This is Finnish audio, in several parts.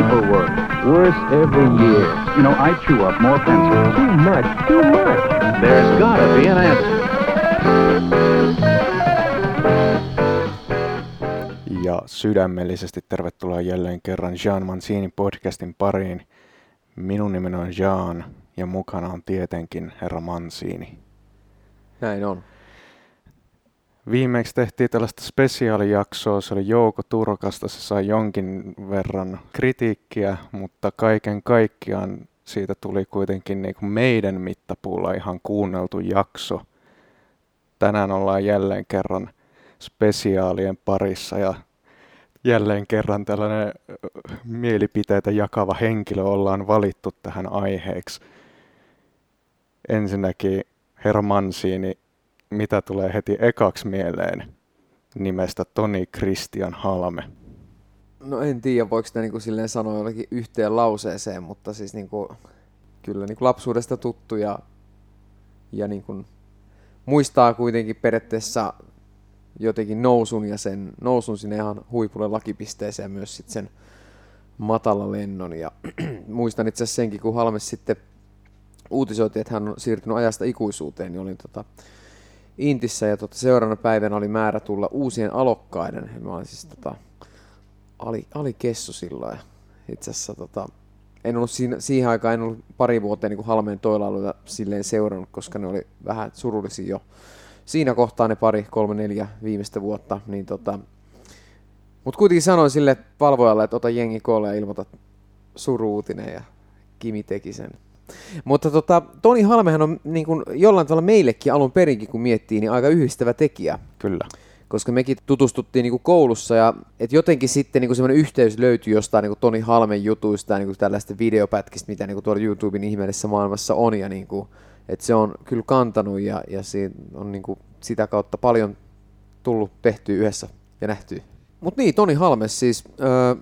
paperwork. Worse every year. You know, I chew up more pencils. Too much, too much. There's gotta be an answer. Ja sydämellisesti tervetuloa jälleen kerran Jean Mancini podcastin pariin. Minun nimeni on Jean ja mukana on tietenkin herra Mancini. Näin on. Viimeksi tehtiin tällaista spesiaalijaksoa, se oli Jouko Turkasta, se sai jonkin verran kritiikkiä, mutta kaiken kaikkiaan siitä tuli kuitenkin niin kuin meidän mittapuulla ihan kuunneltu jakso. Tänään ollaan jälleen kerran spesiaalien parissa ja jälleen kerran tällainen mielipiteitä jakava henkilö ollaan valittu tähän aiheeksi. Ensinnäkin herra Mansiini mitä tulee heti ekaksi mieleen nimestä Toni Christian Halme? No en tiedä, voiko sitä niinku silleen sanoa jollakin yhteen lauseeseen, mutta siis niinku, kyllä niinku lapsuudesta tuttu ja, ja niinku, muistaa kuitenkin periaatteessa jotenkin nousun ja sen nousun sinne ihan huipulle lakipisteeseen myös sit sen matala lennon. Ja muistan itse asiassa senkin, kun Halmes sitten uutisoitiin, että hän on siirtynyt ajasta ikuisuuteen, niin olin tota, Intissä ja tota, seuraavana päivänä oli määrä tulla uusien alokkaiden. Mä olin siis tota, ali, ali kessu silloin. Itse asiassa tota, en ollut siinä, siihen aikaan en ollut pari vuotta niin Halmeen toilailuja silleen seurannut, koska ne oli vähän surullisia jo siinä kohtaa ne pari, kolme, neljä viimeistä vuotta. Niin tota, mutta kuitenkin sanoin sille valvojalle, että ota jengi koolle ja ilmoita suruutinen ja Kimi teki sen. Mutta tota, Toni Halmehan on niin kuin jollain tavalla meillekin alun perinkin, kun miettii, niin aika yhdistävä tekijä. Kyllä. Koska mekin tutustuttiin niin kuin koulussa ja et jotenkin sitten niin semmoinen yhteys löytyi jostain niin kuin Toni Halmen jutuista ja niin kuin tällaista videopätkistä, mitä niin kuin tuolla YouTuben ihmeellisessä maailmassa on. Ja niin kuin, että se on kyllä kantanut ja, ja siinä on niin kuin sitä kautta paljon tullut tehtyä yhdessä ja nähtyä. Mutta niin, Toni Halmes siis, öö,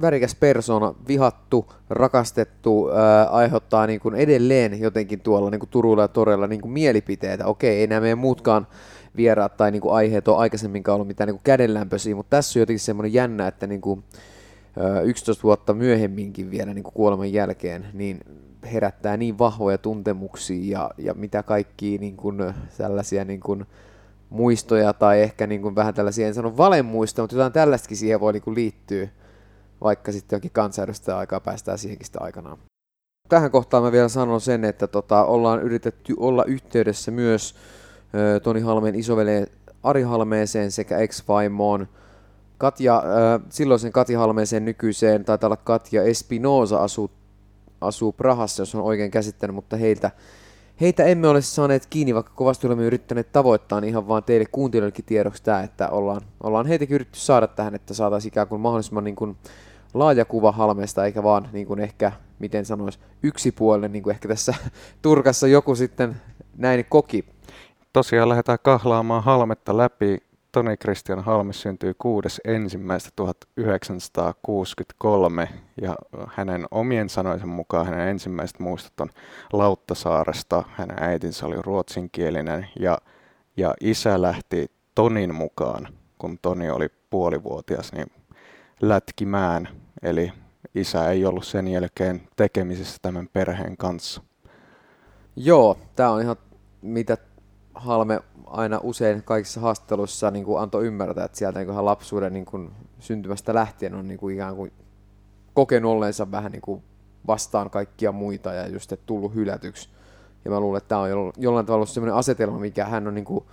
värikäs persona, vihattu, rakastettu, ää, aiheuttaa niin kuin edelleen jotenkin tuolla niin kuin Turulla ja Torella niin kuin mielipiteitä. Okei, ei nämä meidän muutkaan vieraat tai niin kuin aiheet ole aikaisemminkaan ollut mitään niin kuin kädenlämpöisiä, mutta tässä on jotenkin semmoinen jännä, että niin kuin, ää, 11 vuotta myöhemminkin vielä niin kuin kuoleman jälkeen, niin herättää niin vahvoja tuntemuksia ja, ja mitä kaikkia niin kuin, tällaisia niin kuin, muistoja tai ehkä niin kuin vähän tällaisia, en sano valemuistoja, mutta jotain tällaistakin siihen voi niin kuin liittyä vaikka sitten jonkin kansanedustajan aikaa päästään siihenkin sitä aikanaan. Tähän kohtaan mä vielä sanon sen, että tota, ollaan yritetty olla yhteydessä myös ö, Toni Halmeen isoveleen Ari Halmeeseen sekä ex-vaimoon Katja, ö, silloisen Katja Halmeeseen nykyiseen, taitaa olla Katja Espinosa asuu, asuu Prahassa, jos on oikein käsittänyt, mutta heiltä, heitä emme ole saaneet kiinni, vaikka kovasti olemme yrittäneet tavoittaa, niin ihan vaan teille kuuntelijoillekin tiedoksi tämä, että ollaan, ollaan heitäkin yritetty saada tähän, että saataisiin ikään kuin mahdollisimman niin kuin, laaja kuva Halmeesta, eikä vaan niin kuin ehkä, miten sanoisi, yksipuolinen, niin kuin ehkä tässä Turkassa joku sitten näin koki. Tosiaan lähdetään kahlaamaan Halmetta läpi. Toni Christian Halme syntyi 6.1.1963 ja hänen omien sanoisen mukaan hänen ensimmäiset muistot on Lauttasaaresta. Hänen äitinsä oli ruotsinkielinen ja, ja isä lähti Tonin mukaan, kun Toni oli puolivuotias, niin lätkimään, eli isä ei ollut sen jälkeen tekemisissä tämän perheen kanssa. Joo, tämä on ihan mitä Halme aina usein kaikissa haastatteluissa niin kuin antoi ymmärtää, että sieltä niin kuin lapsuuden niin kuin syntymästä lähtien on niin kuin ikään kuin kokenut olleensa vähän niin kuin vastaan kaikkia muita ja just että tullut hylätyksi. Ja mä luulen, että tämä on jollain tavalla sellainen asetelma, mikä hän on niin kuin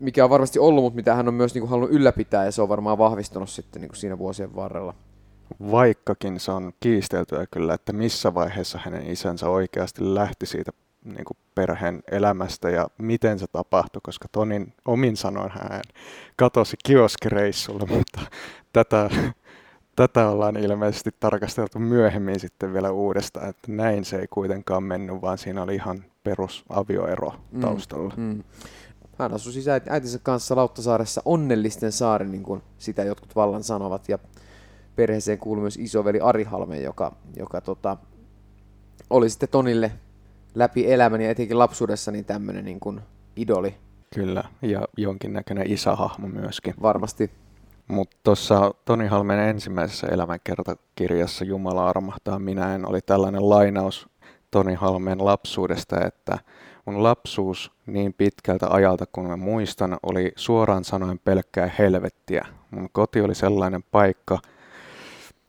mikä on varmasti ollut, mutta mitä hän on myös niin kuin halunnut ylläpitää ja se on varmaan vahvistunut sitten niin kuin siinä vuosien varrella. Vaikkakin se on kiisteltyä kyllä, että missä vaiheessa hänen isänsä oikeasti lähti siitä niin kuin perheen elämästä ja miten se tapahtui, koska Tonin omin sanoin hän katosi kioskireissulle, mutta tätä, tätä ollaan ilmeisesti tarkasteltu myöhemmin sitten vielä uudestaan, että näin se ei kuitenkaan mennyt, vaan siinä oli ihan perusavioero mm, taustalla. Mm, mm. Hän asui siis äitinsä kanssa Lauttasaaressa onnellisten saari, niin kuin sitä jotkut vallan sanovat. Ja perheeseen kuului myös isoveli Ari Halme, joka, joka tota, oli sitten Tonille läpi elämän ja etenkin lapsuudessa niin tämmöinen niin kuin idoli. Kyllä, ja jonkinnäköinen isähahmo myöskin. Varmasti. Mutta tuossa Toni Halmen ensimmäisessä elämänkertakirjassa Jumala armahtaa minä en oli tällainen lainaus Toni Halmen lapsuudesta, että mun lapsuus niin pitkältä ajalta kun mä muistan oli suoraan sanoen pelkkää helvettiä. Mun koti oli sellainen paikka,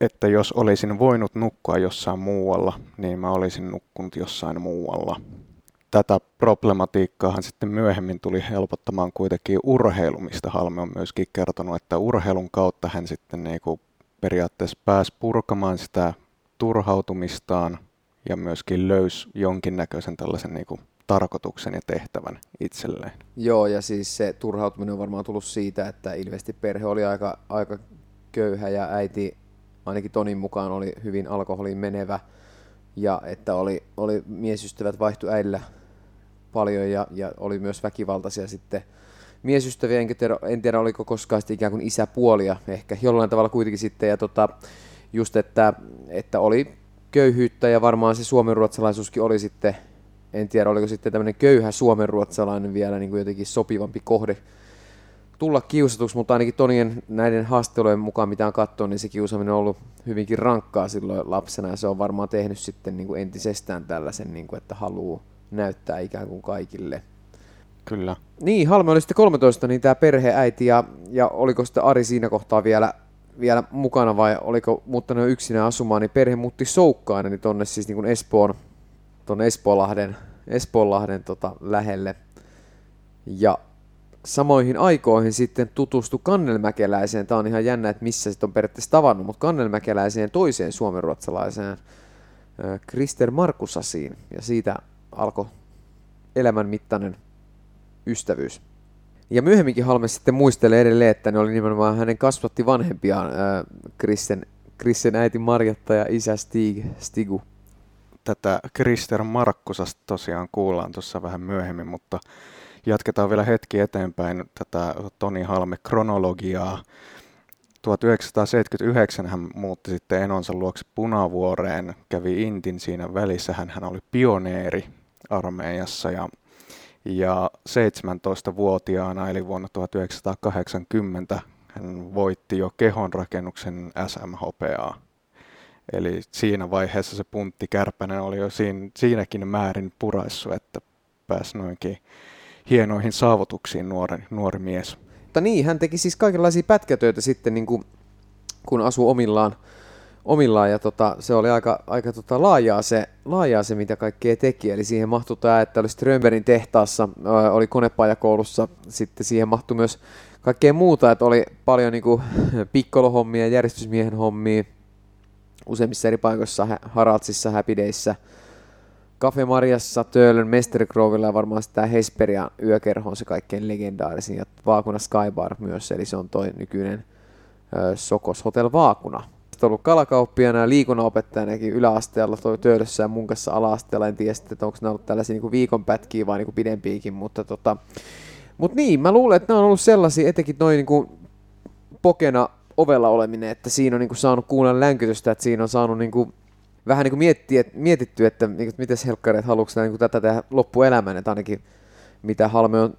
että jos olisin voinut nukkua jossain muualla, niin mä olisin nukkunut jossain muualla. Tätä problematiikkaahan sitten myöhemmin tuli helpottamaan kuitenkin urheilu, mistä Halme on myöskin kertonut, että urheilun kautta hän sitten niin kuin periaatteessa pääsi purkamaan sitä turhautumistaan ja myöskin löysi jonkinnäköisen tällaisen niin kuin tarkoituksen ja tehtävän itselleen. Joo, ja siis se turhautuminen on varmaan tullut siitä, että ilmeisesti perhe oli aika, aika köyhä ja äiti ainakin Tonin mukaan oli hyvin alkoholiin menevä. Ja että oli, oli miesystävät vaihtu äidillä paljon ja, ja oli myös väkivaltaisia sitten miesystäviä, enkä tiedä, en tiedä oliko koskaan sitten ikään kuin isäpuolia, ehkä jollain tavalla kuitenkin sitten, ja tota, just että, että oli köyhyyttä ja varmaan se suomenruotsalaisuuskin oli sitten, en tiedä oliko sitten tämmöinen köyhä suomenruotsalainen vielä niin kuin jotenkin sopivampi kohde tulla kiusatuksi, mutta ainakin Tonien näiden haastattelujen mukaan, mitä on katsonut, niin se kiusaaminen on ollut hyvinkin rankkaa silloin lapsena, ja se on varmaan tehnyt sitten niin kuin entisestään tällaisen, niin kuin, että haluaa näyttää ikään kuin kaikille. Kyllä. Niin, Halme oli sitten 13, niin tämä perheäiti, ja, ja oliko sitten Ari siinä kohtaa vielä, vielä mukana, vai oliko muuttanut yksinään asumaan, niin perhe muutti Soukkaan, eli tonne siis niin kuin Espoon, tonne Espoonlahden, Espoonlahden tota, lähelle. Ja samoihin aikoihin sitten tutustu Kannelmäkeläiseen. Tämä on ihan jännä, että missä sitten on periaatteessa tavannut, mutta Kannelmäkeläiseen toiseen suomenruotsalaiseen Krister Markusasiin. Ja siitä alkoi elämän mittainen ystävyys. Ja myöhemminkin Halme sitten muistelee edelleen, että ne oli nimenomaan hänen kasvatti vanhempiaan, Krissen, Krissen äiti Marjatta ja isä Stig, Stigu. Tätä Krister Markkusasta tosiaan kuullaan tuossa vähän myöhemmin, mutta jatketaan vielä hetki eteenpäin tätä Toni Halme kronologiaa. 1979 hän muutti sitten enonsa luokse Punavuoreen, kävi Intin siinä välissä, hän, hän oli pioneeri armeijassa ja, ja 17-vuotiaana eli vuonna 1980 hän voitti jo kehonrakennuksen SM-hopeaa. Eli siinä vaiheessa se puntti Kärpänen oli jo siinä, siinäkin määrin puraissu, että pääsi noinkin hienoihin saavutuksiin nuori, nuori mies. Mutta niin, hän teki siis kaikenlaisia pätkätöitä sitten, niin kuin, kun asui omillaan, omillaan ja tota, se oli aika, aika tota, laajaa, se, laajaa se, mitä kaikkea teki. Eli siihen mahtui tämä, että oli Strömbergin tehtaassa, oli konepajakoulussa, sitten siihen mahtui myös kaikkea muuta, että oli paljon niin kuin, pikkolohommia, järjestysmiehen hommia, useimmissa eri paikoissa, Haraldsissa, Happy Dayssä – Cafe Mariassa, Töölön, Mestergrovilla ja varmaan tämä Hesperia yökerho on se kaikkein legendaarisin ja Vaakuna Skybar myös, eli se on toi nykyinen ö, Sokos Hotel Vaakuna. Sitten ollut kalakauppiana ja liikunnanopettajanakin yläasteella toi Töölössä ja mun kanssa ala-asteella. En tiedä sitten, että onko ne ollut tällaisia niin viikonpätkiä vai niin pidempiäkin, mutta tota, mut niin, mä luulen, että ne on ollut sellaisia, etenkin noin niin pokena ovella oleminen, että siinä on niin kuin saanut kuunnella länkytystä, että siinä on saanut niin kuin vähän niin kuin miettii, että, mietitty, että niin miten helkkareet haluatko niin kuin tätä tehdä loppuelämän, että ainakin mitä Halme on,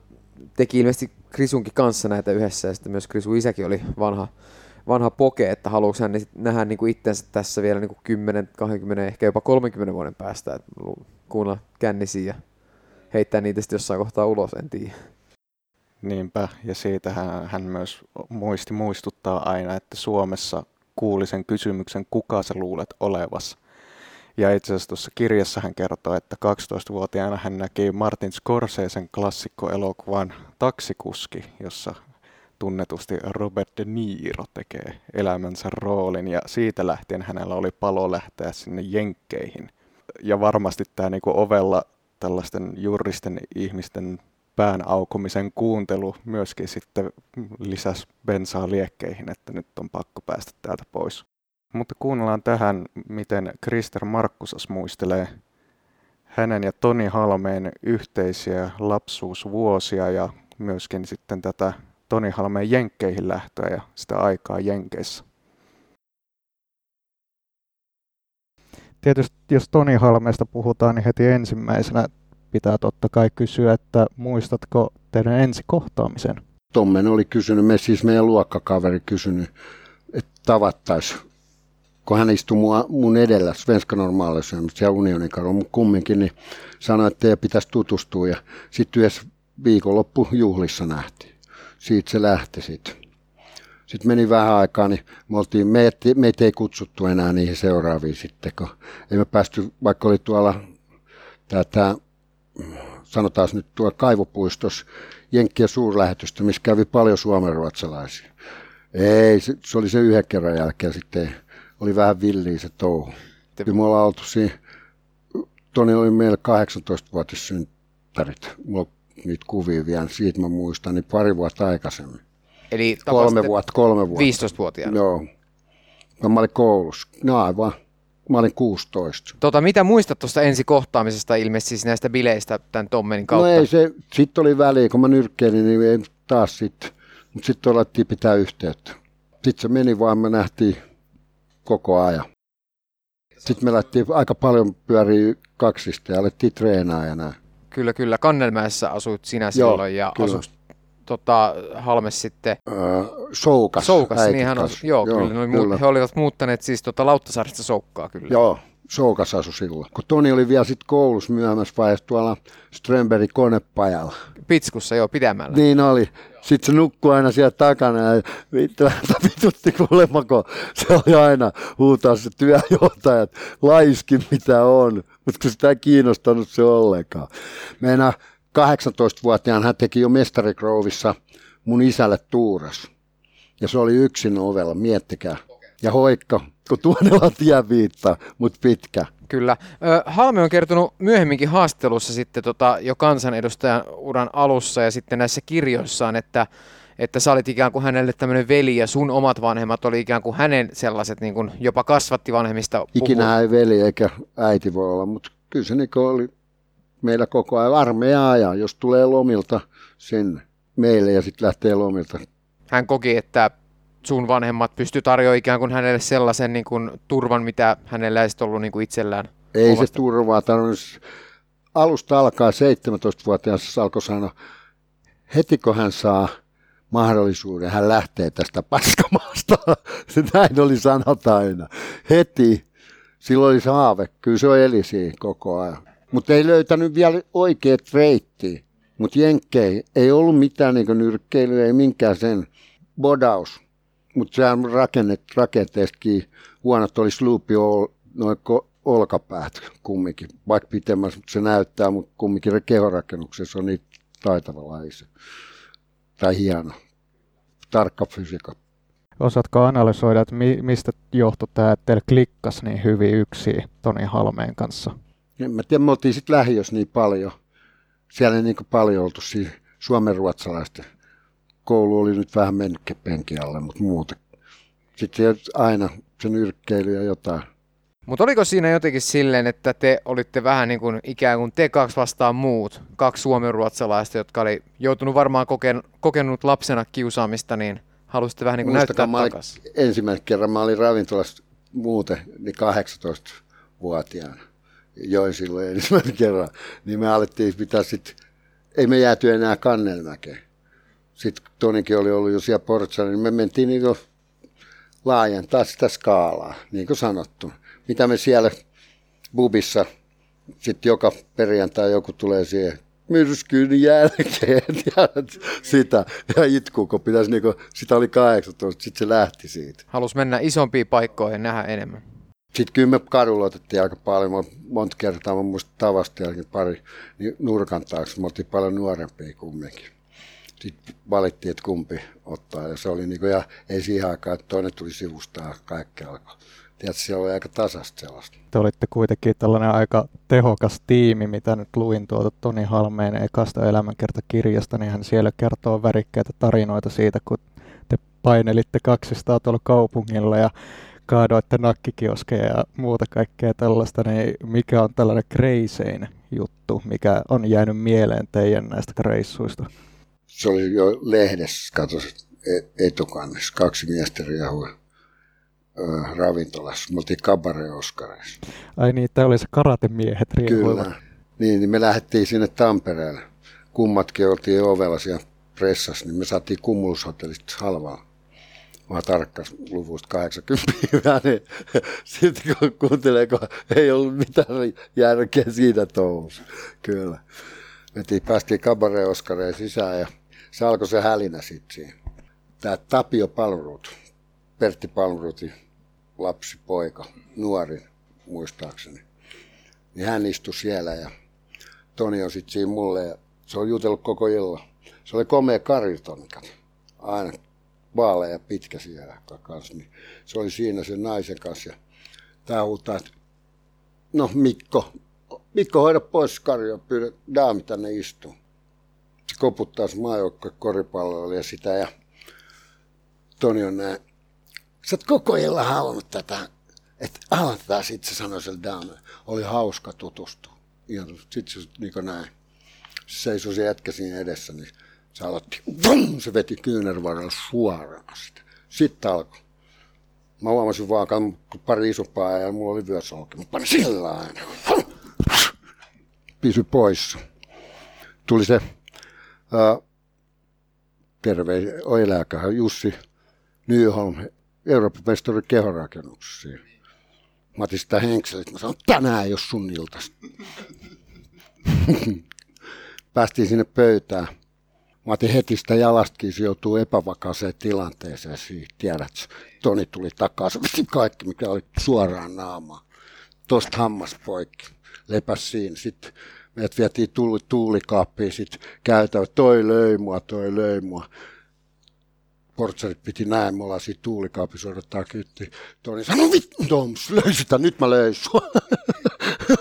teki ilmeisesti Krisunkin kanssa näitä yhdessä, ja sitten myös Krisun isäkin oli vanha, vanha poke, että haluatko hän nähdä niin kuin itsensä tässä vielä niin kuin 10, 20, ehkä jopa 30 vuoden päästä, että kuunnella kännisiä ja heittää niitä sitten jossain kohtaa ulos, en tiedä. Niinpä, ja siitä hän, myös muisti muistuttaa aina, että Suomessa kuuli sen kysymyksen, kuka sä luulet olevas. Ja itse asiassa tuossa kirjassa hän kertoo, että 12-vuotiaana hän näki Martin Scorsesen klassikkoelokuvan Taksikuski, jossa tunnetusti Robert De Niro tekee elämänsä roolin ja siitä lähtien hänellä oli palo lähteä sinne jenkkeihin. Ja varmasti tämä niinku ovella tällaisten juristen ihmisten pään aukomisen kuuntelu myöskin sitten lisäsi bensaa liekkeihin, että nyt on pakko päästä täältä pois. Mutta kuunnellaan tähän, miten Krister Markkusas muistelee hänen ja Toni Halmeen yhteisiä lapsuusvuosia ja myöskin sitten tätä Toni Halmeen jenkkeihin lähtöä ja sitä aikaa jenkeissä. Tietysti jos Toni Halmeesta puhutaan, niin heti ensimmäisenä pitää totta kai kysyä, että muistatko teidän ensi kohtaamisen? Tommen oli kysynyt, me siis meidän luokkakaveri kysynyt, että tavattaisiin, kun hän istui mua, mun edellä Svenska Normaalissa siellä unionin kadulla, mutta kumminkin, niin sanoi, että teidän pitäisi tutustua ja sitten yhdessä viikonloppujuhlissa nähtiin. Siitä se lähti sitten. Sitten meni vähän aikaa, niin me oltiin, meitä ei kutsuttu enää niihin seuraaviin sitten, kun ei me päästy, vaikka oli tuolla tämä, sanotaan nyt tuolla kaivopuistossa, Jenkkien suurlähetystä, missä kävi paljon suomenruotsalaisia. Ei, se, se oli se yhden kerran jälkeen sitten, oli vähän villiä se touhu. Kyllä me ollaan oltu siinä, Toni oli meillä 18-vuotis synttärit. Mulla on niitä kuvia vielä, siitä mä muistan, niin pari vuotta aikaisemmin. Eli Kolme vuotta, kolme vuotta. 15-vuotiaana. Joo. No, mä olin koulussa. No aivan. Mä olin 16. Tota, mitä muistat tuosta ensikohtaamisesta ilmeisesti siis näistä bileistä tämän Tommenin kautta? No ei se, sitten oli väliä, kun mä nyrkkeilin, niin ei taas sitten. Mutta sitten alettiin pitää yhteyttä. Sitten se meni vaan, me nähtiin koko ajan. Sitten me lähtiin aika paljon pyöriä kaksista ja alettiin treenaa ja näin. Kyllä, kyllä. Kannelmäessä asuit sinä Joo, silloin ja kyllä. asuit tota, Halmes sitten Öö, Soukas. Soukassa. äiti Niin hän on, joo, joo, kyllä, oli kyllä. Mu- he olivat muuttaneet siis tota Lauttasaaresta Soukkaa kyllä. Joo, Soukas asui silloin. Kun Toni oli vielä sitten koulussa myöhemmässä vaiheessa tuolla Strömbergin konepajalla. Pitskussa, joo, pidemmällä. Niin oli. Sitten se nukkui aina siellä takana ja vittu, vitutti kuulemma, kun se oli aina huutaa se työjohtaja, että laiskin mitä on. Mutta kun sitä ei kiinnostanut se ollenkaan. Meina 18-vuotiaan hän teki jo mestarikrouvissa mun isälle tuuras. Ja se oli yksin ovella, miettikää. Ja hoikka, kun tuonella tie viittaa, mutta pitkä. Kyllä. Halme on kertonut myöhemminkin haastattelussa sitten tota, jo kansanedustajan uran alussa ja sitten näissä kirjoissaan, että, että sä olit ikään kuin hänelle tämmöinen veli ja sun omat vanhemmat oli ikään kuin hänen sellaiset niin kuin jopa kasvatti vanhemmista. Ikinä ei veli eikä äiti voi olla, mutta kyllä se niin oli meillä koko ajan armeija ajan, jos tulee lomilta sinne meille ja sitten lähtee lomilta. Hän koki, että sun vanhemmat pysty tarjoamaan ikään kuin hänelle sellaisen niin kuin, turvan, mitä hänellä ei sitten ollut niin kuin itsellään. Ei Omasta- se turvaa tarvinnut. Alusta alkaa 17-vuotias alkoi sanoa, heti kun hän saa mahdollisuuden, hän lähtee tästä paskamaasta. Se näin oli sanota aina. Heti. Silloin oli se haave. Kyllä se eli siinä koko ajan. Mutta ei löytänyt vielä oikeat reittiä. Mutta Jenkkei ei ollut mitään niin nyrkkeilyä, ei minkään sen bodaus. Mutta sehän rakennet, rakenteestakin huonot oli sloopi ol, noin olkapäät kumminkin. Vaikka pitemmässä, se näyttää, mutta kumminkin kehorakennuksessa on niitä taitava laise. Tai hieno. Tarkka fysiikka. Osaatko analysoida, että mi- mistä johtui tämä, että teillä klikkas niin hyvin yksi Toni Halmeen kanssa? En mä tiedä, me oltiin sitten lähiössä niin paljon. Siellä ei niin paljon oltu siinä suomenruotsalaisten. Koulu oli nyt vähän mennyt penkin alle, mutta muuten. Sitten se aina se nyrkkeily ja jotain. Mutta oliko siinä jotenkin silleen, että te olitte vähän niin kuin ikään kuin te kaksi vastaan muut, kaksi suomenruotsalaista, jotka oli joutunut varmaan koken, kokenut lapsena kiusaamista, niin halusitte vähän niin kuin Muistakaa, näyttää takaisin. ensimmäisen kerran mä olin ravintolassa muuten, niin 18-vuotiaana. Join silloin ensimmäisen kerran. Niin me alettiin pitää sitten, ei me jääty enää kannelmäkeen. Sitten Tonikin oli ollut jo siellä Portsalla, niin me mentiin niin kuin laajentaa sitä skaalaa, niin kuin sanottu. Mitä me siellä bubissa, sitten joka perjantai joku tulee siihen myrskyyn jälkeen ja sitä ja itkuu, kun pitäisi niinku, sitä oli 18, sitten se lähti siitä. Halus mennä isompiin paikkoihin nähdä enemmän. Sitten kyllä me kadulla otettiin aika paljon, monta kertaa mä muistan tavasta jälkeen pari niin nurkan taakse, me oltiin paljon nuorempia kumminkin. Sitten valittiin, että kumpi ottaa ja se oli niinku, ja ei siihen aikaan, että toinen tuli sivusta ja kaikki alkoi. Tiedätkö, siellä oli aika tasasta sellaista. Te olitte kuitenkin tällainen aika tehokas tiimi, mitä nyt luin tuolta Toni Halmeen ekasta elämänkertakirjasta, niin hän siellä kertoo värikkäitä tarinoita siitä, kun te painelitte 200 tuolla kaupungilla ja kaadoitte nakkikioskeja ja muuta kaikkea tällaista, niin mikä on tällainen kreisein juttu, mikä on jäänyt mieleen teidän näistä reissuista? Se oli jo lehdessä, kato, e- etukannessa, kaksi miestä riehua ravintolassa. Me oltiin Kabare Oskarissa. Ai niin, tämä oli se karatemiehet riehuivat. Kyllä. Niin, niin me lähdettiin sinne Tampereelle. Kummatkin oltiin ovella siellä pressas, niin me saatiin Kumulushotellista halvaa. Mä tarkkas luvusta 80 niin sitten kun kuuntelee, kun ei ollut mitään järkeä siinä touhussa. Kyllä. Me päästiin Cabaret Oscareen sisään ja se alkoi se hälinä sitten siinä. Tämä Tapio Palmrut, Pertti Palmrutin lapsi, poika, nuori muistaakseni. Niin hän istui siellä ja Toni on sitten siinä mulle ja se on jutellut koko illan. Se oli komea kariton, aina vaalea ja pitkä siellä kanssa. Niin se oli siinä sen naisen kanssa ja tämä huutaa, että no Mikko, Mikko hoida pois Karjo, pyydä daami tänne istuu. Se koputtaa se maajoukko koripallolla ja sitä ja Toni on näin. Sä oot koko illan halunnut tätä, että aloitetaan sitten se sanoi sille daamille. Oli hauska tutustua. Ja sitten se niin näin. Se seisoi se jätkä siinä edessä, niin se aloitti, vum, se veti kyynärvarrella suoraan sitä. Sitten alkoi. Mä huomasin vaan pari isompaa ja mulla oli vyösolki. Mä panin sillä aina. Pysy pois. Tuli se uh, terve eläkä Jussi Nyholm, Euroopan mestari kehorakennuksessa. Mä otin sitä henkselit. Mä sanoin, tänään ei ole sun iltasta. Päästiin sinne pöytään. Mä otin heti sitä jalastakin, se joutuu epävakaaseen tilanteeseen siitä. Tiedät, Toni tuli takaisin, kaikki, mikä oli suoraan naamaan. Tosta hammas poikki, lepäs siinä. Sitten meidät vietiin tuuli, tuulikaappiin, sitten käytävä, toi löi mua, toi löi mua. Portsarit piti näin, me ollaan siinä tuulikaapissa odottaa kytti. Toni sanoi, vittu Toms, löi sitä, nyt mä sua.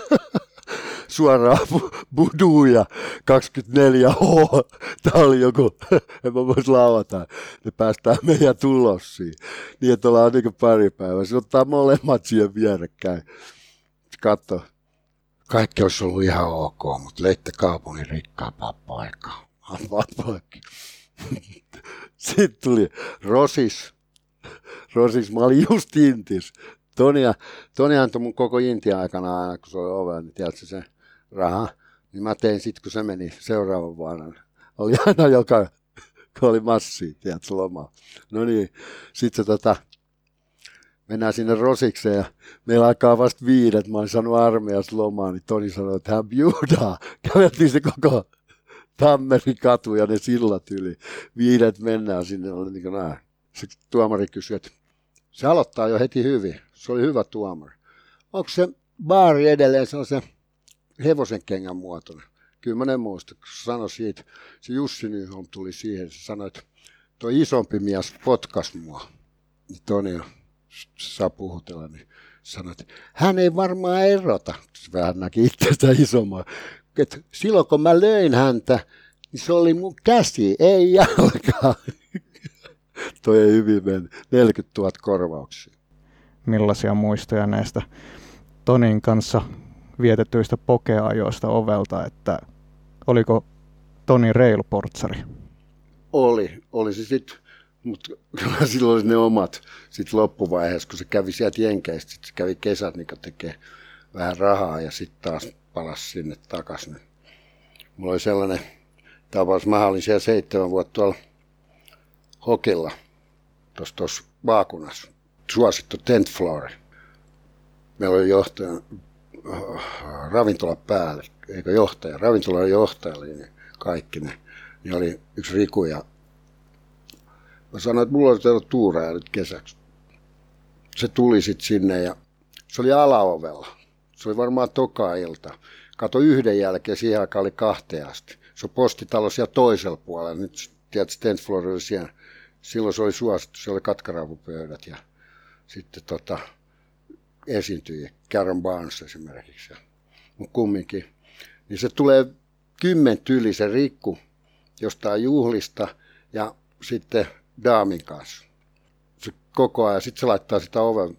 suoraan Buduja 24H. Tämä oli joku, en mä vois lauata. Ne päästään meidän tulossiin. Niin, että ollaan niin pari päivää. Se ottaa molemmat siihen vierekkäin. Katso. Kaikki olisi ollut ihan ok, mutta leitte kaupungin rikkaampaa paikkaa. Vaan poikki. Sitten tuli Rosis. Rosis, mä olin just Intis. Tonia, Tonia antoi mun koko Intia aikana aina, kun se oli ovella, niin tiedätkö se, raha, niin mä tein sitten, kun se meni seuraavan vuonna. Oli aina joka, kun oli massi, tiedätkö, loma. No niin, sitten se tota, mennään sinne Rosikseen ja meillä alkaa vasta viidet, mä olin saanut armeijassa lomaa, niin Toni sanoi, että hän biudaa. Käveltiin se koko Tammerin katu ja ne sillat yli. Viidet mennään sinne, oli niin näin. Sitten tuomari kysyi, että se aloittaa jo heti hyvin. Se oli hyvä tuomari. Onko se baari edelleen se hevosen kengän muotoinen. Kyllä mä en muista, kun sanoi siitä, se Jussi Nyholm tuli siihen, se sanoi, että tuo isompi mies potkas mua. Niin Toni saa puhutella, niin sanoi, että hän ei varmaan erota. Vähän näki itsestä isomman. Että silloin kun mä löin häntä, niin se oli mun käsi, ei jalka. Toi ei hyvin mennyt. 40 000 korvauksia. Millaisia muistoja näistä Tonin kanssa vietetyistä pokeajoista ovelta, että oliko Toni reilu portsari? Oli, oli se sitten, mutta kyllä silloin oli ne omat sitten loppuvaiheessa, kun se kävi sieltä Jenkeistä, se kävi kesät, niin tekee vähän rahaa ja sitten taas palasi sinne takaisin. Mulla oli sellainen tapaus, mä olin siellä seitsemän vuotta tuolla Hokilla, tuossa vaakunassa, suosittu tent floor. Meillä oli johtaja, ravintola päälle, eikö johtaja, ravintolan johtaja oli ne kaikki ne. Niin oli yksi Riku ja mä sanoin, että mulla olisi ollut tuureja nyt kesäksi. Se tuli sitten sinne ja se oli alaovella. Se oli varmaan toka ilta. Kato yhden jälkeen, siihen aikaan oli kahteen asti. Se on postitalo siellä toisella puolella. Nyt tiedät, Tent Floor oli siellä. Silloin se oli suosittu, se oli katkaravupöydät ja sitten tota, esiintyjiä, Karen Barnes esimerkiksi, mutta kumminkin, niin se tulee kymmentä yli se rikku jostain juhlista ja sitten daamin kanssa. Se koko ajan, sitten se laittaa sitä oven,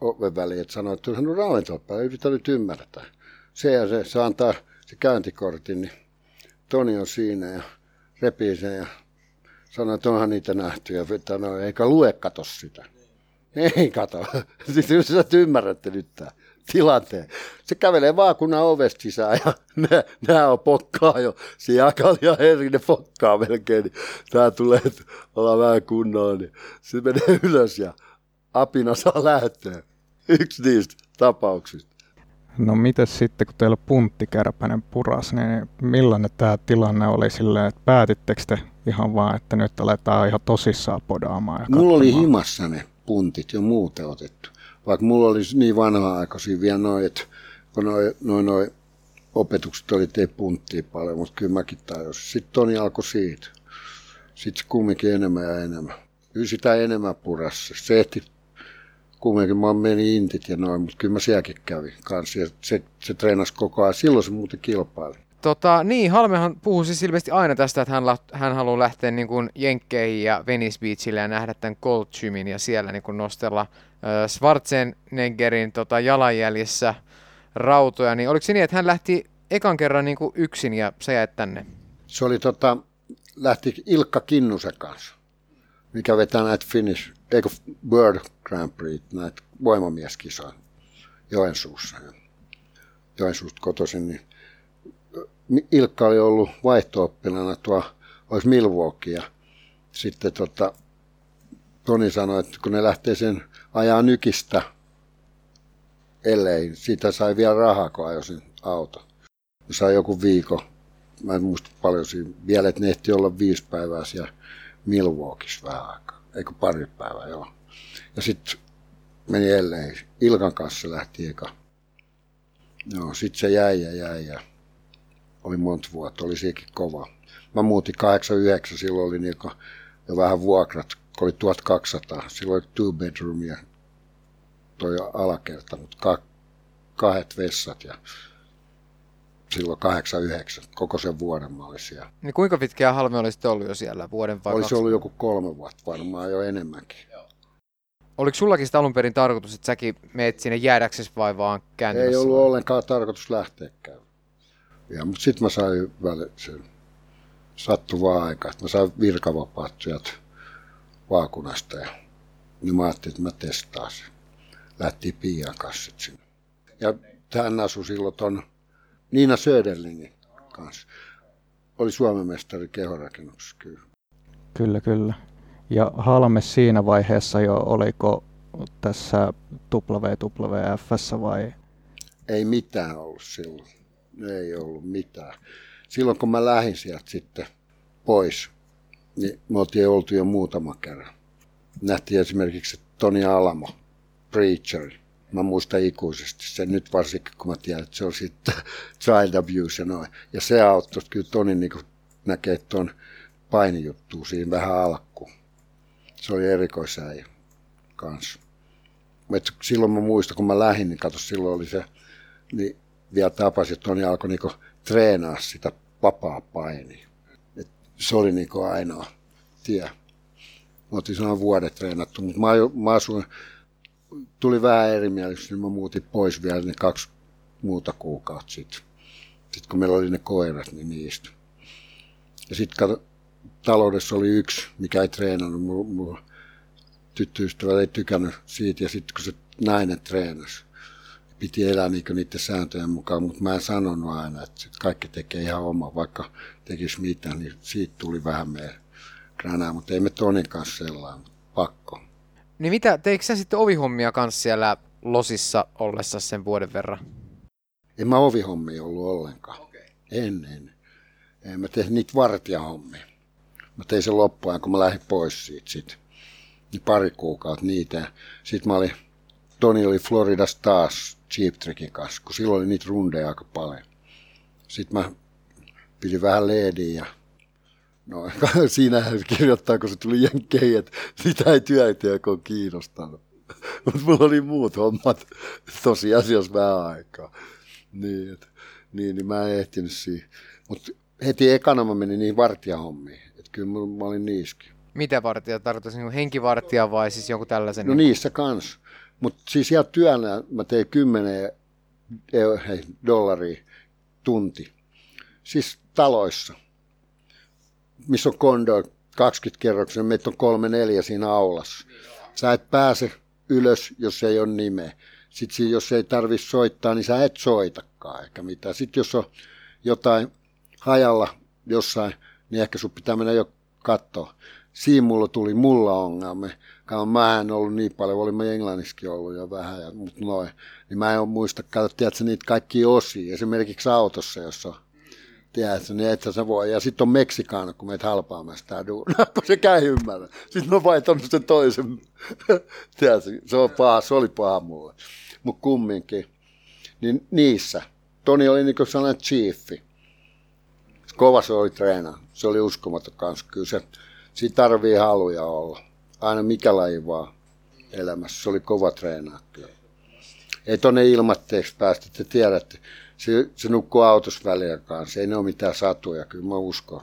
oven väliin, että sanoo, että on ravintolapää, ei yritä nyt ymmärretä. Se ja se, se antaa se käyntikortin, niin Toni on siinä ja repii sen ja sanoo, että onhan niitä nähty ja vetää, no, eikä lue kato sitä. Ei kato. Sitten jos sä ymmärrätte nyt tää. tilanteen. Se kävelee vaakunnan ovesta sisään ja nämä on pokkaa jo. Siinä Akali ja ne pokkaa melkein. Niin tää tulee olla vähän kunnolla. Niin se menee ylös ja apina saa lähteä. Yksi niistä tapauksista. No miten sitten, kun teillä puntti kärpänen puras, niin millainen tämä tilanne oli silleen, että päätittekö te ihan vaan, että nyt aletaan ihan tosissaan podaamaan? Ja mulla oli himassa ne puntit jo muuten otettu. Vaikka mulla oli niin vanha-aikaisia vielä noin, että kun noin noi, noi opetukset oli tee punttia paljon, mutta kyllä mäkin tajusin. Sitten Toni alkoi siitä. Sitten kumminkin enemmän ja enemmän. Kyllä sitä enemmän purassa. Se ehti kumminkin mä meni intit ja noin, mutta kyllä mä sielläkin kävin kanssa. Ja se, se treenasi koko ajan. Silloin se muuten kilpaili. Tota, niin, Halmehan puhuu siis ilmeisesti aina tästä, että hän, hän haluaa lähteä niin kuin Jenkkeihin ja Venice Beachille ja nähdä tämän Gold Gymin ja siellä niin kuin nostella äh, Schwarzeneggerin tota, jalanjäljissä rautoja. Niin oliko se niin, että hän lähti ekan kerran niin kuin yksin ja sä jäit tänne? Se oli tota, lähti Ilkka Kinnusen kanssa, mikä vetää näitä Finnish, eikö World Grand Prix, näitä voimamieskisoja Joensuussa. Joensuusta kotoisin, niin Ilkka oli ollut vaihto-oppilana tuo, olisi Milwaukee ja sitten tota, Toni sanoi, että kun ne lähtee sen ajaa nykistä, ellei, siitä sai vielä rahaa, kun ajoi sen auto. Sai joku viikko, mä en muista paljon siinä, vielä, että ne ehti olla viisi päivää siellä Milwaukeeissa vähän aikaa, eikö pari päivää, joo. Ja sitten meni ellei, Ilkan kanssa lähti eka. Joo, sitten se jäi ja jäi ja oli monta vuotta, oli sekin kova. Mä muutin 89, silloin oli niinku jo vähän vuokrat, kun oli 1200, silloin oli two bedroom ja toi alakerta, mutta ka- kahdet vessat ja silloin 89, koko sen vuoden mä olin siellä. Niin kuinka pitkään Halme oli sitten ollut jo siellä, vuoden vai Olisi ollut joku kolme vuotta varmaan jo enemmänkin. Oliko sullakin sitä alun perin tarkoitus, että säkin meet sinne jäädäksesi vai vaan kääntymässä? Ei ollut ollenkaan tarkoitus lähteäkään. Ja, mutta sitten mä sain väli, sen sattuvaa aikaa, että mä sain virkavapaat sieltä vaakunasta ja niin mä ajattelin, että mä testaan sen. Lähtiin Pian kanssa sinne. Ja hän asui silloin ton Niina Söderlingin kanssa. Oli Suomen mestari kehorakennuksessa kyllä. Kyllä, kyllä. Ja Halme siinä vaiheessa jo oliko tässä WWF vai? Ei mitään ollut silloin ei ollut mitään. Silloin kun mä lähdin sieltä sitten pois, niin me oltiin oltu jo muutama kerran. Nähtiin esimerkiksi Toni Alamo, Preacher. Mä muistan ikuisesti sen nyt varsinkin, kun mä tiedän, että se on sitten child abuse ja noin. Ja se auttoi kyllä Toni niin näkee tuon painijuttuun siinä vähän alkuun. Se oli erikoisäijä kanssa. Et silloin mä muistan, kun mä lähdin, niin katso, silloin oli se, niin vielä tapasin, että Toni alkoi niinku treenaa sitä vapaa painia. Et se oli niinku ainoa tie. Mä otin sanan vuodet treenattu, mutta mä, mä asuin, tuli vähän erimielisyys, niin mä muutin pois vielä ne kaksi muuta kuukautta sitten. Sitten kun meillä oli ne koirat, niin niistä. Ja sitten taloudessa oli yksi, mikä ei treenannut. Mulla, mulla tyttöystävä ei tykännyt siitä ja sitten kun se nainen treenasi, piti elää niin niiden sääntöjen mukaan, mutta mä en sanonut aina, että kaikki tekee ihan oma, vaikka tekisi mitään, niin siitä tuli vähän meidän kränää, mutta ei me Tonin kanssa sellainen, pakko. Niin mitä, teikö sä sitten ovihommia kanssa siellä Losissa ollessa sen vuoden verran? En mä ovihommia ollut ollenkaan. Okay. En, en. En mä tehnyt niitä vartijahommia. Mä tein sen loppuun, kun mä lähdin pois siitä sit. Niin pari kuukautta niitä. Sitten mä olin, Toni oli Floridassa taas Cheap Trickin kanssa, kun silloin oli niitä rundeja aika paljon. Sitten mä pidin vähän leediä ja no siinä kirjoittaa, kun se tuli jenkkeihin, että sitä ei työehtejäkään kiinnostanut. Mutta mulla oli muut hommat tosiasiassa vähän aikaa. Niin, et, niin, niin mä en ehtinyt siihen. Mutta heti ekana mä menin niihin vartijahommiin. Että kyllä mä, mä olin niissäkin. Mitä vartija tarkoitus? Niin henkivartija vai siis joku tällaisen? No niin... niissä kanssa. Mutta siis ihan työnä mä tein 10 hei, dollaria tunti. Siis taloissa, missä on kondo 20 kerroksen, meitä on kolme neljä siinä aulassa. Sä et pääse ylös, jos ei ole nimeä. Sitten jos ei tarvi soittaa, niin sä et soitakaan eikä mitään. Sitten jos on jotain hajalla jossain, niin ehkä sun pitää mennä jo katsoa. Siinä mulla tuli mulla ongelma. Mä en ollut niin paljon, olimme Englannissakin ollut jo vähän, ja, mutta noin. Niin mä en muista, katsoa, niitä kaikki osia. Esimerkiksi autossa, jossa on tiedätkö, niin et sä voi. Ja sitten on Meksikaano, kun meitä halpaamassa tää duuna, se käy ymmärrä. Sitten mä vaihtanut sen toisen. tiedätkö, se, on paha, se oli paha mulle. Mutta kumminkin. Niin niissä. Toni oli niin kuin sellainen chiefi. Kova se oli treena. Se oli uskomaton kanssa. Kyllä se, siinä tarvii haluja olla. Aina mikä laji vaan elämässä. Se oli kova treenaa. Ei tonne ilmatteeksi päästä, te tiedätte se, se nukkuu autossa kanssa. Ei ne ole mitään satuja, kyllä mä uskon.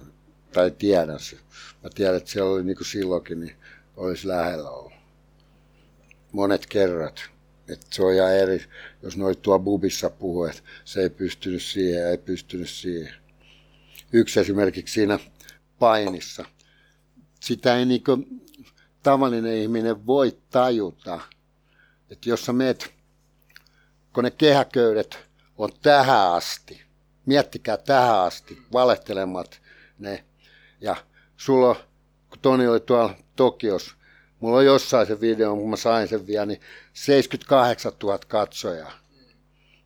Tai tiedän se. Mä tiedän, että siellä oli niin kuin silloinkin, niin olisi lähellä ollut. Monet kerrat. Että se on ihan eri, jos noit tuo bubissa puhuu, että se ei pystynyt siihen, ei pystynyt siihen. Yksi esimerkiksi siinä painissa. Sitä ei niin tavallinen ihminen voi tajuta, että jos sä meet, kun ne kehäköydet on tähän asti. Miettikää tähän asti, valehtelemat ne. Ja sulla, kun Toni oli tuolla Tokios, mulla on jossain se video, kun mä sain sen vielä, niin 78 000 katsojaa.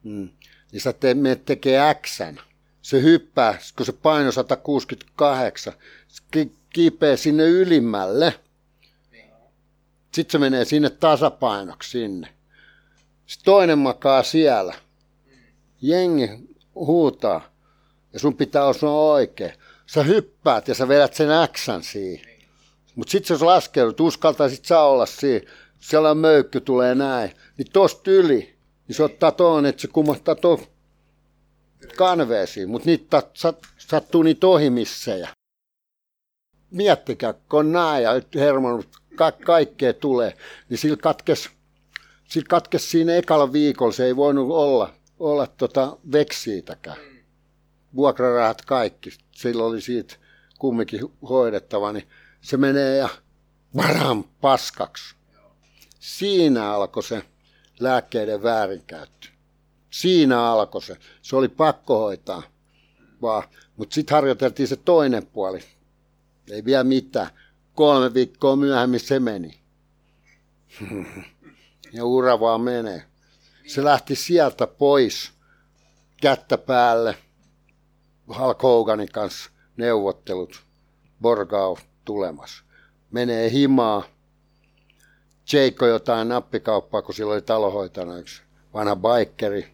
Mm. Niin sä te, menet tekee Xn. Se hyppää, kun se paino 168, se kiipeää sinne ylimmälle. Sitten se menee sinne tasapainoksi sinne. Sitten toinen makaa siellä jengi huutaa ja sun pitää osua oikein. Sä hyppäät ja sä vedät sen äksän siihen. Mutta sitten jos laskeudut, uskaltaisit sä olla siinä, siellä möykky tulee näin, niin tosta yli, niin se ottaa tuon, että se kumottaa tuon kanveesiin, mutta niitä sattuu niitä ohimissejä. Miettikää, kun on näin ja Herman, ka- kaikkea tulee, niin sillä katkes, sillä katkes siinä ekalla viikolla, se ei voinut olla olla tota veksiitäkään. Vuokrarahat kaikki. Sillä oli siitä kumminkin hoidettava, niin se menee ja varan paskaksi. Siinä alkoi se lääkkeiden väärinkäyttö. Siinä alkoi se. Se oli pakko hoitaa. Mutta sitten harjoiteltiin se toinen puoli. Ei vielä mitään. Kolme viikkoa myöhemmin se meni. ja ura vaan menee. Se lähti sieltä pois kättä päälle. Hulk Hoganin kanssa neuvottelut. Borgau tulemas. Menee himaa. Jake jotain nappikauppaa, kun sillä oli talohoitana yksi vanha bikeri.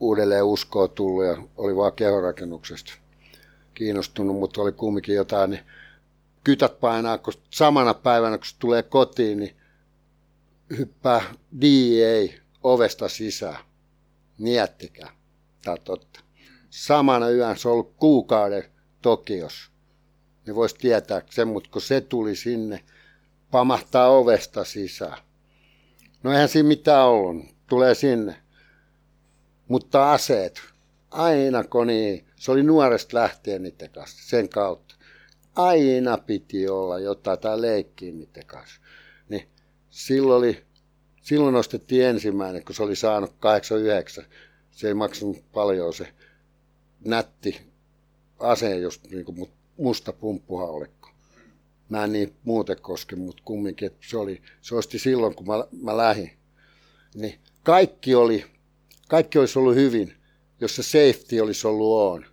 Uudelleen uskoa tullut ja oli vaan kehorakennuksesta kiinnostunut, mutta oli kumminkin jotain, niin kytät painaa, kun samana päivänä kun tulee kotiin, niin hyppää DEA ovesta sisään. Miettikää. Tämä totta. Samana yön se on ollut kuukauden Tokios. Niin voisi tietää sen, mutta kun se tuli sinne, pamahtaa ovesta sisään. No eihän siinä mitään ollut. Tulee sinne. Mutta aseet, aina kun niin, se oli nuoresta lähtien niiden kanssa, sen kautta. Aina piti olla jotain tai leikkiä niiden kanssa. Niin silloin oli silloin ostettiin ensimmäinen, kun se oli saanut 89. Se ei maksanut paljon se nätti ase, just niin kuin musta pumppuhaulikko. Mä en niin muuten koske, mutta kumminkin, että se, oli, se osti silloin, kun mä, mä lähdin. Niin kaikki, oli, kaikki olisi ollut hyvin, jos se safety olisi ollut on.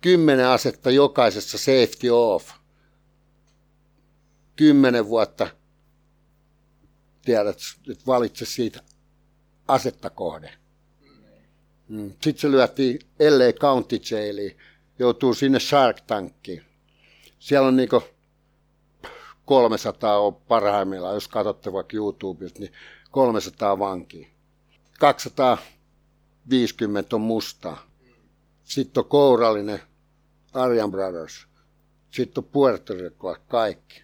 Kymmenen asetta jokaisessa safety off. Kymmenen vuotta tiedät, että valitse siitä asetta kohde. Mm. Sitten se lyötiin LA County Jailiin, joutuu sinne Shark Tankiin. Siellä on niinku 300 on parhaimmillaan, jos katsotte vaikka YouTubesta, niin 300 vankia. 250 on mustaa. Sitten on kourallinen Arjan Brothers. Sitten Puerto Rico, kaikki.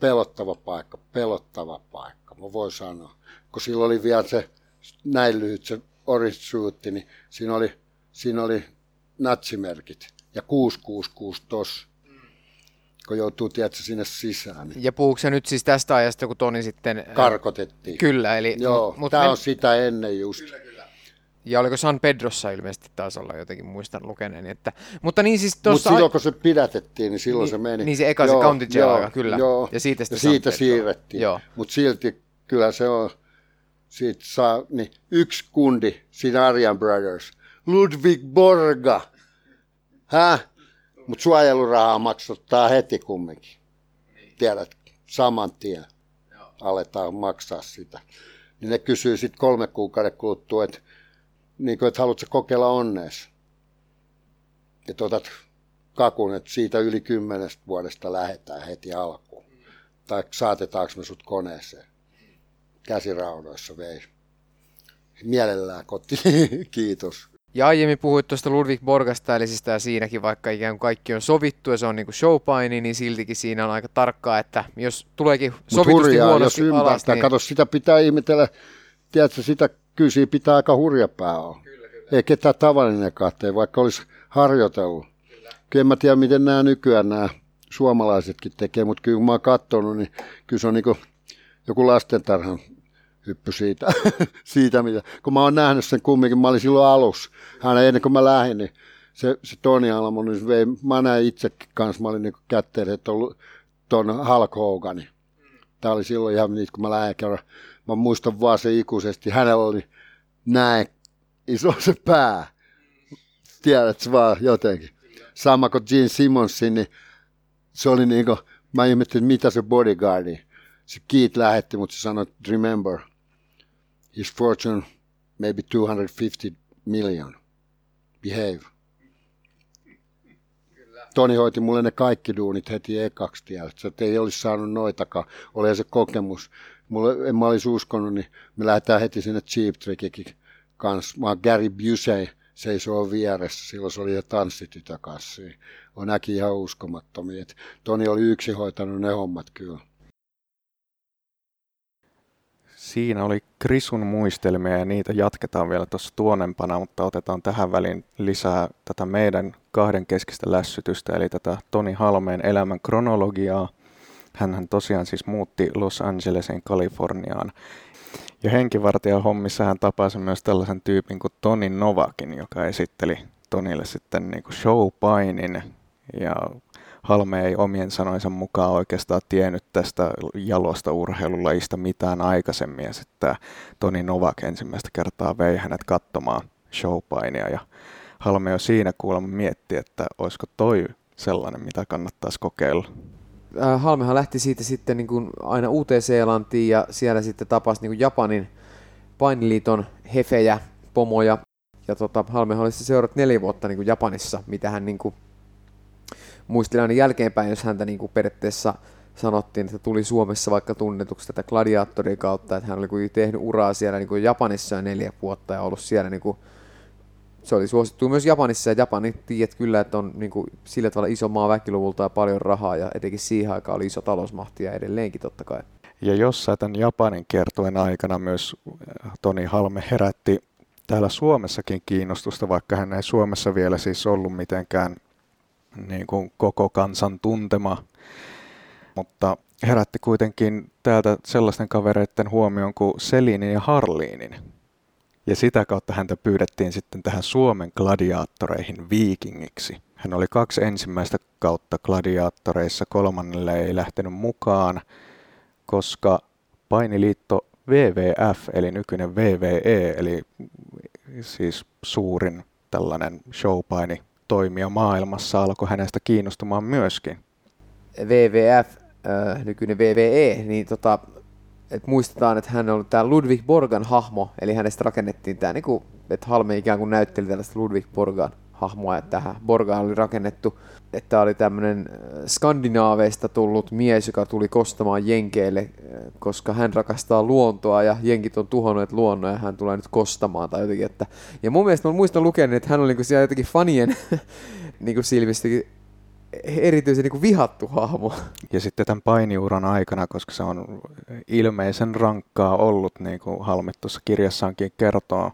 Pelottava paikka, pelottava paikka mä voin sanoa. Kun silloin oli vielä se näin lyhyt se orange niin siinä oli, siinä oli natsimerkit ja 666 tos. kun joutuu, tiedätkö, sinne sisään. Niin Ja puhuuko se nyt siis tästä ajasta, kun Toni sitten... äh, karkotettiin. Kyllä, eli... Joo, mut, mut tämä me- on sitä ennen just. Ja oliko San Pedrossa ilmeisesti taas olla jotenkin, muistan lukeneeni. Että, mutta niin siis Mutta tuossa... silloin kun se pidätettiin, niin silloin Niin- se meni. niin se eka se county jail aika, kyllä. Joo, Ja siitä ja siitä siirrettiin. Joo. Mutta silti kyllä se on, siitä saa, niin yksi kundi siinä Arjan Brothers, Ludwig Borga, häh? Mutta suojelurahaa maksattaa heti kumminkin. Tiedät, saman tien aletaan maksaa sitä. Niin ne kysyy sitten kolme kuukauden kuluttua, että niin kuin, että haluatko kokeilla onnees? Että otat kakun, että siitä yli kymmenestä vuodesta lähdetään heti alkuun. Tai saatetaanko me sut koneeseen? Käsiraudoissa vei. Mielellään koti. Kiitos. Ja aiemmin puhuit tuosta Ludwig Borgasta, eli siis tää siinäkin, vaikka ikään kuin kaikki on sovittu ja se on niinku showpaini, niin siltikin siinä on aika tarkkaa, että jos tuleekin sovitusti hurjaa, jos huonosti ymmärtää. alas, niin Kato, sitä pitää ihmetellä. Tiedätkö, sitä kysyä pitää aika hurja pää olla. Ei ketään tavallinen kahtee, vaikka olisi harjoitellut. Kyllä. kyllä en mä tiedä, miten nämä nykyään nämä suomalaisetkin tekee, mutta kyllä kun mä oon katsonut, niin kyllä se on niin joku lastentarhan hyppy siitä, siitä mitä, kun mä oon nähnyt sen kumminkin, mä olin silloin alussa, hän ennen kuin mä lähdin, niin se, se Toni Almo, niin se vei, mä näin itsekin kanssa, mä olin niin kätteet, että on ton Hulk Hoganin. Tämä oli silloin ihan niitä, kun mä lähdin kerran, mä muistan vaan se ikuisesti, hänellä oli näin iso se pää, tiedätkö vaan jotenkin. Sama kuin Gene Simmonsin, niin se oli niin kuin, mä ihmettelin, mitä se bodyguardi, se Keith lähetti, mutta se sanoi, remember, his fortune maybe 250 million. Behave. Toni hoiti mulle ne kaikki duunit heti ekaksi tiellä. Se että ei olisi saanut noitakaan. Oli se kokemus. Mulle, en mä olisi uskonut, niin me lähdetään heti sinne Cheap Trickikin kanssa. Mä oon Gary Busey seisoo vieressä. Silloin se oli jo tanssitytö kanssa. On näki ihan uskomattomia. Et Toni oli yksi hoitanut ne hommat kyllä. Siinä oli Krisun muistelmia ja niitä jatketaan vielä tuossa tuonempana, mutta otetaan tähän väliin lisää tätä meidän kahden keskistä lässytystä, eli tätä Toni Halmeen elämän kronologiaa. Hänhän tosiaan siis muutti Los Angelesiin Kaliforniaan. Ja henkivartijan hommissa hän tapasi myös tällaisen tyypin kuin Toni Novakin, joka esitteli Tonille sitten niin kuin showpainin. Ja Halme ei omien sanoinsa mukaan oikeastaan tiennyt tästä jalosta urheilulajista mitään aikaisemmin. Ja sitten Toni Novak ensimmäistä kertaa vei hänet katsomaan showpainia. Ja Halme jo siinä kuulemma mietti, että olisiko toi sellainen, mitä kannattaisi kokeilla. Äh, Halmehan lähti siitä sitten niin kuin aina Uuteen-Seelantiin ja siellä sitten tapasi niin kuin Japanin painiliiton hefejä, pomoja. Ja tota, Halmehan oli sitten seurannut neljä vuotta niin kuin Japanissa, mitä hän niin muisteli aina jälkeenpäin, jos häntä niin kuin periaatteessa sanottiin, että tuli Suomessa vaikka tunnetuksi tätä gladiaattorin kautta, että hän oli tehnyt uraa siellä niin kuin Japanissa neljä vuotta ja ollut siellä niin kuin, se oli suosittu myös Japanissa ja Japani tiedät kyllä, että on niin kuin, sillä tavalla iso maa väkiluvulta ja paljon rahaa ja etenkin siihen aikaan oli iso talousmahti ja edelleenkin totta kai. Ja jossain tämän Japanin kiertueen aikana myös äh, Toni Halme herätti täällä Suomessakin kiinnostusta, vaikka hän ei Suomessa vielä siis ollut mitenkään niin kuin koko kansan tuntema, mutta herätti kuitenkin täältä sellaisten kavereiden huomioon kuin Selinin ja Harliinin. Ja sitä kautta häntä pyydettiin sitten tähän Suomen gladiaattoreihin viikingiksi. Hän oli kaksi ensimmäistä kautta gladiaattoreissa, kolmannelle ei lähtenyt mukaan, koska painiliitto WWF, eli nykyinen VVE, eli siis suurin tällainen showpaini toimija maailmassa, alkoi hänestä kiinnostumaan myöskin. WWF, äh, nykyinen VVE, niin tota, et muistetaan, että hän on ollut tämä Ludwig Borgan hahmo, eli hänestä rakennettiin tämä, niinku, että Halme ikään kuin näytteli tällaista Ludwig Borgan hahmoa, että tähän Borgaan oli rakennettu, että tämä oli tämmöinen skandinaaveista tullut mies, joka tuli kostamaan Jenkeille, äh, koska hän rakastaa luontoa ja Jenkit on tuhonnut luonnon ja hän tulee nyt kostamaan tai jotenkin, että ja mun mielestä mä muistan lukenut, että hän oli niinku siellä jotenkin fanien niinku silmistäkin erityisen niin kuin vihattu hahmo. Ja sitten tämän painiuran aikana, koska se on ilmeisen rankkaa ollut, niin kuin Halmet tuossa kirjassaankin kertoo,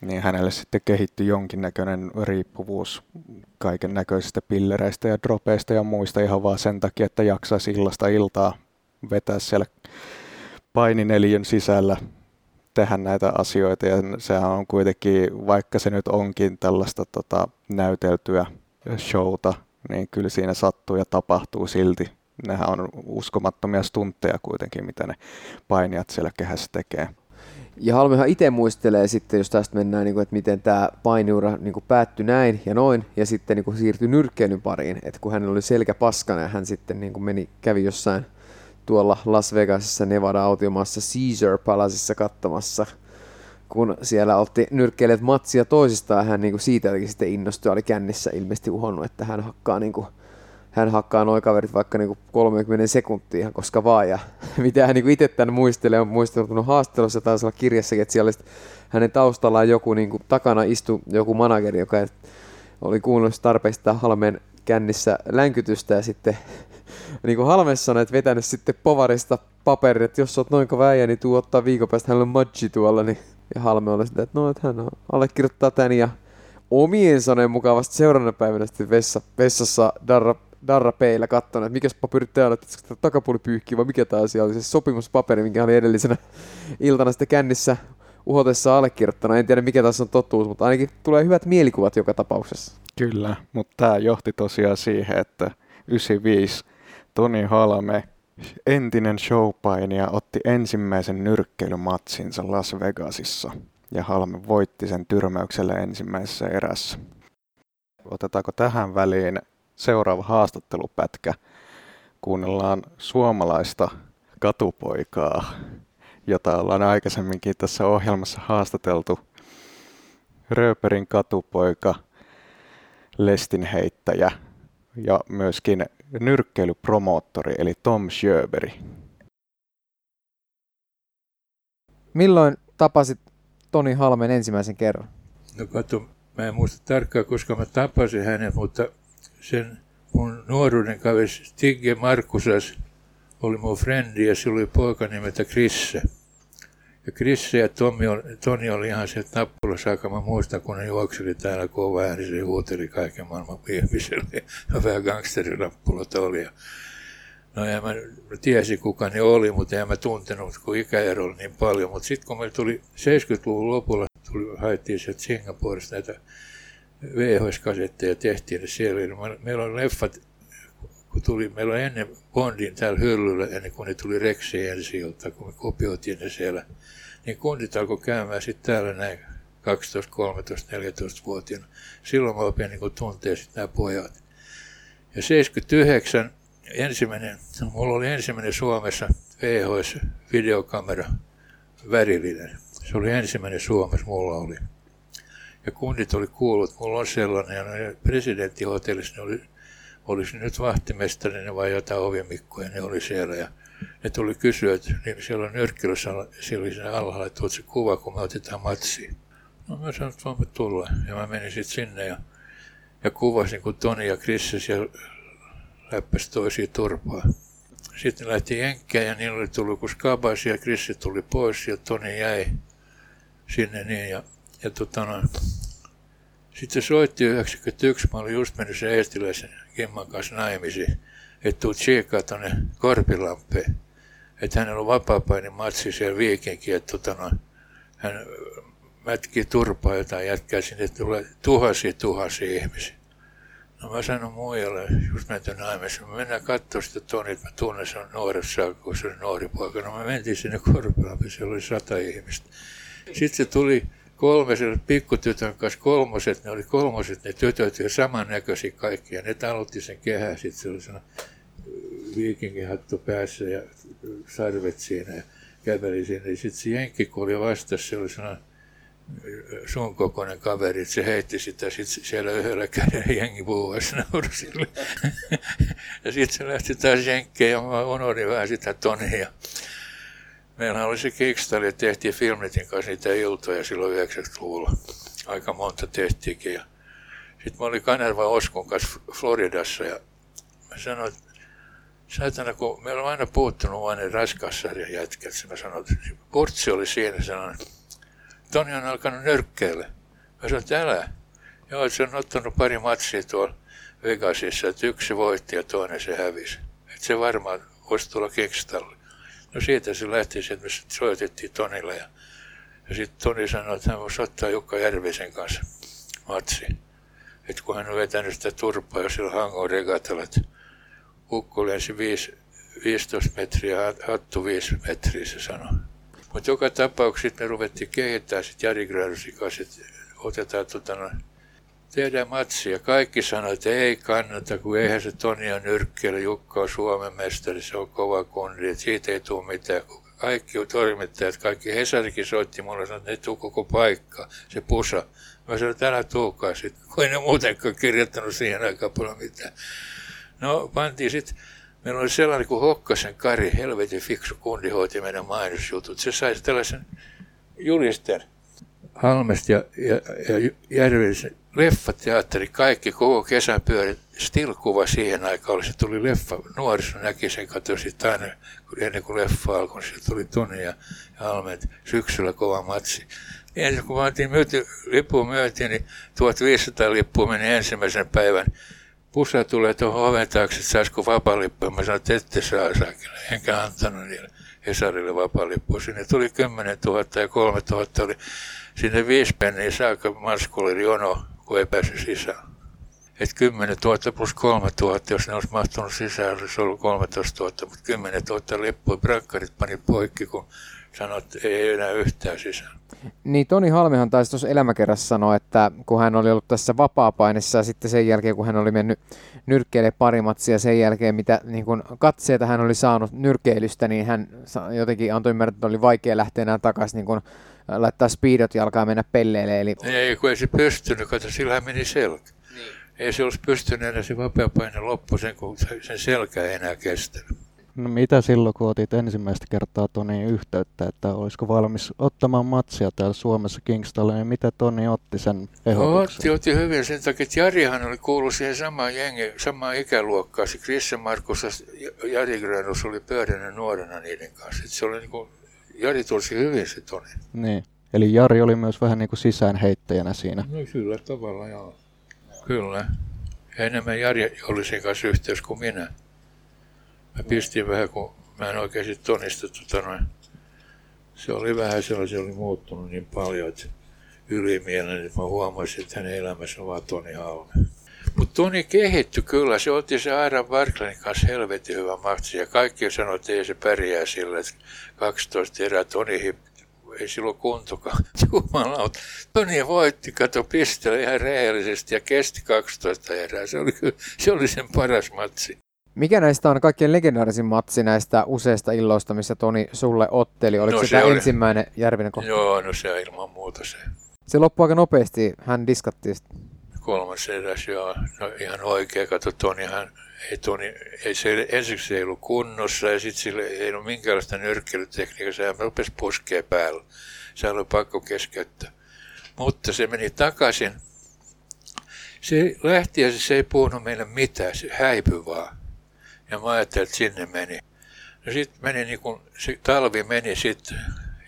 niin hänelle sitten kehittyi jonkinnäköinen riippuvuus kaiken näköisistä pillereistä ja dropeista ja muista ihan vaan sen takia, että jaksaisi illasta iltaa vetää siellä painineliön sisällä tehdä näitä asioita ja sehän on kuitenkin, vaikka se nyt onkin tällaista tota, näyteltyä showta, niin kyllä siinä sattuu ja tapahtuu silti. Nehän on uskomattomia stuntteja kuitenkin, mitä ne painijat siellä kehässä tekee. Ja Halmehan itse muistelee sitten, jos tästä mennään, niin kuin, että miten tämä painiura niin kuin päättyi näin ja noin, ja sitten niin kuin siirtyi nyrkkeilyn pariin, että kun hänellä oli selkä paskana ja hän sitten niin kuin meni, kävi jossain tuolla Las Vegasissa Nevada-autiomaassa Caesar Palaceissa katsomassa, kun siellä otti nyrkkeilijät matsia toisistaan, hän niin kuin siitä sitten innostui, oli kännissä ilmeisesti uhonnut, että hän hakkaa niin kuin hän hakkaa noin kaverit vaikka niinku 30 sekuntia koska vaan. Ja mitä hän niinku itse tämän muistelee, on muisteltu haastattelussa taisi olla kirjassakin, että siellä hänen taustallaan joku niinku, takana istui joku manageri, joka oli kuunnellut tarpeista Halmeen kännissä länkytystä ja sitten niin kuin Halmes sanoi, että vetänyt sitten povarista paperin, että jos oot noin väijä, niin tuu ottaa viikon päästä, hänellä on madji tuolla, niin ja Halme oli sitä, että no, että hän allekirjoittaa tän ja omien sanojen mukaan vasta seuraavana päivänä sitten vessa, vessassa Darra Darra Peillä katsonut, että mikä paperi täällä, että takapuoli pyyhkii vai mikä tämä asia oli, se sopimuspaperi, minkä oli edellisenä iltana sitten kännissä uhotessa allekirjoittanut. En tiedä mikä tässä on totuus, mutta ainakin tulee hyvät mielikuvat joka tapauksessa. Kyllä, mutta tämä johti tosiaan siihen, että 95 Toni Halme, entinen showpainija, otti ensimmäisen nyrkkeilymatsinsa Las Vegasissa ja Halme voitti sen tyrmäyksellä ensimmäisessä erässä. Otetaanko tähän väliin seuraava haastattelupätkä kuunnellaan suomalaista katupoikaa, jota ollaan aikaisemminkin tässä ohjelmassa haastateltu. Rööperin katupoika, lestinheittäjä ja myöskin nyrkkeilypromoottori eli Tom Sjöberi. Milloin tapasit Toni Halmen ensimmäisen kerran? No katso, mä en muista tarkkaan, koska mä tapasin hänet, mutta sen mun nuoruuden kaveri Stigge Markusas oli mun frendi ja sillä oli poika nimeltä Krisse. Ja Krisse ja Tomi oli, Toni oli ihan sieltä nappulassa saakka. Mä muistan, kun ne juokseli täällä kovaa, niin se huuteli kaiken maailman ihmiselle. Ja vähän gangsterinappulot oli. Ja No ja mä, tiesin kuka ne oli, mutta en mä tuntenut, kun ikäero oli niin paljon. Mutta sitten kun me tuli 70-luvun lopulla, tuli, haettiin sieltä Singaporesta näitä VHS-kasetteja tehtiin, niin siellä oli, meillä on leffat, kun tuli, meillä on ennen Bondin täällä hyllyllä, ennen kuin ne tuli Rexeen ensi ilta, kun me kopioitiin ne siellä, niin kundit alkoi käymään sitten täällä näin 12, 13, 14-vuotiaana. Silloin mä opin niin tuntee sitten nämä pojat. Ja 79 ensimmäinen, mulla oli ensimmäinen Suomessa VHS-videokamera värillinen. Se oli ensimmäinen Suomessa, mulla oli ja kundit oli kuullut, mulla on sellainen, ja presidenttihotellissa ne oli, olisi nyt vahtimestarinen vai jotain ovimikkoja, ne oli siellä, ja ne tuli kysyä, että niin siellä on nyrkkelyssä, siellä oli siinä alhaalla, että se kuva, kun me otetaan matsiin. No mä sanoin, että voimme tulla, ja mä menin sitten sinne, ja, ja kuvasin, kun Toni ja Krisse siellä läppäsi toisia turpaa. Sitten lähti jenkkään ja niillä oli tullut kun skabasi ja Krissi tuli pois ja Toni jäi sinne niin. Ja ja tota no, sitten soitti 91, mä olin just mennyt sen eestiläisen Kimman kanssa naimisiin, että tuu tsiikaa tuonne Korpilampeen. Että hänellä on vapaa matsi siellä viikinkin, että tota no, hän mätki turpaa jotain jätkää sinne, että tulee tuhansia tuhansia ihmisiä. No mä sanon muijalle, just menty naimisiin, me mennään katsoa sitä Toni, että mä tunnen sen nuoressa, kun se on nuori poika. No me mentiin sinne Korpilampeen, siellä oli sata ihmistä. Sitten se tuli kolme pikkutytön kanssa kolmoset, ne oli kolmoset ne tytöt ja samannäköisiä kaikki. Ja ne talotti sen kehää sitten sellaisena viikinkihattu päässä ja sarvet siinä ja käveli sinne. Sitten se jenkki, kun oli vastassa, se oli sellainen sun kokoinen kaveri, että se heitti sitä sit siellä yhdellä kädellä jengi puhuessa naurusille. ja sitten se lähti taas jenkkeen ja mä unohdin vähän sitä tonia. Meillä oli se Kickstarter, tehtiin Filmnetin kanssa niitä iltoja silloin 90-luvulla. Aika monta tehtiinkin. Sitten mä olin Kanerva Oskun kanssa Floridassa ja mä sanoin, että saatana, kun meillä on aina puuttunut vain ne raskassarjan jätkät. Mä sanoin, että Portsi oli siinä sellainen Toni on alkanut nyrkkeelle. Mä sanoin, että älä. Joo, se on ottanut pari matsia tuolla Vegasissa, että yksi voitti ja toinen se hävisi. Että se varmaan voisi tulla Kingstalle. No siitä se lähti, että me soitettiin Tonille ja, ja sitten Toni sanoi, että hän voisi ottaa Jukka Järvisen kanssa matsi. Että kun hän on vetänyt sitä turpaa jo sillä Hangon regatalla, että ukko lensi 15 metriä, hattu 5 metriä, se sanoi. Mutta joka tapauksessa me ruvettiin kehittämään sitten Jari Grönsin kanssa, että otetaan tota, tehdään matsia. Kaikki sanoivat, että ei kannata, kun eihän se Toni on nyrkkeellä, Jukka on Suomen mestari, se on kova kundi, että siitä ei tule mitään. Kaikki toimittajat, kaikki Hesarikin soitti mulle, sanoi, että ne tuu koko paikka, se pusa. Mä sanoin, että älä tuukaan sitten, kun ei ne muutenkaan kirjoittanut siihen aikaan paljon mitään. No, pantiin sitten Meillä oli sellainen kuin Hokkasen Kari, helvetin fiksu kundi hoiti meidän mainosjutut. Se sai tällaisen julisten Halmesta ja, ja, ja Järvisen leffateatteri, kaikki koko kesän pyöri. Still-kuva siihen aikaan oli, se tuli leffa, nuoriso näki sen, katsoi sitten aina, kun ennen kuin leffa alkoi, niin se tuli Toni ja, ja Halmet syksyllä kova matsi. Ensin kun vaatiin myyty, lippu myytiin, niin 1500 lippua meni ensimmäisen päivän Pusa tulee tuohon oven taakse, että saisiko vapaalippu. Mä sanoin, että ette saa saakille. Enkä antanut niille Hesarille vapaalippu. Sinne tuli 10 000 ja 3 000 oli sinne viisi penniä saakka Marskulle oli jono, kun ei päässyt sisään. Että 10 000 plus 3 000, jos ne olisi mahtunut sisään, olisi ollut 13 000, mutta 10 000 lippua. Brakkarit pani poikki, kun sanoi, että ei enää yhtään sisään. Niin Toni Halmihan taisi tuossa elämäkerrassa sanoa, että kun hän oli ollut tässä vapaa-painissa ja sitten sen jälkeen, kun hän oli mennyt nyrkkeelle pari matsia sen jälkeen, mitä niin kun katseita hän oli saanut nyrkeilystä, niin hän jotenkin antoi ymmärtää, että oli vaikea lähteä enää takaisin niin laittaa speedot ja alkaa mennä pelleille. Eli... Ei, kun ei se pystynyt, kato, sillä meni selkä. Niin. Ei se olisi pystynyt enää se vapaa-paine loppu sen, kun sen selkä ei enää kestänyt. No mitä silloin, kun otit ensimmäistä kertaa Toni yhteyttä, että olisiko valmis ottamaan matsia täällä Suomessa Kingstalle, niin mitä Toni otti sen ehdotuksen? Otti, otti hyvin sen takia, että Jarihan oli kuullut siihen samaan jengi, samaan ikäluokkaan. Se Krisse Markus ja Jari Grönus oli pyörinyt nuorena niiden kanssa. Että se oli niin kuin, Jari tulisi hyvin se Toni. Niin. Eli Jari oli myös vähän niin kuin sisäänheittäjänä siinä. No kyllä tavalla, joo. Kyllä. Enemmän Jari oli sen kanssa yhteys kuin minä. Mä pistin vähän, kun mä en oikein sitten tunnista, tota noin. se oli vähän sellainen, se oli muuttunut niin paljon, että ylimielinen, että mä huomasin, että hänen elämässä on vaan Toni Halme. Mutta Toni kehittyi kyllä, se otti se Aaron Barkleyn kanssa helvetin hyvä matsi ja kaikki sanoivat, että ei se pärjää sillä, että 12 erää Toni ei silloin kuntokaan. Jumalauta. Toni voitti, kato pistellä ihan rehellisesti ja kesti 12 erää. Se oli, se oli sen paras matsi. Mikä näistä on kaikkein legendaarisin matsi näistä useista illoista, missä Toni sulle otteli? Oliko no, se, se oli... ensimmäinen Järvinen kohta? Joo, no se ilman muuta se. Se loppui aika nopeasti, hän diskattiin sitten. Kolmas eräs, joo. No ihan oikein, kato Tonihan, ei, Toni, ei se, ensiksi ei ollut kunnossa ja sitten sille ei ollut minkäänlaista nyrkkeilytekniikkaa, sehän rupesi puskea päällä. Se oli pakko keskeyttää. Mutta se meni takaisin. Se lähti ja se ei puhunut meille mitään, se häipyi vaan. Ja mä ajattelin, että sinne meni. No sitten meni niin kuin, se talvi meni sitten,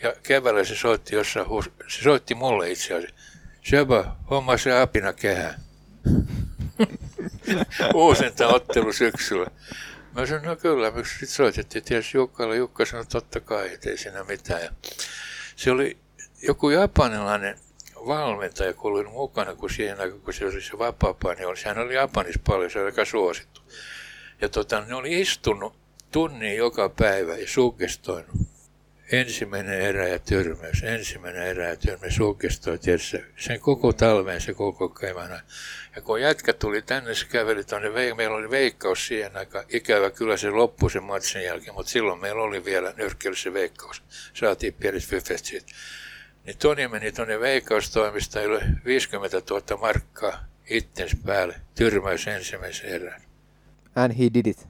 ja keväällä se soitti jossain, se soitti mulle itse asiassa. Seba, homma se apina kehä. Uusinta ottelu syksyllä. Mä sanoin, no kyllä, miksi sitten soitettiin, ties Jukkalle. Jukka sanoi, totta kai, ettei siinä mitään. Ja se oli joku japanilainen valmentaja, kun oli mukana, kun siihen aikaan, kun se oli se vapaa niin oli, sehän oli Japanissa paljon, se oli aika suosittu. Ja tota, ne oli istunut tunnin joka päivä ja suggestoinut. Ensimmäinen erä ja tyrmäys, ensimmäinen erä ja tyrmäys suggestoi tietysti sen koko talven, se koko kevänä. Ja kun jätkä tuli tänne, se käveli tuonne, meillä oli veikkaus siihen aika ikävä, kyllä se loppui sen matsin jälkeen, mutta silloin meillä oli vielä nyrkkeilyssä veikkaus. Saatiin pienet fyfet siitä. Niin Toni meni tuonne veikkaustoimistoille 50 000 markkaa itsensä päälle, tyrmäys ensimmäisen erään. And he did it.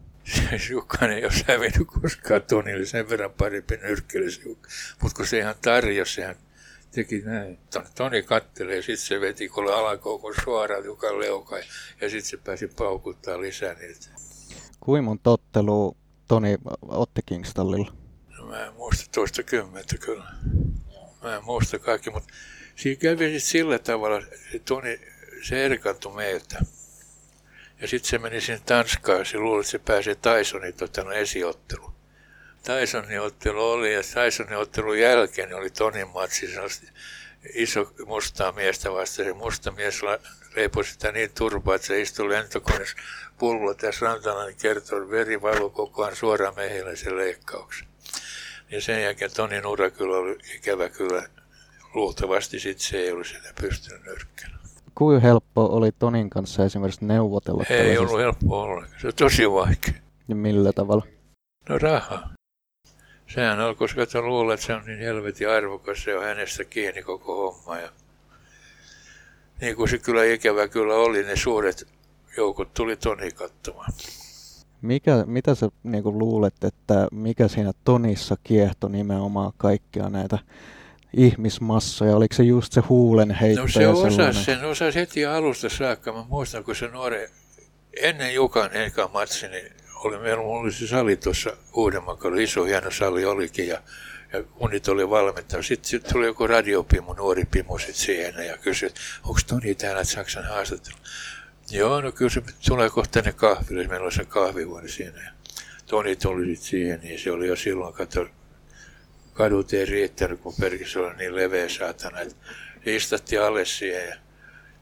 Jukkanen ei ole hävinnyt koskaan Tonille sen verran parempi nyrkkelys. Mutta kun se ihan tarjosi, sehän teki näin. Toni kattelee ja sitten se veti kuule alakoukon suoraan Jukan leukaan ja sitten se pääsi paukuttaa lisää niitä. Kuinka monta tottelu Toni otti Kingstallilla? No mä en muista toista kymmentä kyllä. mä en muista kaikki, mutta siinä kävi sitten sillä tavalla, että Toni, se erkantui meiltä. Ja sitten se meni sinne Tanskaan se luuli, että se pääsee Tysonin tota, no, esiottelu. Tysonin ottelu oli ja Tysonin ottelun jälkeen niin oli Tonin matsi iso mustaa miestä vasta. Se musta mies leipoi sitä niin turpaa, että se istui lentokoneessa pullo tässä rantana, niin kertoi, veri valui koko ajan suoraan mehiläisen leikkauksen. Ja sen jälkeen Tonin ura kyllä oli ikävä kyllä. Luultavasti sitten se ei olisi enää pystynyt nyrkkään. Kuinka helppo oli Tonin kanssa esimerkiksi neuvotella? Ei ollut helppo ollenkaan. Se on tosi vaikea. Ja millä tavalla? No raha. Sehän on, koska sä luulet, että se on niin helvetin arvokas, se on hänestä kiinni koko homma. Ja niin kuin se kyllä ikävä kyllä oli, ne suuret joukot tuli Toni katsomaan. Mikä, mitä sä niin luulet, että mikä siinä Tonissa kiehto nimenomaan kaikkia näitä ihmismassoja? Oliko se just se huulen heittäjä? No se osasi sen, osasi heti alusta saakka. Mä muistan, kun se nuori, ennen Jukan eka matsi, niin oli, meillä oli se sali tuossa Uudenmaan, iso hieno sali olikin ja, ja unit oli valmentanut. Sitten sit tuli joku radiopimu, nuori pimu sit siihen ja kysyi, onko Toni täällä Saksan haastattelu? Joo, no kyllä se tulee kohta tänne kahville, meillä oli se kahvihuone siinä. Ja Toni tuli sitten siihen, niin se oli jo silloin, kato, kadut ei riittänyt, kun perkis oli niin leveä saatana. Että istattiin alle siihen ja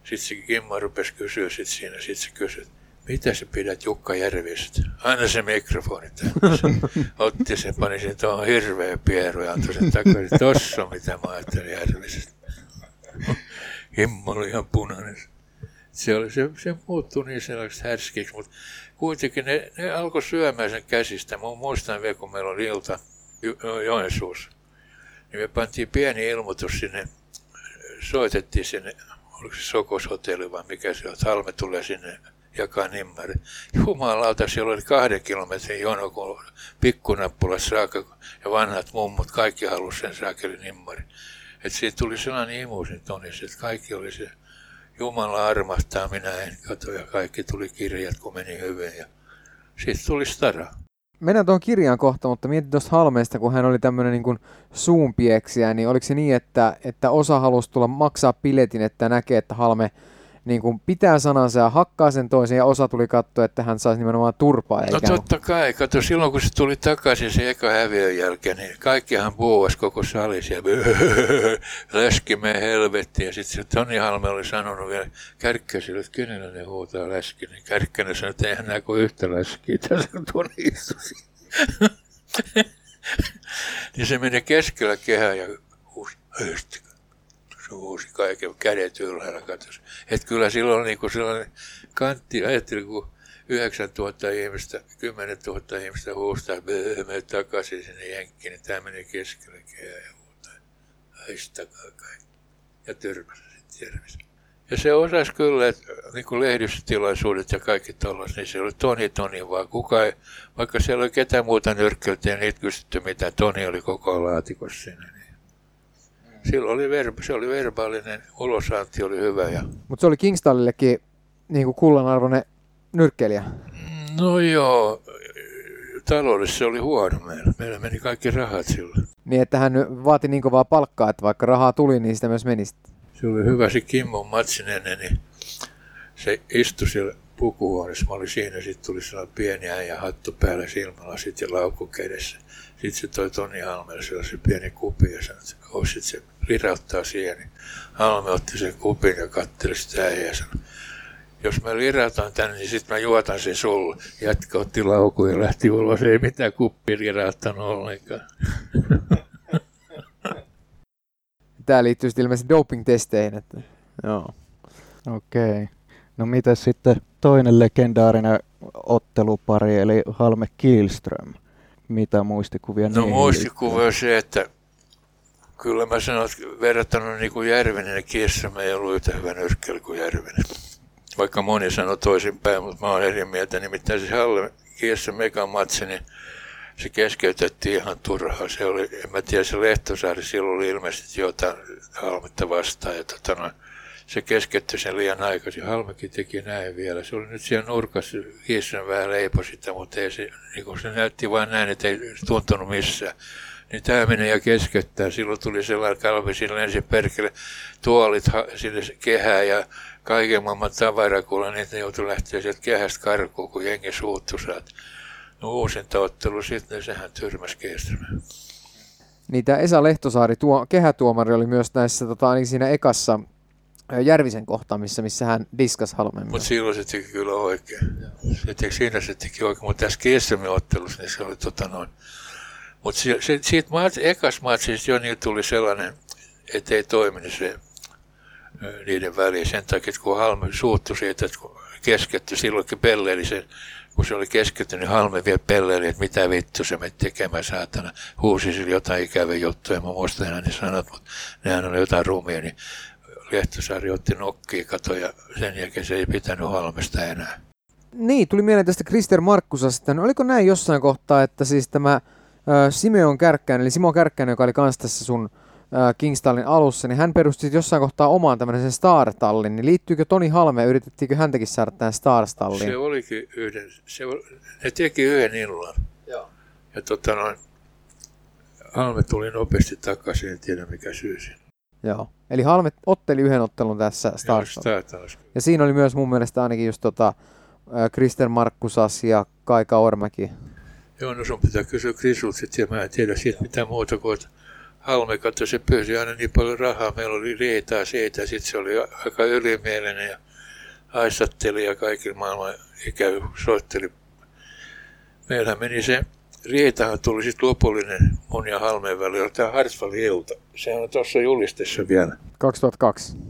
sitten se Kimma rupesi kysyä sit siinä. Sitten se kysyi, mitä sä pidät Jukka Järvistä? Anna se mikrofoni tänne. Otti sen, pani sen tuohon hirveä pieru ja antoi sen takaisin. Tossa mitä mä ajattelin Järvisestä. Kimmo oli ihan punainen. Se, oli, se, se muuttui niin sellaiseksi härskiksi, mutta kuitenkin ne, ne alkoi syömään sen käsistä. Mä muistan vielä, kun meillä oli ilta Joensuussa, niin me pantiin pieni ilmoitus sinne, soitettiin sinne, oliko se Sokoshotelli vai mikä se on, Halme tulee sinne jakaa nimmari. Jumalauta, siellä oli kahden kilometrin jono, kun pikkunappulas saakka ja vanhat mummut, kaikki halusivat sen saakeli nimmari. Että siitä tuli sellainen imuusin tonis, että kaikki oli se Jumala armastaa, minä en kato ja kaikki tuli kirjat, kun meni hyvin ja sitten tuli stara. Mennään tuohon kirjaan kohta, mutta mietin tuosta Halmeesta, kun hän oli tämmöinen niin suunpieksiä, niin oliko se niin, että, että osa halusi tulla maksaa piletin, että näkee, että Halme niin kuin pitää sanansa ja hakkaa sen toisen, ja osa tuli katsoa, että hän saisi nimenomaan turpaa. No totta kai, kato, silloin kun se tuli takaisin se eka häviön jälkeen, niin kaikkihan puhuas koko sali siellä, läski me helvetti, ja sitten se Toni Halme oli sanonut vielä Kärkkäiselle, että kenellä ne huutaa läski, niin Kärkkäinen sanoi, että eihän näe kuin yhtä läskiä, tässä Toni istusi. niin se meni keskellä kehää ja huusi, se uusi kaiken kädet ylhäällä katosi. Että kyllä silloin niin kuin sellainen kantti, ajattelin, kun 9000 ihmistä, 10 000 ihmistä huustaa, me takaisin sinne jenkkiin, niin tämä meni keskelle kehää ja huutaa, haistakaa kaikki. Ja tyrmäsi sitten järvissä. Ja se osasi kyllä, että niin kuin lehdistötilaisuudet ja kaikki tollaset, niin se oli Toni Toni vaan. Kuka ei, vaikka siellä oli ketään muuta nyrkkeltä, niin niitä kysytty mitä. Toni oli koko laatikossa siinä. Silloin oli, verba, se oli verbaalinen, ulosaanti oli hyvä. Ja... Mutta se oli Kingstallillekin niin kuin kullanarvoinen nyrkkeilijä. No joo, taloudessa se oli huono meillä. Meillä meni kaikki rahat silloin. Niin, että hän vaati niin kovaa palkkaa, että vaikka rahaa tuli, niin sitä myös meni. Se oli hyvä se Kimmo Matsinenen, niin se istui siellä pukuhuoneessa. Mä olin siinä, sitten tuli sellainen pieni äijä hattu päällä silmälasit ja laukku kädessä. Sitten se toi Toni Halmelle sellaisen pieni kupi ja sanoi, että se lirauttaa siihen. Niin Halme otti sen kupin ja katteli sitä ja sanoi, jos mä lirautan tänne, niin sitten mä juotan sen sulle. Jätkä otti lauku ja lähti ulos, ei mitään kuppi lirauttanut ollenkaan. Tämä liittyy sitten ilmeisesti doping-testeihin. Että... Joo. Okei. Okay. No mitä sitten toinen legendaarinen ottelupari, eli Halme Kielström? Mitä muistikuvia No muistikuvia on se, että kyllä mä sanon, että verrattuna niin kuin ja Kiessämä ei ollut yhtä hyvä nyrkkely kuin Järvinen. Vaikka moni sanoi toisinpäin, mutta mä oon eri mieltä. Nimittäin se Halle Kiessä megamatsi, niin se keskeytettiin ihan turhaa. Se oli, en mä tiedä, se Lehtosaari silloin oli ilmeisesti jotain Halmetta vastaan. Ja tota noin, se keskeytti sen liian aikaisin. Halmekin teki näin vielä. Se oli nyt siellä nurkassa, Kiessan vähän leipo sitä, mutta ei se, niin se näytti vain näin, että ei tuntunut missään. Niin tämä menee ja keskeyttää. Silloin tuli sellainen kalvi, sillä ensin perkele tuolit sinne kehään ja kaiken maailman tavarakulla, niin ne joutui lähteä sieltä kehästä karkuun, kun jengi suuttu saat. No uusinta ottelu sitten, niin sehän tyrmäs kestämään. Niin tämä Esa Lehtosaari, tuo, kehätuomari oli myös näissä, tota, ainakin siinä ekassa Järvisen kohtaamissa, missä hän diskas Halmeen. Mutta silloin se teki kyllä oikein. Se teki, siinä se teki oikein, mutta tässä Kiessämme ottelussa, niin se oli tota noin. Mutta siitä maat, ekas matsista jo niin tuli sellainen, että ei toiminut se niiden väliin sen takia, että kun Halme suuttu siitä, että kun kesketty silloinkin pelleili sen, kun se oli keskittynyt, niin Halme vielä pelleili, että mitä vittu se me tekemään saatana. Huusi sille jotain ikäviä juttuja, mä muistan enää ne sanat, mutta nehän oli jotain rumia, niin Lehtosaari otti nokkiin kato ja sen jälkeen se ei pitänyt Halmesta enää. Niin, tuli mieleen tästä Krister Markkusasta. No, oliko näin jossain kohtaa, että siis tämä Simeon Kärkkäinen, eli Simo Kärkkäinen, joka oli kanssa tässä sun Kingstallin alussa, niin hän perusti jossain kohtaa omaan tämmöisen Star-tallin. Niin liittyykö Toni Halme, yritettiinkö häntäkin saada tähän Star-talliin? Se olikin yhden, se, ne teki yhden illan. Joo. Ja tota noin, Halme tuli nopeasti takaisin, en tiedä mikä syy siinä. Joo. Eli Halme otteli yhden ottelun tässä Stars. Ja siinä oli myös mun mielestä ainakin just tota, Krister Markkusas ja Kaika Ormäki. Joo, sun pitää kysyä Krisulta sitten, mä en tiedä siitä mitään muuta kuin, että Halme katsoi, se pyysi aina niin paljon rahaa, meillä oli riitaa siitä, sitten se oli aika ylimielinen ja haistatteli ja kaikilla maailman ikäy soitteli. Meillä meni se riitahan tuli sitten lopullinen mun ja Halmeen välillä, tämä Hartwallin ilta. Sehän on tuossa julistessa vielä. 2002.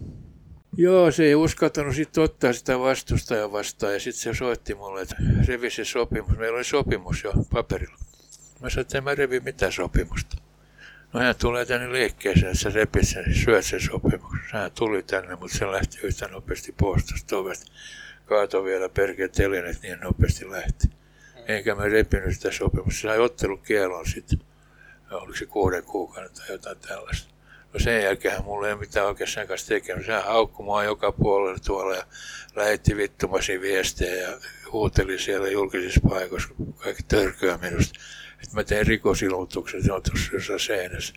Joo, se ei uskaltanut sitten ottaa sitä vastustajaa vastaan ja sitten se soitti mulle, että revi se sopimus. Meillä oli sopimus jo paperilla. Mä sanoin, että en mä revi mitään sopimusta. No hän tulee tänne liikkeeseen, että sä repit sen, syöt sen sopimuksen. Hän tuli tänne, mutta se lähti yhtä nopeasti pois tuosta ovesta. Kaatoi vielä perkeet telineet niin nopeasti lähti enkä mä repinyt sitä sopimusta. Sai ottelukielon sitten, oliko se kuuden kuukauden tai jotain tällaista. No sen jälkeen mulla ei mitään oikeastaan kanssa tekemistä. Hän haukkui mua joka puolella tuolla ja lähetti vittumasi viestejä ja huuteli siellä julkisissa paikoissa kaikki törkyä minusta. Että mä tein rikosilmoituksen, se on tuossa jossain seinässä.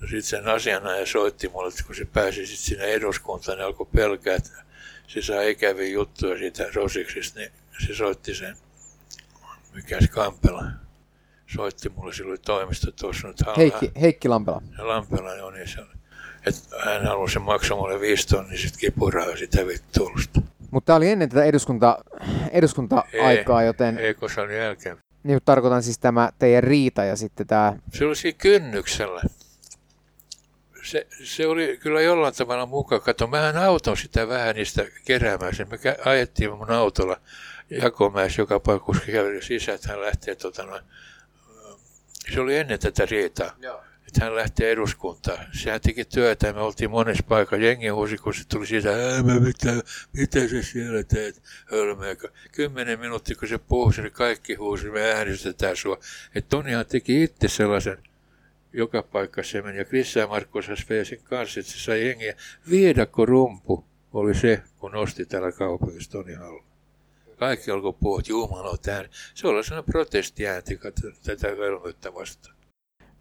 No sitten sen asianajaja soitti mulle, että kun se pääsi sitten sinne eduskuntaan, niin alkoi pelkää, että se saa ikäviä juttuja siitä Rosiksista, niin se soitti sen mikä Kampela soitti mulle silloin toimisto tuossa nyt. Heikki, Heikki Lampela. Ja Lampela, joo niin se oli. Et hän halusi maksaa mulle viisi tonnia sit kipuraa sitä vittuulusta. Mutta tämä oli ennen tätä eduskunta, eduskunta-aikaa, ei, joten... Ei, kun se oli jälkeen. Niin, tarkoitan siis tämä teidän riita ja sitten tämä... Se oli siinä kynnyksellä. Se, se oli kyllä jollain tavalla mukaan. Kato, mähän auton sitä vähän niistä keräämään. Me ajettiin mun autolla Jakomäessä joka paikka, kun käveli sisään, että hän lähtee, tota noin, se oli ennen tätä. Joo. Että hän lähtee eduskuntaan. Sehän teki työtä ja me oltiin monessa paikassa. Jengi huusi, kun se tuli siitä, mitä, mitä sä siellä teet, hölmöäkö. Kymmenen minuuttia, kun se puhui, niin kaikki huusi, me äänestetään sua. Että Tonihan teki itse sellaisen joka paikka se meni. Ja Krissa ja Markko sen kanssa, että se sai jengiä. Viedakko rumpu oli se, kun nosti täällä kaupungissa Toni Halla kaikki alkoi puhua, että Jumala on tähän. Se oli sellainen protestiäänti tätä velvoitetta vastaan.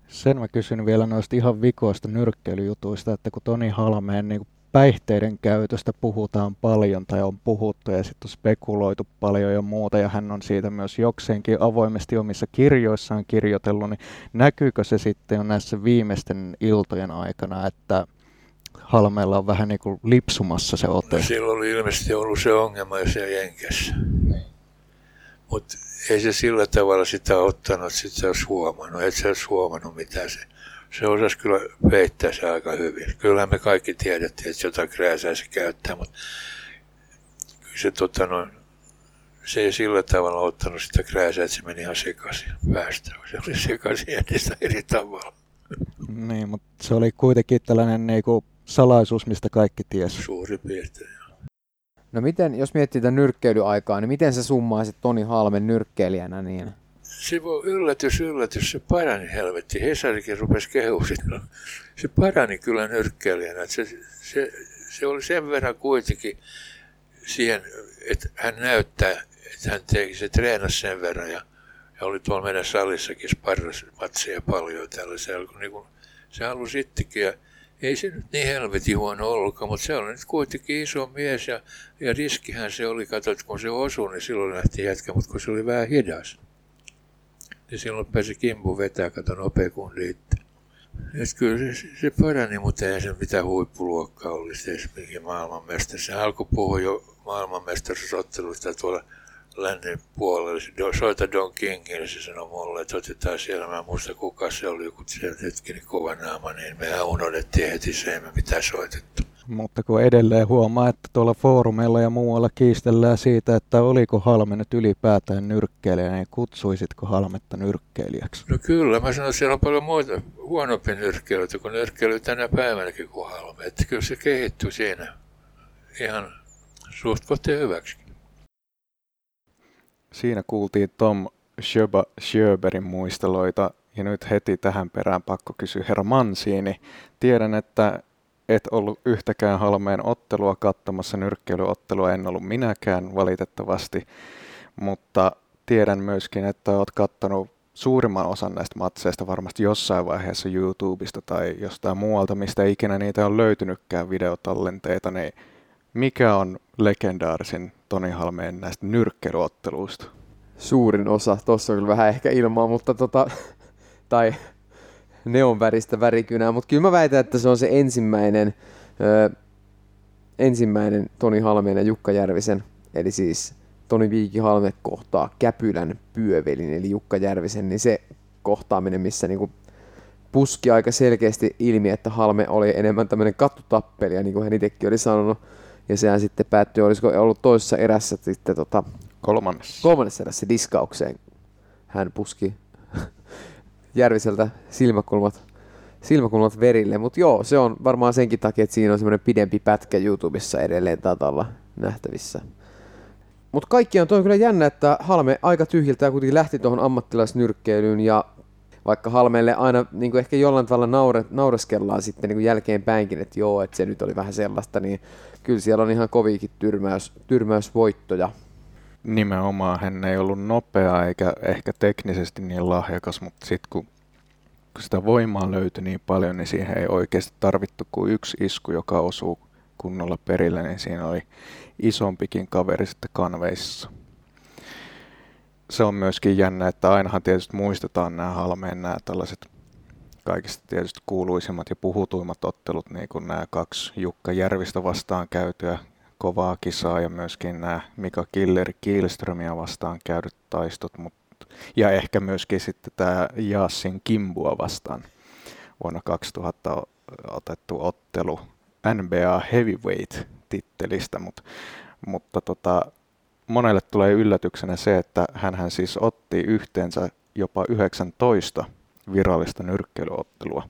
Sen mä kysyn vielä noista ihan vikoista nyrkkeilyjutuista, että kun Toni Halmeen niin päihteiden käytöstä puhutaan paljon tai on puhuttu ja sitten on spekuloitu paljon ja muuta ja hän on siitä myös jokseenkin avoimesti omissa kirjoissaan kirjoitellut, niin näkyykö se sitten jo näissä viimeisten iltojen aikana, että Halmeella on vähän niin kuin lipsumassa se ote. No, silloin oli ilmeisesti ollut se ongelma jo siellä Jenkessä. Niin. Mutta ei se sillä tavalla sitä ottanut, että sit se olisi huomannut. Et se olisi huomannut mitä se. Se osasi kyllä peittää se aika hyvin. Kyllä me kaikki tiedettiin, että jotain krääsää se käyttää, mutta kyllä se, tota, no, se ei sillä tavalla ottanut sitä krääsää, että se meni ihan sekaisin päästä. Se oli sekaisin entistä eri tavalla. Niin, mutta se oli kuitenkin tällainen niinku salaisuus, mistä kaikki tiesi. Suuri piirtein. No miten, jos miettii tätä nyrkkeilyaikaa, niin miten sä summaisit Toni Halmen nyrkkeilijänä niin? Se voi yllätys, yllätys, se parani helvetti. Hesarikin rupesi kehumaan. Se parani kyllä nyrkkeilijänä. Se, se, se oli sen verran kuitenkin siihen, että hän näyttää, että hän teki, se treenasi sen verran ja, Ja oli tuolla meidän salissakin sparrasmatseja paljon tällaisia, kun niin kuin se halusi itsekin. Ja ei se nyt niin helvetin huono ollutkaan, mutta se oli nyt kuitenkin iso mies ja, ja riskihän se oli, katsot, kun se osui, niin silloin lähti jätkä, mutta kun se oli vähän hidas, niin silloin pääsi kimpu vetää, kato nopea riitti. Et kyllä se, se parani, mutta ei se mitään huippuluokkaa olisi edes maailmanmestari. Se alkoi puhua jo maailmanmestaruusottelusta tuolla lännen puolella. Soita Don Kingille, se sanoi mulle, että otetaan siellä, mä en muista kuka se oli, joku sieltä hetkinen kova naama, niin mehän unohdettiin heti se, ei me mitään soitettu. Mutta kun edelleen huomaa, että tuolla foorumeilla ja muualla kiistellään siitä, että oliko Halme nyt ylipäätään nyrkkeilijä, niin kutsuisitko Halmetta nyrkkeilijäksi? No kyllä, mä sanoin, että siellä on paljon muita huonompia nyrkkeilyitä kuin nyrkkeily tänä päivänäkin kuin Halme. Että kyllä se kehittyy siinä ihan suht kohteen hyväksi. Siinä kuultiin Tom Schöba, Schöberin muisteloita ja nyt heti tähän perään pakko kysyä herra Mansiini. Tiedän, että et ollut yhtäkään Halmeen ottelua katsomassa, nyrkkeilyottelua en ollut minäkään valitettavasti, mutta tiedän myöskin, että olet katsonut suurimman osan näistä matseista varmasti jossain vaiheessa YouTubesta tai jostain muualta, mistä ikinä niitä on löytynytkään videotallenteita, niin mikä on legendaarisin Toni Halmeen näistä nyrkkeilyotteluista? Suurin osa, tuossa on kyllä vähän ehkä ilmaa, mutta tota, tai neon väristä värikynää, mutta kyllä mä väitän, että se on se ensimmäinen, ö, ensimmäinen Toni Halmeen ja Jukka Järvisen, eli siis Toni Viiki Halme kohtaa Käpylän pyövelin, eli Jukka Järvisen, niin se kohtaaminen, missä niinku puski aika selkeästi ilmi, että Halme oli enemmän tämmöinen kattutappelia, niin kuin hän itsekin oli sanonut, ja sehän sitten päättyi, olisiko ollut toisessa erässä sitten tota, kolmannessa. kolmannessa erässä diskaukseen. Hän puski Järviseltä silmäkulmat, silmäkulmat verille, mutta joo, se on varmaan senkin takia, että siinä on semmoinen pidempi pätkä YouTubessa edelleen tatalla nähtävissä. Mutta kaikki on toi kyllä jännä, että Halme aika tyhjiltä kuitenkin lähti tuohon ammattilaisnyrkkeilyyn ja vaikka Halmeelle aina niin kuin ehkä jollain tavalla naure, naureskellaan sitten niin kuin jälkeenpäinkin, että joo, että se nyt oli vähän sellaista, niin kyllä siellä on ihan koviikin tyrmäys, tyrmäysvoittoja. Nimenomaan hän ei ollut nopea eikä ehkä teknisesti niin lahjakas, mutta sitten kun, kun sitä voimaa löytyi niin paljon, niin siihen ei oikeasti tarvittu kuin yksi isku, joka osuu kunnolla perille, niin siinä oli isompikin kaveri sitten kanveissa se on myöskin jännä, että ainahan tietysti muistetaan nämä Halmeen nämä tällaiset kaikista tietysti kuuluisimmat ja puhutuimmat ottelut, niin kuin nämä kaksi Jukka Järvistä vastaan käytyä kovaa kisaa ja myöskin nämä Mika Killeri Kielströmiä vastaan käydyt taistot, mutta, ja ehkä myöskin sitten tämä Jaassin Kimbua vastaan vuonna 2000 otettu ottelu NBA Heavyweight-tittelistä, mutta, mutta tota, monelle tulee yllätyksenä se, että hän siis otti yhteensä jopa 19 virallista nyrkkeilyottelua,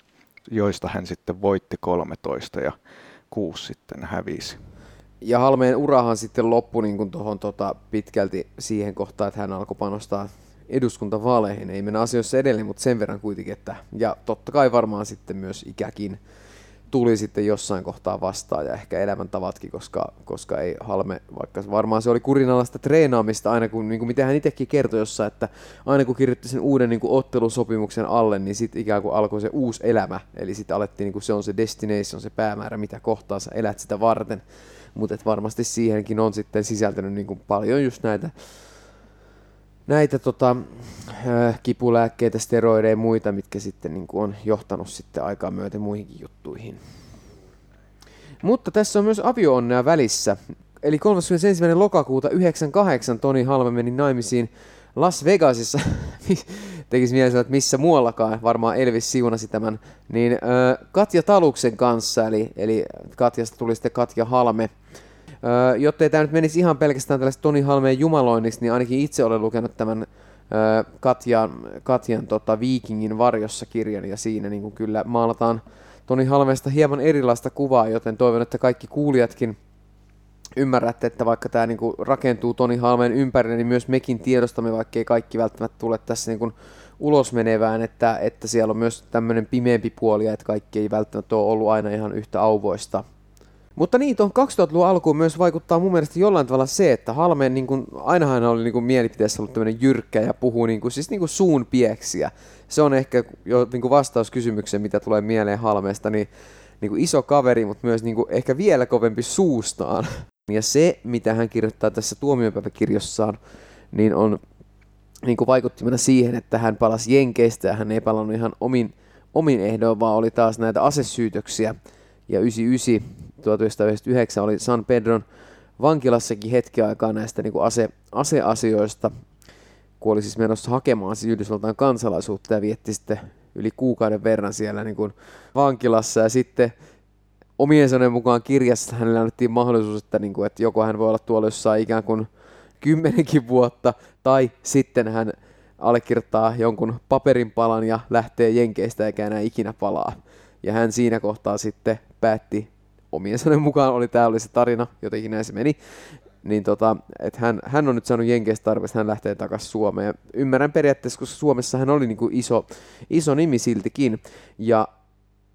joista hän sitten voitti 13 ja kuusi sitten hävisi. Ja Halmeen urahan sitten loppui niin tuohon tota, pitkälti siihen kohtaan, että hän alkoi panostaa eduskuntavaaleihin. Ei mennä asioissa edelleen, mutta sen verran kuitenkin, että ja totta kai varmaan sitten myös ikäkin tuli sitten jossain kohtaa vastaan ja ehkä elämäntavatkin, koska, koska ei Halme, vaikka varmaan se oli kurinalaista treenaamista aina kun, niin kuin mitä hän itsekin kertoi jossain, että aina kun kirjoitti sen uuden niin kuin ottelusopimuksen alle, niin sitten ikään kuin alkoi se uusi elämä, eli sitten alettiin, niin kuin se on se destination, se päämäärä, mitä kohtaa sä elät sitä varten, mutta varmasti siihenkin on sitten sisältänyt niin kuin paljon just näitä näitä tota, äh, kipulääkkeitä, steroideja ja muita, mitkä sitten niin kuin on johtanut sitten aikaa myöten muihinkin juttuihin. Mutta tässä on myös avioonnea välissä. Eli 31. lokakuuta 98 Toni Halme meni naimisiin Las Vegasissa. Tekisi mielessä, että missä muuallakaan, varmaan Elvis siunasi tämän, niin Katja Taluksen kanssa, eli, eli Katjasta tuli sitten Katja Halme. Jotta ei tämä nyt menisi ihan pelkästään tällaista Toni Halmeen jumaloinniksi, niin ainakin itse olen lukenut tämän öö, Katjan, Katjan tota, Viikingin varjossa kirjan, ja siinä niin kuin kyllä maalataan Toni Halmeesta hieman erilaista kuvaa, joten toivon, että kaikki kuulijatkin ymmärrätte, että vaikka tämä niin rakentuu Toni Halmeen ympärille, niin myös mekin tiedostamme, vaikka ei kaikki välttämättä tule tässä niin kuin ulos menevään, että, että siellä on myös tämmöinen pimeämpi puoli, että kaikki ei välttämättä ole ollut aina ihan yhtä auvoista. Mutta niin, tuohon 2000-luvun alkuun myös vaikuttaa mun mielestä jollain tavalla se, että Halmeen niin kuin, ainahan oli niin kuin, mielipiteessä ollut tämmöinen jyrkkä ja puhuu niin kuin, siis niin kuin suun pieksiä. Se on ehkä jo niin kuin vastaus kysymykseen, mitä tulee mieleen Halmeesta, niin, niin kuin iso kaveri, mutta myös niin kuin, ehkä vielä kovempi suustaan. Ja se, mitä hän kirjoittaa tässä tuomiopäiväkirjossaan, niin on niin kuin vaikuttimena siihen, että hän palasi Jenkeistä ja hän ei palannut ihan omin, omin ehdoin, vaan oli taas näitä asesyytöksiä. Ja 99, 1999 oli San Pedron vankilassakin hetken aikaa näistä niin kuin ase, aseasioista, kun oli siis menossa hakemaan siis Yhdysvaltain kansalaisuutta ja vietti sitten yli kuukauden verran siellä niin kuin vankilassa. Ja sitten omien sanojen mukaan kirjassa hänelle annettiin mahdollisuus, että, niin kuin, että joko hän voi olla tuolla jossain ikään kuin kymmenenkin vuotta, tai sitten hän allekirjoittaa jonkun paperin palan ja lähtee Jenkeistä eikä enää ikinä palaa. Ja hän siinä kohtaa sitten päätti, omien sanojen mukaan oli tämä oli se tarina, jotenkin näin se meni, niin tota, että hän, hän on nyt saanut Jenkeistä tarpeesta, hän lähtee takaisin Suomeen. Ja ymmärrän periaatteessa, koska Suomessa hän oli niin kuin iso, iso nimi siltikin, ja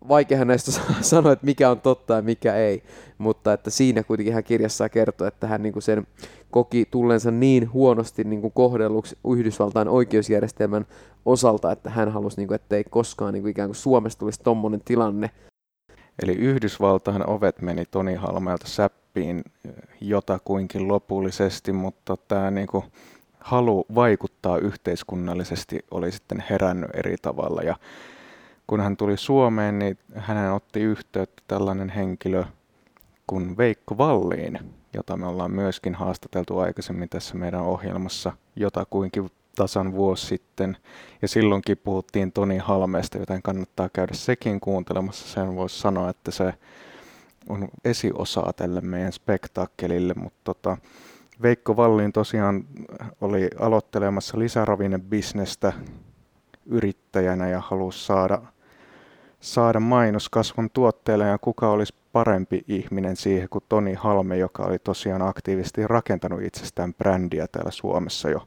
vaikeahan näistä sanoa, että mikä on totta ja mikä ei, mutta että siinä kuitenkin hän kirjassa kertoo, että hän niin sen koki tullensa niin huonosti niin kuin kohdelluksi Yhdysvaltain oikeusjärjestelmän osalta, että hän halusi, niin kuin, että ei koskaan niin kuin ikään kuin Suomesta tulisi tommonen tilanne. Eli Yhdysvaltain ovet meni Toni Halmeelta säppiin jotakuinkin lopullisesti, mutta tämä niin kuin halu vaikuttaa yhteiskunnallisesti oli sitten herännyt eri tavalla. Ja kun hän tuli Suomeen, niin hänen otti yhteyttä tällainen henkilö kuin Veikko Valliin, jota me ollaan myöskin haastateltu aikaisemmin tässä meidän ohjelmassa jotakuinkin tasan vuosi sitten. Ja silloinkin puhuttiin Toni Halmeesta, joten kannattaa käydä sekin kuuntelemassa. Sen voisi sanoa, että se on esiosaa tälle meidän spektaakkelille, mutta tota, Veikko Valliin tosiaan oli aloittelemassa lisäravinnebisnestä yrittäjänä ja halusi saada saada mainoskasvun tuotteelle ja kuka olisi parempi ihminen siihen kuin Toni Halme, joka oli tosiaan aktiivisesti rakentanut itsestään brändiä täällä Suomessa jo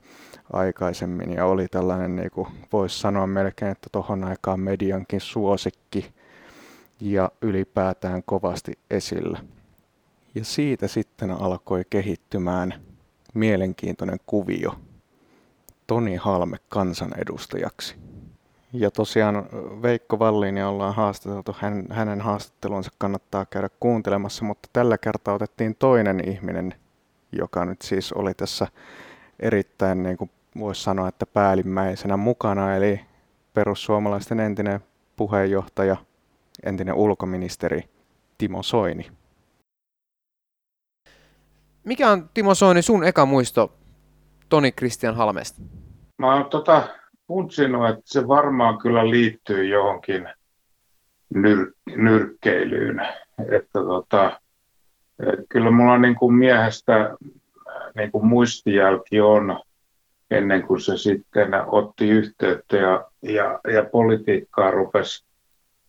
aikaisemmin ja oli tällainen, niin kuin voisi sanoa melkein, että tuohon aikaan mediankin suosikki ja ylipäätään kovasti esillä. Ja siitä sitten alkoi kehittymään mielenkiintoinen kuvio Toni Halme kansanedustajaksi. Ja tosiaan Veikko Valliinia ollaan haastateltu, hän, hänen haastattelunsa kannattaa käydä kuuntelemassa, mutta tällä kertaa otettiin toinen ihminen, joka nyt siis oli tässä erittäin, niin kuin voisi sanoa, että päällimmäisenä mukana, eli perussuomalaisten entinen puheenjohtaja, entinen ulkoministeri Timo Soini. Mikä on Timo Soini sun eka muisto Toni Christian Halmesta? Mä oon tota, funtsinut, että se varmaan kyllä liittyy johonkin nyr- nyrkkeilyyn. Että tota, et kyllä mulla niin kuin miehestä niin kuin muistijälki on ennen kuin se sitten otti yhteyttä ja, ja, ja politiikkaa rupesi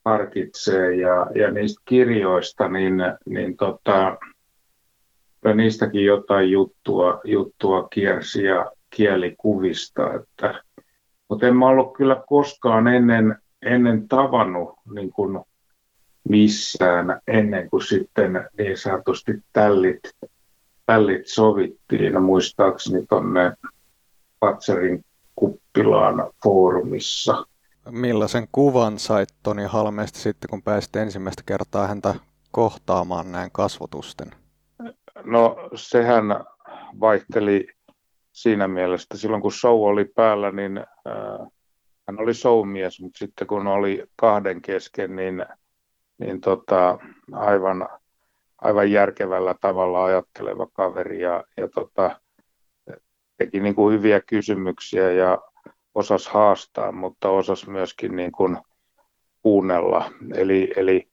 harkitsemaan ja, ja niistä kirjoista, niin, niin tota, niistäkin jotain juttua, juttua kiersi ja kielikuvista, että. Mutta en mä ollut kyllä koskaan ennen, ennen tavannut niin kuin missään ennen kuin sitten niin sanotusti tällit, tällit sovittiin, muistaakseni tuonne Patserin kuppilaan foorumissa. Millaisen kuvan sait Toni Halmeesta sitten, kun pääsit ensimmäistä kertaa häntä kohtaamaan näin kasvotusten? No sehän vaihteli siinä mielessä, silloin kun show oli päällä, niin äh, hän oli showmies, mutta sitten kun oli kahden kesken, niin, niin tota, aivan, aivan järkevällä tavalla ajatteleva kaveri ja, ja tota, teki niin kuin hyviä kysymyksiä ja osas haastaa, mutta osas myöskin niin kuin kuunnella. Eli, eli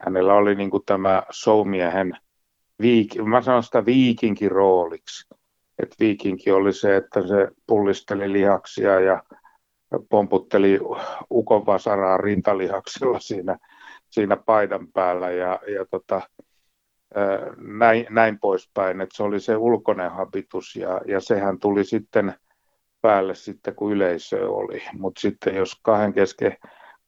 hänellä oli niin kuin tämä showmiehen, viik, mä sanon sitä viikinkin rooliksi että viikinki oli se, että se pullisteli lihaksia ja pomputteli ukonvasaraa rintalihaksilla siinä, siinä paidan päällä ja, ja tota, näin, näin poispäin, että se oli se ulkoinen habitus ja, ja sehän tuli sitten päälle sitten, kun yleisö oli. Mutta sitten jos kahden kesken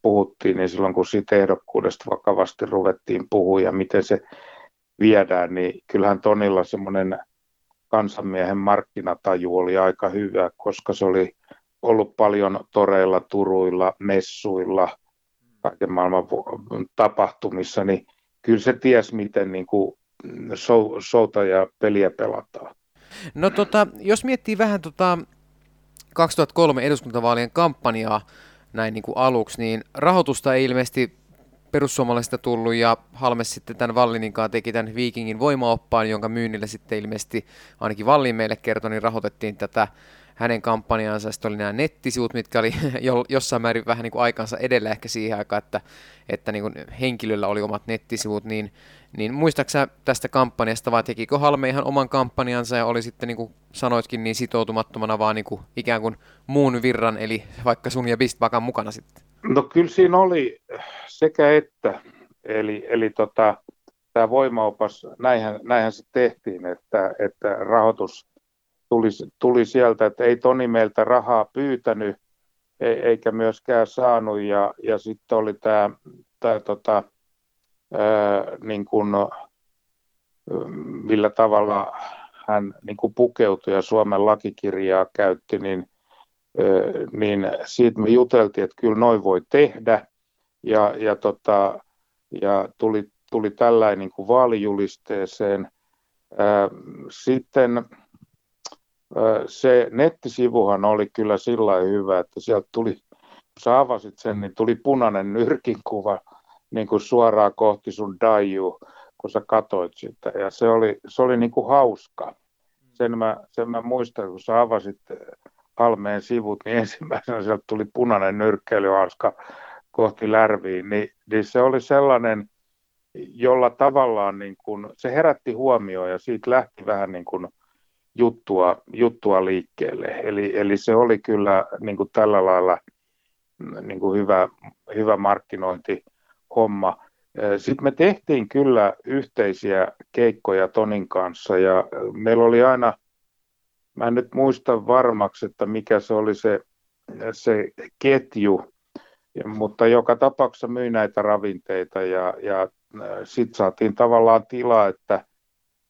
puhuttiin, niin silloin kun siitä ehdokkuudesta vakavasti ruvettiin puhua ja miten se viedään, niin kyllähän Tonilla semmoinen kansanmiehen markkinataju oli aika hyvä, koska se oli ollut paljon toreilla, turuilla, messuilla, kaiken maailman tapahtumissa, niin kyllä se ties, miten niin kuin show, showta ja peliä pelataan. No tota, jos miettii vähän tota 2003 eduskuntavaalien kampanjaa näin niin kuin aluksi, niin rahoitusta ei ilmeisesti perussuomalaisista tullut ja Halmes sitten tämän Vallininkaan teki tämän Vikingin voimaoppaan, jonka myynnillä sitten ilmeisesti ainakin Vallin meille kertoi, niin rahoitettiin tätä hänen kampanjaansa. Sitten oli nämä nettisivut, mitkä oli jossain määrin vähän niin kuin aikansa edellä ehkä siihen aikaan, että, että niin kuin henkilöllä oli omat nettisivut, niin, niin muistaaksä tästä kampanjasta vai tekikö Halme ihan oman kampanjansa ja oli sitten niin kuin sanoitkin niin sitoutumattomana vaan niin kuin ikään kuin muun virran, eli vaikka sun ja Bistbakan mukana sitten? No kyllä siinä oli sekä että, eli, eli tota, tämä voimaopas, näinhän, näinhän se tehtiin, että, että rahoitus tuli, tuli sieltä, että ei Toni meiltä rahaa pyytänyt, e, eikä myöskään saanut, ja, ja sitten oli tämä, tämä tota, ää, niin kuin, millä tavalla hän niin kuin pukeutui ja Suomen lakikirjaa käytti, niin, niin siitä me juteltiin, että kyllä noin voi tehdä, ja, ja, tota, ja tuli, tuli tällainen niin vaalijulisteeseen. Sitten se nettisivuhan oli kyllä sillä hyvä, että sieltä tuli, kun sä avasit sen, niin tuli punainen nyrkinkuva niin kuin suoraan kohti sun daiju, kun sä katoit sitä. Ja se oli, se oli niin kuin hauska. Sen mä, sen mä muistan, kun sä avasit Halmeen sivut, niin ensimmäisenä sieltä tuli punainen nyrkkeilyhauska kohti Lärviin. Niin, niin se oli sellainen, jolla tavallaan niin kuin, se herätti huomioon ja siitä lähti vähän niin kuin – juttua, juttua liikkeelle. Eli, eli se oli kyllä niin kuin tällä lailla niin kuin hyvä, hyvä markkinointihomma. Sitten me tehtiin kyllä yhteisiä keikkoja Tonin kanssa ja meillä oli aina, mä en nyt muista varmaksi, että mikä se oli se, se ketju, mutta joka tapauksessa myi näitä ravinteita ja, ja sitten saatiin tavallaan tilaa, että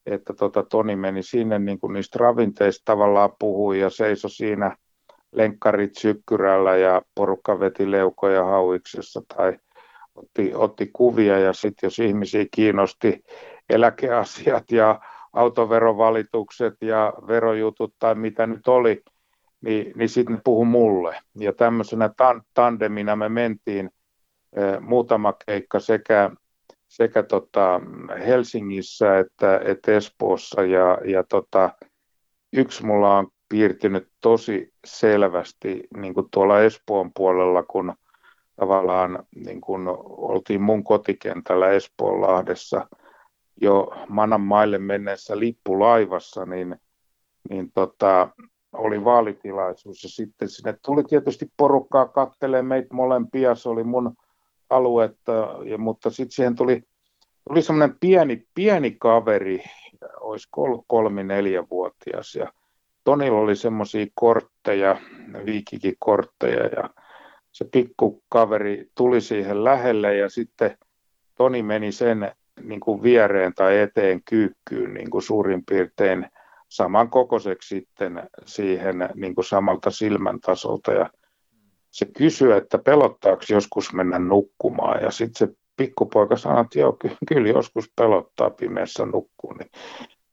että tota, Toni meni sinne niin kuin niistä ravinteista tavallaan puhui ja seisoi siinä lenkkarit sykkyrällä ja porukka veti leukoja hauiksessa tai otti, otti kuvia ja sitten jos ihmisiä kiinnosti eläkeasiat ja autoverovalitukset ja verojutut tai mitä nyt oli, niin, niin sitten ne puhu mulle. Ja tämmöisenä tan- tandemina me mentiin eh, muutama keikka sekä sekä tota Helsingissä että, että Espoossa. Ja, ja tota, yksi mulla on piirtynyt tosi selvästi niin kuin tuolla Espoon puolella, kun tavallaan niin kuin oltiin mun kotikentällä Espoonlahdessa jo Manan maille menneessä lippulaivassa, niin, niin tota, oli vaalitilaisuus. Ja sitten sinne tuli tietysti porukkaa kattelee meitä molempia, se oli mun aluetta, ja, mutta sitten siihen tuli, tuli semmoinen pieni, pieni kaveri, olisi ollut kolmi neljävuotias ja Tonilla oli semmoisia kortteja, viikikikortteja ja se pikku kaveri tuli siihen lähelle ja sitten Toni meni sen niin kuin viereen tai eteen kyykkyyn niin kuin suurin piirtein samankokoiseksi sitten siihen niin kuin samalta silmän tasolta ja se kysyi, että pelottaako joskus mennä nukkumaan. Ja sitten se pikkupoika sanoi, että joo, kyllä joskus pelottaa pimeässä nukkuu. Niin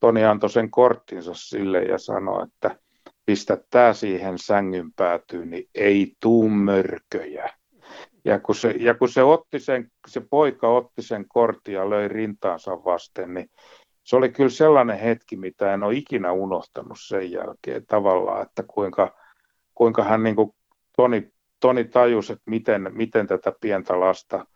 Toni antoi sen korttinsa sille ja sanoi, että pistä tämä siihen sängyn päätyyn, niin ei tuu mörköjä. Ja kun, se, ja kun se, otti sen, se poika otti sen kortin ja löi rintaansa vasten, niin se oli kyllä sellainen hetki, mitä en ole ikinä unohtanut sen jälkeen tavallaan, että kuinka, kuinka hän niin kuin Toni Toni tajusi, että miten, miten tätä pientä lasta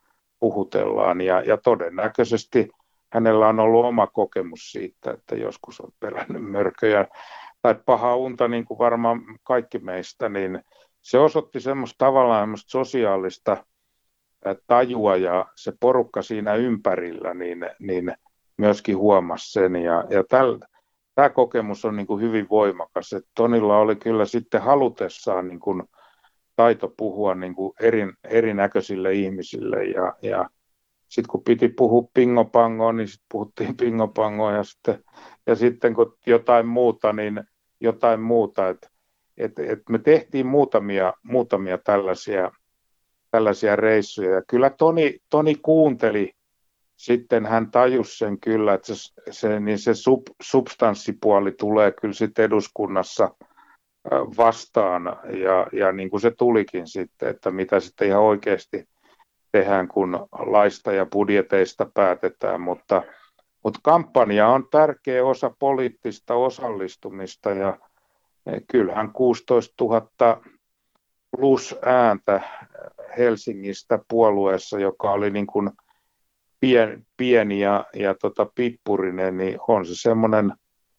puhutellaan ja, ja todennäköisesti hänellä on ollut oma kokemus siitä, että joskus on pelännyt mörköjä tai paha unta, niin kuin varmaan kaikki meistä, niin se osoitti semmoista tavallaan semmoista sosiaalista tajua ja se porukka siinä ympärillä, niin, niin myöskin huomasi sen. Ja, ja täl, tämä kokemus on niin kuin hyvin voimakas. että Tonilla oli kyllä sitten halutessaan niin kuin taito puhua niin kuin eri, erinäköisille ihmisille ja, ja sitten kun piti puhua pingopangoa, niin sitten puhuttiin pingopangoa ja sitten, ja sitten kun jotain muuta, niin jotain muuta. Et, et, et me tehtiin muutamia, muutamia tällaisia, tällaisia reissuja ja kyllä Toni, Toni kuunteli, sitten hän tajusi sen kyllä, että se, se, niin se sub, substanssipuoli tulee kyllä sitten eduskunnassa vastaan. Ja, ja niin kuin se tulikin sitten, että mitä sitten ihan oikeasti tehdään, kun laista ja budjeteista päätetään, mutta, mutta kampanja on tärkeä osa poliittista osallistumista ja kyllähän 16 000 plus ääntä Helsingistä puolueessa, joka oli niin kuin pien, pieni ja, ja tota pippurinen, niin on se semmoinen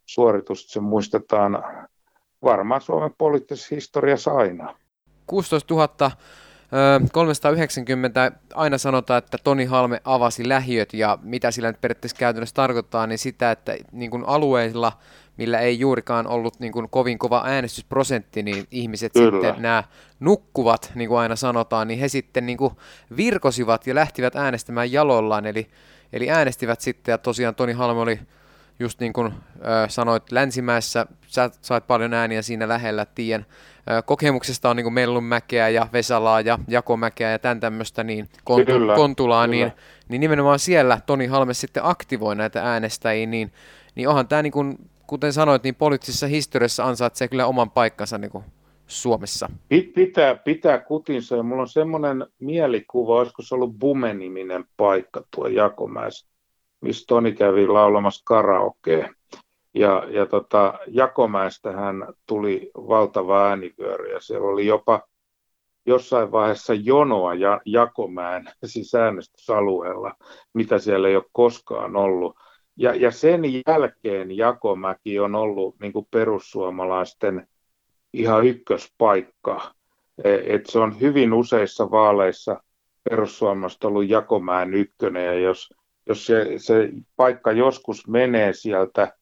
suoritus, että se muistetaan varmaan Suomen poliittisessa historiassa aina. 16 000 390 aina sanotaan, että Toni Halme avasi lähiöt ja mitä sillä nyt periaatteessa käytännössä tarkoittaa, niin sitä, että niin kuin alueilla, millä ei juurikaan ollut niin kuin kovin kova äänestysprosentti, niin ihmiset Kyllä. sitten nämä nukkuvat, niin kuin aina sanotaan, niin he sitten niin kuin virkosivat ja lähtivät äänestämään jalollaan, eli, eli äänestivät sitten ja tosiaan Toni Halme oli just niin kuin äh, sanoit, Länsimäessä sä sait paljon ääniä siinä lähellä, tien kokemuksesta on niin Mellunmäkeä ja Vesalaa ja Jakomäkeä ja tämän tämmöistä, niin kontu, kyllä, Kontulaa, kyllä. Niin, niin nimenomaan siellä Toni Halme sitten aktivoi näitä äänestäjiä, niin, niin onhan tämä, niin kuin, kuten sanoit, niin poliittisessa historiassa ansaitsee kyllä oman paikkansa niin kuin Suomessa. Pitää, pitää kutinsa ja mulla on semmoinen mielikuva, olisiko se ollut Bume-niminen paikka tuo Jakomäessä, missä Toni kävi laulamassa karaokea. Ja, ja tota, hän tuli valtava äänivyöry ja siellä oli jopa jossain vaiheessa jonoa ja Jakomäen siis äänestysalueella, mitä siellä ei ole koskaan ollut. Ja, ja sen jälkeen Jakomäki on ollut niin kuin perussuomalaisten ihan ykköspaikka. E, et se on hyvin useissa vaaleissa perussuomalaiset ollut Jakomäen ykkönen, ja jos, jos se, se paikka joskus menee sieltä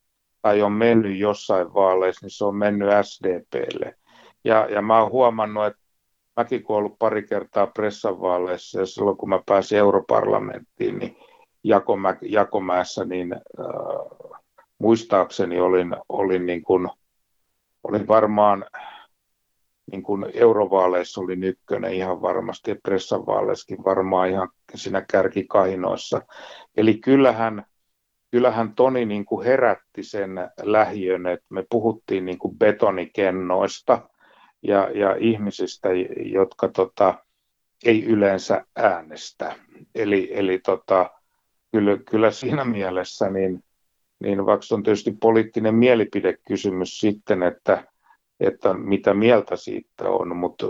tai on mennyt jossain vaaleissa, niin se on mennyt SDPlle. Ja, ja mä oon huomannut, että mäkin kun ollut pari kertaa pressavaaleissa ja silloin kun mä pääsin europarlamenttiin, niin Jakomä, Jakomäessä, niin äh, muistaakseni olin, olin, niin kuin, olin varmaan niin kuin eurovaaleissa oli ykkönen ihan varmasti ja pressavaaleissakin varmaan ihan siinä kärkikahinoissa. Eli kyllähän kyllähän Toni niin kuin herätti sen lähiön, että me puhuttiin niin kuin betonikennoista ja, ja ihmisistä, jotka tota, ei yleensä äänestä. Eli, eli tota, kyllä, kyllä siinä mielessä, niin, niin vaikka on tietysti poliittinen mielipidekysymys sitten, että, että mitä mieltä siitä on, mutta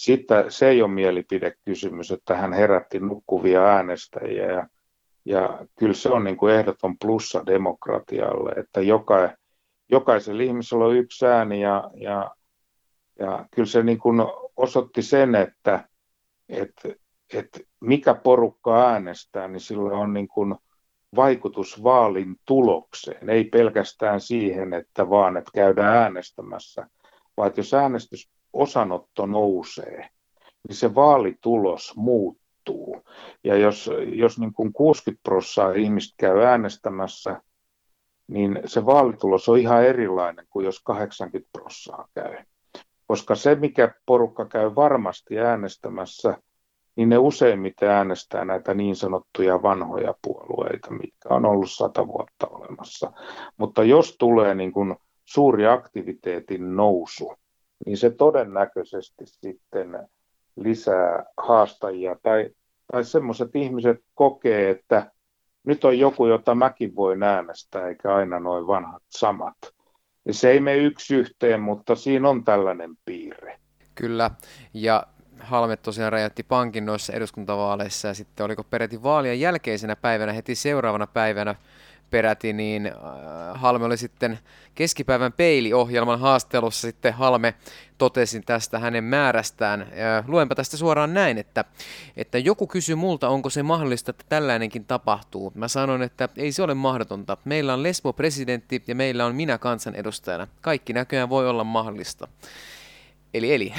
siitä, se ei ole mielipidekysymys, että hän herätti nukkuvia äänestäjiä ja ja kyllä se on niin kuin ehdoton plussa demokratialle, että joka, jokaisella ihmisellä on yksi ääni ja, ja, ja kyllä se niin kuin osoitti sen, että, että, että mikä porukka äänestää, niin sillä on niin kuin vaikutus vaalin tulokseen, ei pelkästään siihen, että vaan että käydään äänestämässä, vaan että jos äänestysosanotto nousee, niin se vaalitulos muuttuu. Ja jos, jos niin kuin 60 prosenttia ihmistä käy äänestämässä, niin se vaalitulos on ihan erilainen kuin jos 80 prosenttia käy. Koska se, mikä porukka käy varmasti äänestämässä, niin ne useimmiten äänestää näitä niin sanottuja vanhoja puolueita, mitkä on ollut sata vuotta olemassa. Mutta jos tulee niin kuin suuri aktiviteetin nousu, niin se todennäköisesti sitten lisää haastajia tai, tai semmoiset ihmiset kokee, että nyt on joku, jota mäkin voin äänestää, eikä aina noin vanhat samat. Ja se ei mene yksi yhteen, mutta siinä on tällainen piirre. Kyllä, ja Halme tosiaan räjäytti pankin noissa eduskuntavaaleissa ja sitten oliko peräti vaalien jälkeisenä päivänä, heti seuraavana päivänä peräti, niin äh, Halme oli sitten keskipäivän peiliohjelman haastelussa sitten Halme totesi tästä hänen määrästään. Ja luenpa tästä suoraan näin, että, että joku kysyy multa, onko se mahdollista, että tällainenkin tapahtuu. Mä sanon, että ei se ole mahdotonta. Meillä on Lesbo-presidentti ja meillä on minä kansanedustajana. Kaikki näköjään voi olla mahdollista. Eli eli.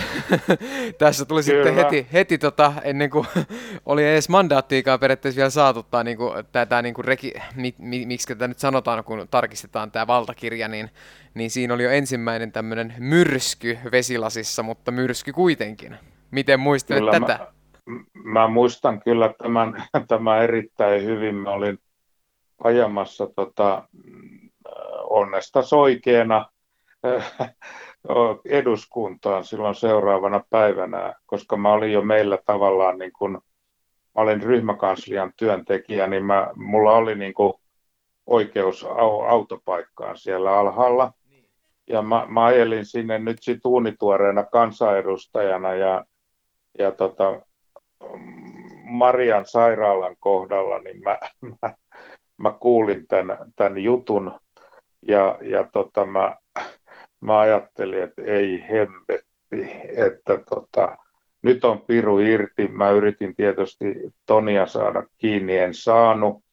Tässä tuli Kyllä. sitten heti, heti tota, ennen kuin oli edes mandaattiikaan periaatteessa vielä saatu tai niin kuin, tätä, niin kuin reki, mi, mi, miksi tätä nyt sanotaan, kun tarkistetaan tämä valtakirja, niin, niin siinä oli jo ensimmäinen tämmöinen myrsky vesilasissa, mutta myrsky kuitenkin. Miten muistelet kyllä tätä? Mä, mä muistan kyllä tämän, tämän erittäin hyvin. Mä olin ajamassa tota, onnesta soikeena eduskuntaan silloin seuraavana päivänä, koska mä olin jo meillä tavallaan niin kuin, mä olin ryhmäkanslian työntekijä, niin mä, mulla oli niin kuin oikeus autopaikkaan siellä alhaalla. Ja mä, mä ajelin sinne nyt sit uunituoreena kansanedustajana ja, ja tota, Marian sairaalan kohdalla, niin mä, mä, mä kuulin tämän, tämän jutun ja, ja tota, mä mä ajattelin, että ei hemmetti, että tota, nyt on piru irti. Mä yritin tietysti Tonia saada kiinni, en saanut,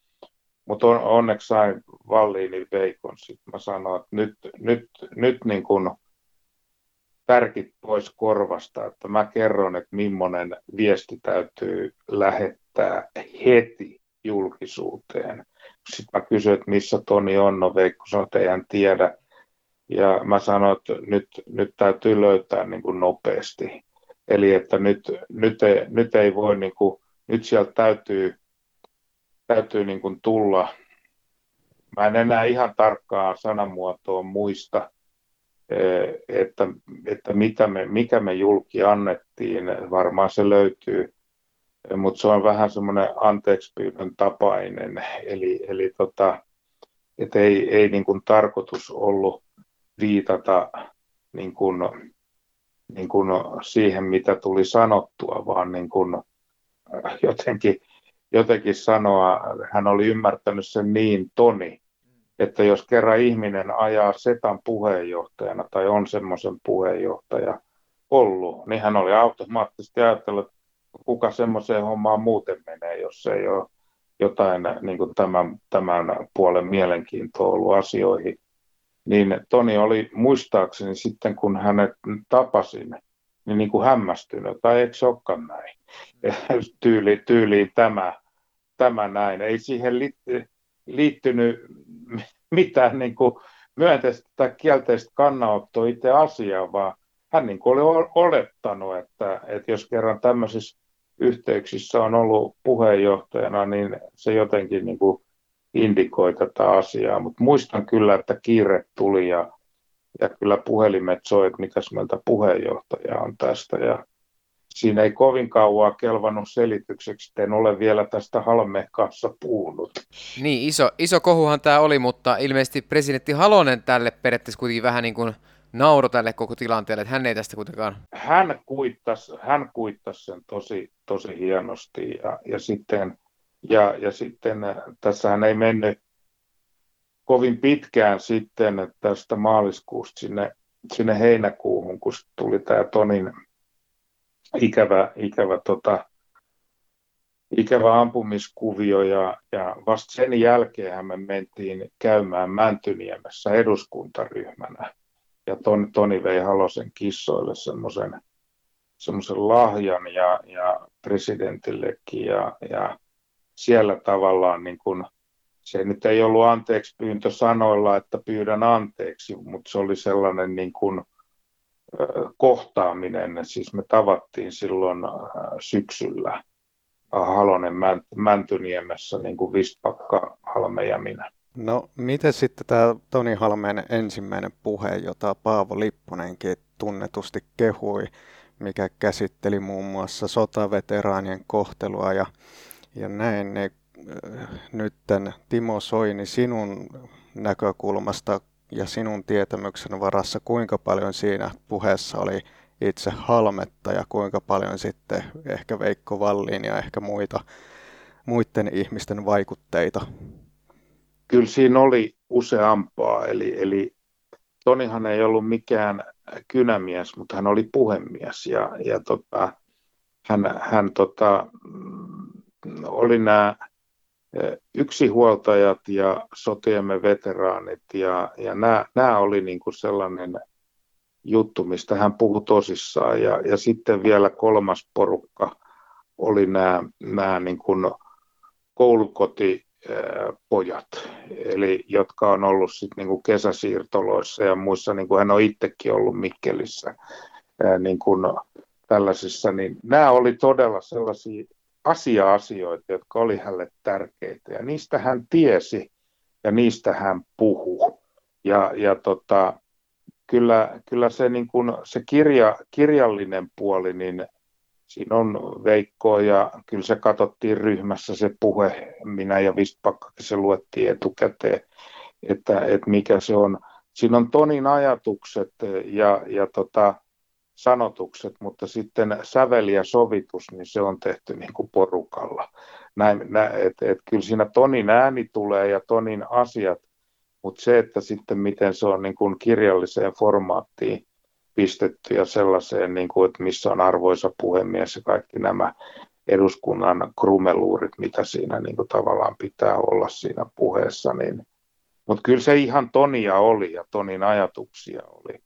mutta on, onneksi sain Valliinin veikon. Sitten mä sanoin, että nyt, nyt, nyt niin kun tärkit pois korvasta, että mä kerron, että millainen viesti täytyy lähettää heti julkisuuteen. Sitten mä kysyin, että missä Toni on, no Veikko sanoi, että tiedä. Ja mä sanoin, että nyt, nyt täytyy löytää niin kuin nopeasti. Eli että nyt, nyt, ei, nyt ei voi, niin kuin, nyt sieltä täytyy, täytyy niin kuin tulla. Mä en enää ihan tarkkaa sanamuotoa muista, eh, että, että mitä me, mikä me julki annettiin. Varmaan se löytyy, mutta se on vähän semmoinen anteeksi tapainen. Eli, eli tota, että ei, ei niin kuin tarkoitus ollut viitata niin kuin, niin kuin siihen, mitä tuli sanottua, vaan niin kuin jotenkin, jotenkin sanoa, hän oli ymmärtänyt sen niin toni, että jos kerran ihminen ajaa setan puheenjohtajana tai on semmoisen puheenjohtaja ollut, niin hän oli automaattisesti ajatellut, että kuka semmoiseen hommaan muuten menee, jos ei ole jotain niin kuin tämän, tämän puolen mielenkiintoa ollut asioihin niin Toni oli muistaakseni sitten, kun hänet tapasin, niin, niin kuin hämmästynyt, tai eikö se olekaan näin? Tyyli, tyyliin tämä, tämä näin. Ei siihen liittynyt mitään niin kuin myönteistä tai kielteistä kannanottoa itse asiaan, vaan hän niin kuin oli olettanut, että, että jos kerran tämmöisissä yhteyksissä on ollut puheenjohtajana, niin se jotenkin niin kuin indikoi tätä asiaa, mutta muistan kyllä, että kiire tuli ja, ja kyllä puhelimet soi, että mitäs meiltä puheenjohtaja on tästä ja siinä ei kovin kauan kelvannut selitykseksi, että en ole vielä tästä Halmeen kanssa puhunut. Niin, iso, iso kohuhan tämä oli, mutta ilmeisesti presidentti Halonen tälle periaatteessa kuitenkin vähän niin kuin nauro tälle koko tilanteelle, että hän ei tästä kuitenkaan... Hän kuittasi, hän kuittasi sen tosi, tosi hienosti ja, ja sitten ja, ja sitten äh, tässähän ei mennyt kovin pitkään sitten tästä maaliskuusta sinne, sinne heinäkuuhun, kun tuli tämä Tonin ikävä, ikävä, tota, ikävä ampumiskuvio ja, ja vasta sen jälkeen me mentiin käymään Mäntyniemessä eduskuntaryhmänä. Ja Toni, Toni vei Halosen kissoille semmoisen lahjan ja, ja presidentillekin ja, ja siellä tavallaan niin kuin, se nyt ei ollut anteeksi pyyntö sanoilla, että pyydän anteeksi, mutta se oli sellainen niin kuin, kohtaaminen. Siis me tavattiin silloin syksyllä Halonen Mäntyniemessä, niin kuin Vistpakka, Halme ja minä. No, miten sitten tämä Toni Halmeen ensimmäinen puhe, jota Paavo Lippunenkin tunnetusti kehui, mikä käsitteli muun muassa sotaveteraanien kohtelua ja ja näin ne äh, nytten Timo Soini sinun näkökulmasta ja sinun tietämyksen varassa, kuinka paljon siinä puheessa oli itse Halmetta ja kuinka paljon sitten ehkä Veikko Vallin ja ehkä muita, muiden ihmisten vaikutteita? Kyllä siinä oli useampaa, eli, eli Tonihan ei ollut mikään kynämies, mutta hän oli puhemies ja, ja tota, hän, hän tota, oli nämä yksihuoltajat ja sotiemme veteraanit ja, ja nämä, nämä oli niin kuin sellainen juttu, mistä hän puhui tosissaan. Ja, ja sitten vielä kolmas porukka oli nämä, nämä niin kuin koulukotipojat, eli jotka on ollut sit niin kuin kesäsiirtoloissa ja muissa, niin kuin hän on itsekin ollut Mikkelissä niin kuin tällaisissa, niin nämä oli todella sellaisia asia-asioita, jotka oli hänelle tärkeitä ja niistä hän tiesi ja niistä hän puhuu. Ja, ja tota, kyllä, kyllä se, niin kuin, se kirja, kirjallinen puoli, niin siinä on Veikkoa ja kyllä se katsottiin ryhmässä se puhe, minä ja Vistpakkakin se luettiin etukäteen, että, että mikä se on. Siinä on Tonin ajatukset ja, ja tota, sanotukset, mutta sitten säveli ja sovitus, niin se on tehty niin kuin porukalla. Näin, nä, et, et, kyllä siinä Tonin ääni tulee ja Tonin asiat, mutta se, että sitten miten se on niin kuin kirjalliseen formaattiin pistetty ja sellaiseen, niin kuin, että missä on arvoisa puhemies ja kaikki nämä eduskunnan krumeluurit, mitä siinä niin kuin tavallaan pitää olla siinä puheessa, niin mutta kyllä se ihan Tonia oli ja Tonin ajatuksia oli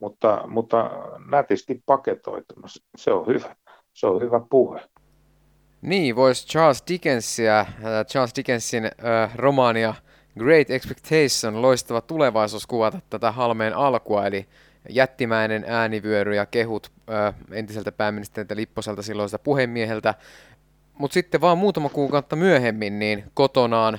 mutta, mutta nätisti paketoituna. Se on hyvä. Se on hyvä puhe. Niin, voisi Charles Dickensia, äh, Charles Dickensin äh, romaania Great Expectation, loistava tulevaisuus kuvata tätä Halmeen alkua, eli jättimäinen äänivyöry ja kehut äh, entiseltä pääministeriltä Lipposelta silloiselta puhemieheltä. Mutta sitten vaan muutama kuukautta myöhemmin, niin kotonaan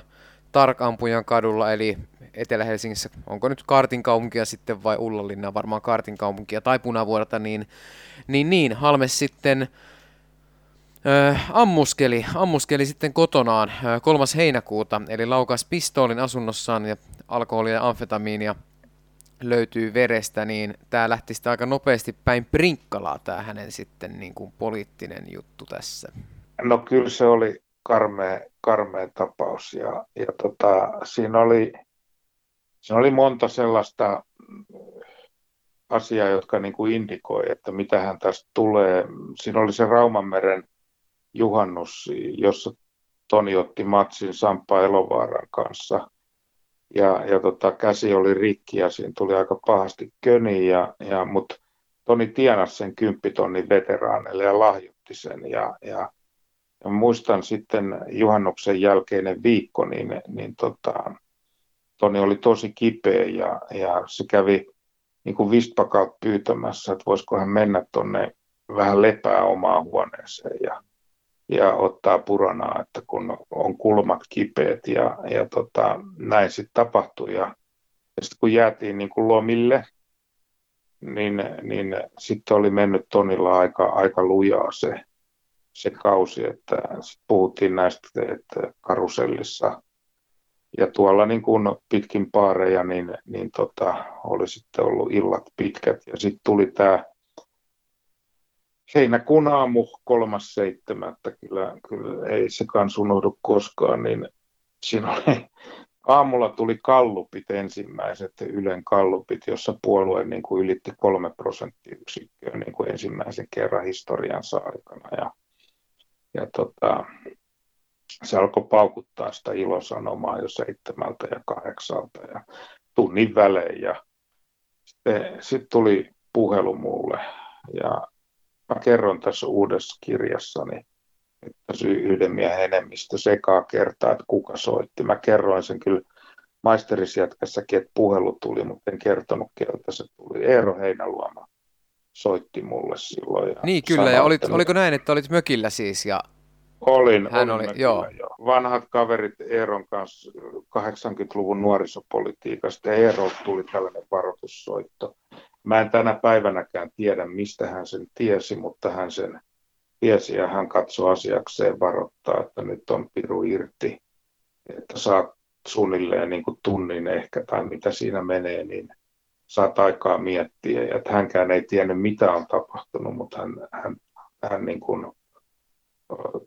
Tarkampujan kadulla, eli Etelä-Helsingissä, onko nyt Kartin kaupunkia sitten vai Ullanlinna, varmaan Kartin kaupunkia tai Punavuorta, niin, niin, niin Halmes sitten ö, ammuskeli, ammuskeli sitten kotonaan ö, 3. heinäkuuta, eli laukas pistoolin asunnossaan ja alkoholia ja amfetamiinia löytyy verestä, niin tämä lähti sitten aika nopeasti päin prinkkalaa tämä hänen sitten niin kuin poliittinen juttu tässä. No kyllä se oli karmea, karmea tapaus ja, ja tota, siinä oli siinä oli monta sellaista asiaa, jotka niin kuin indikoi, että mitä hän tästä tulee. Siinä oli se Raumanmeren juhannus, jossa Toni otti matsin Sampa Elovaaran kanssa. Ja, ja tota, käsi oli rikki ja siinä tuli aika pahasti köni, ja, ja, mutta Toni tienasi sen kymppitonnin veteraaneille ja lahjoitti sen. Ja, ja, ja muistan sitten juhannuksen jälkeinen viikko, niin, niin tota, Toni oli tosi kipeä ja, ja se kävi niin kuin pyytämässä, että voisiko hän mennä tuonne vähän lepää omaan huoneeseen ja, ja ottaa puranaa, että kun on kulmat kipeät ja, ja tota, näin sitten tapahtui. Ja, ja sitten kun jäätiin niin kuin lomille, niin, niin sitten oli mennyt Tonilla aika, aika lujaa se, se kausi, että puhuttiin näistä, että karusellissa ja tuolla niin kuin pitkin paareja, niin, niin tota, oli sitten ollut illat pitkät. Ja sitten tuli tämä heinäkuun aamu kolmas seitsemättä, kyllä, kyllä ei se unohdu koskaan, niin siinä oli, aamulla tuli kallupit ensimmäiset, Ylen kallupit, jossa puolue niin kuin ylitti kolme prosenttiyksikköä niin kuin ensimmäisen kerran historian aikana. Ja, ja tota, se alkoi paukuttaa sitä ilosanomaa jo seitsemältä ja kahdeksalta ja tunnin välein. Ja sitten sit tuli puhelu mulle ja mä kerron tässä uudessa kirjassani, että yhden miehen enemmistö sekaa kertaa, että kuka soitti. Mä kerroin sen kyllä maisterisjätkässäkin, että puhelu tuli, mutta en kertonut, keltä se tuli. Eero Heinäluoma soitti mulle silloin. Ja niin kyllä, sanoi, ja olit, oliko näin, että olit mökillä siis ja Olin, Hän olin oli, joo. jo. Vanhat kaverit Eeron kanssa 80-luvun nuorisopolitiikasta ja Eerolta tuli tällainen varoitussoitto. Mä en tänä päivänäkään tiedä, mistä hän sen tiesi, mutta hän sen tiesi ja hän katsoi asiakseen varoittaa, että nyt on piru irti, että saat suunnilleen niin kuin tunnin ehkä tai mitä siinä menee, niin saat aikaa miettiä. Ja että hänkään ei tiennyt, mitä on tapahtunut, mutta hän, hän, hän niin kuin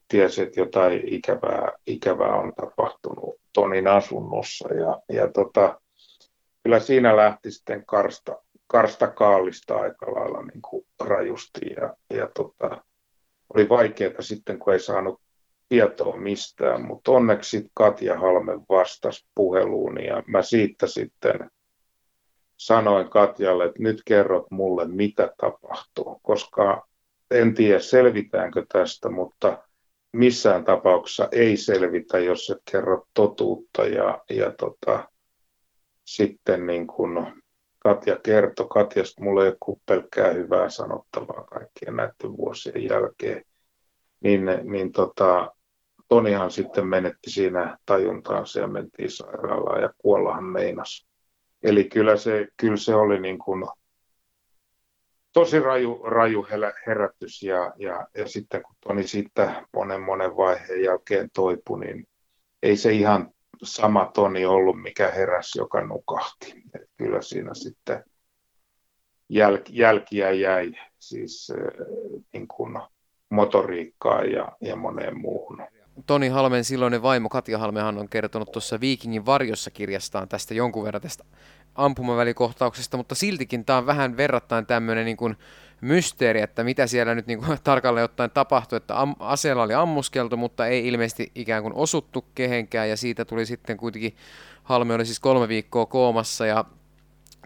tiesi, että jotain ikävää, ikävää on tapahtunut Tonin asunnossa. Ja, ja tota, kyllä siinä lähti sitten karsta, karsta kaalista aika lailla niin kuin rajusti. Ja, ja tota, oli vaikeaa sitten, kun ei saanut tietoa mistään, mutta onneksi Katja Halme vastasi puheluun ja mä siitä sitten sanoin Katjalle, että nyt kerrot mulle, mitä tapahtuu, koska en tiedä selvitäänkö tästä, mutta missään tapauksessa ei selvitä, jos et kerro totuutta. Ja, ja tota, sitten niin kun Katja kertoi, Katjasta mulla ei ole pelkkää hyvää sanottavaa kaikkien näiden vuosien jälkeen, niin, niin tota, Tonihan sitten menetti siinä tajuntaansa ja mentiin sairaalaan ja kuollahan meinas. Eli kyllä se, kyllä se oli niin kuin tosi raju, raju herätys ja, ja, ja sitten kun Toni siitä monen monen vaiheen jälkeen toipui, niin ei se ihan sama Toni ollut, mikä heräs, joka nukahti. Et kyllä siinä sitten jäl, jälkiä jäi siis äh, niin kuin motoriikkaa ja, ja moneen muuhun. Toni Halmen silloinen vaimo Katja Halmehan on kertonut tuossa Viikingin varjossa kirjastaan tästä jonkun verran tästä ampumavälikohtauksesta, mutta siltikin tämä on vähän verrattain tämmöinen niin kuin mysteeri, että mitä siellä nyt niin kuin tarkalleen ottaen tapahtui, että am- aseella oli ammuskeltu, mutta ei ilmeisesti ikään kuin osuttu kehenkään, ja siitä tuli sitten kuitenkin, Halme oli siis kolme viikkoa koomassa, ja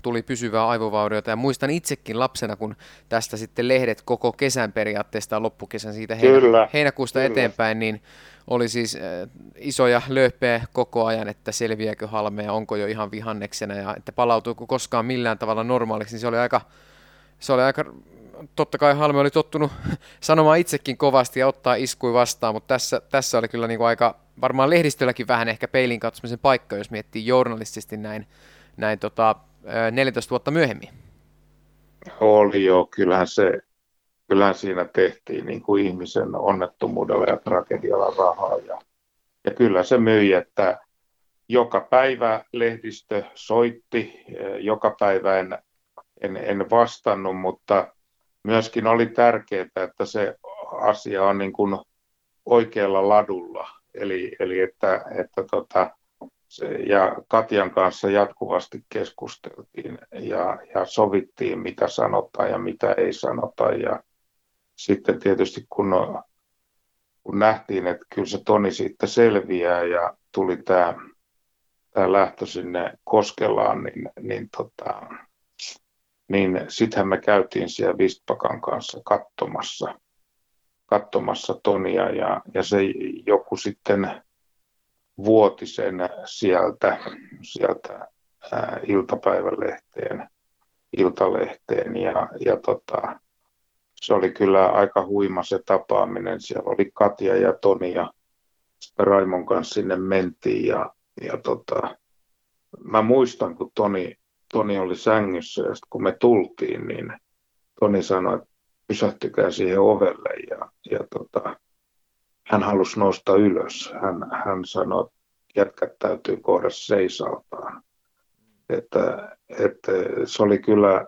tuli pysyvää aivovauriota. Ja muistan itsekin lapsena, kun tästä sitten lehdet koko kesän periaatteesta loppukesän siitä heinä- heinäkuusta kyllä. eteenpäin, niin oli siis äh, isoja lööppejä koko ajan, että selviääkö halme ja onko jo ihan vihanneksena ja että palautuuko koskaan millään tavalla normaaliksi, niin se oli aika, se oli aika totta kai Halme oli tottunut sanomaan itsekin kovasti ja ottaa iskui vastaan, mutta tässä, tässä oli kyllä niin kuin aika, varmaan lehdistölläkin vähän ehkä peilin katsomisen paikka, jos miettii journalistisesti näin, näin tota, 14 vuotta myöhemmin. Oli jo, kyllähän se kyllähän siinä tehtiin niin kuin ihmisen onnettomuudella ja tragedialla rahaa. Ja, ja kyllä se myi, että joka päivä lehdistö soitti, joka päivä en, en, en vastannut, mutta myöskin oli tärkeää, että se asia on niin kuin oikealla ladulla. Eli, eli että, että tota, se, ja Katjan kanssa jatkuvasti keskusteltiin ja, ja sovittiin, mitä sanotaan ja mitä ei sanota. Ja, sitten tietysti kun, kun nähtiin, että kyllä se Toni siitä selviää ja tuli tämä, tämä lähtö sinne Koskelaan, niin, niin, tota, niin sittenhän me käytiin siellä Vistpakan kanssa katsomassa, katsomassa Tonia ja, ja se joku sitten vuoti sen sieltä, sieltä iltapäivälehteen, iltalehteen ja, ja tota, se oli kyllä aika huima se tapaaminen. Siellä oli Katja ja Toni ja Raimon kanssa sinne mentiin ja, ja tota, mä muistan, kun Toni, Toni oli sängyssä ja kun me tultiin, niin Toni sanoi, että pysähtykää siihen ovelle ja, ja tota, hän halusi nousta ylös. Hän, hän sanoi, että jätkät täytyy kohdassa seisaltaan. Että, että se oli kyllä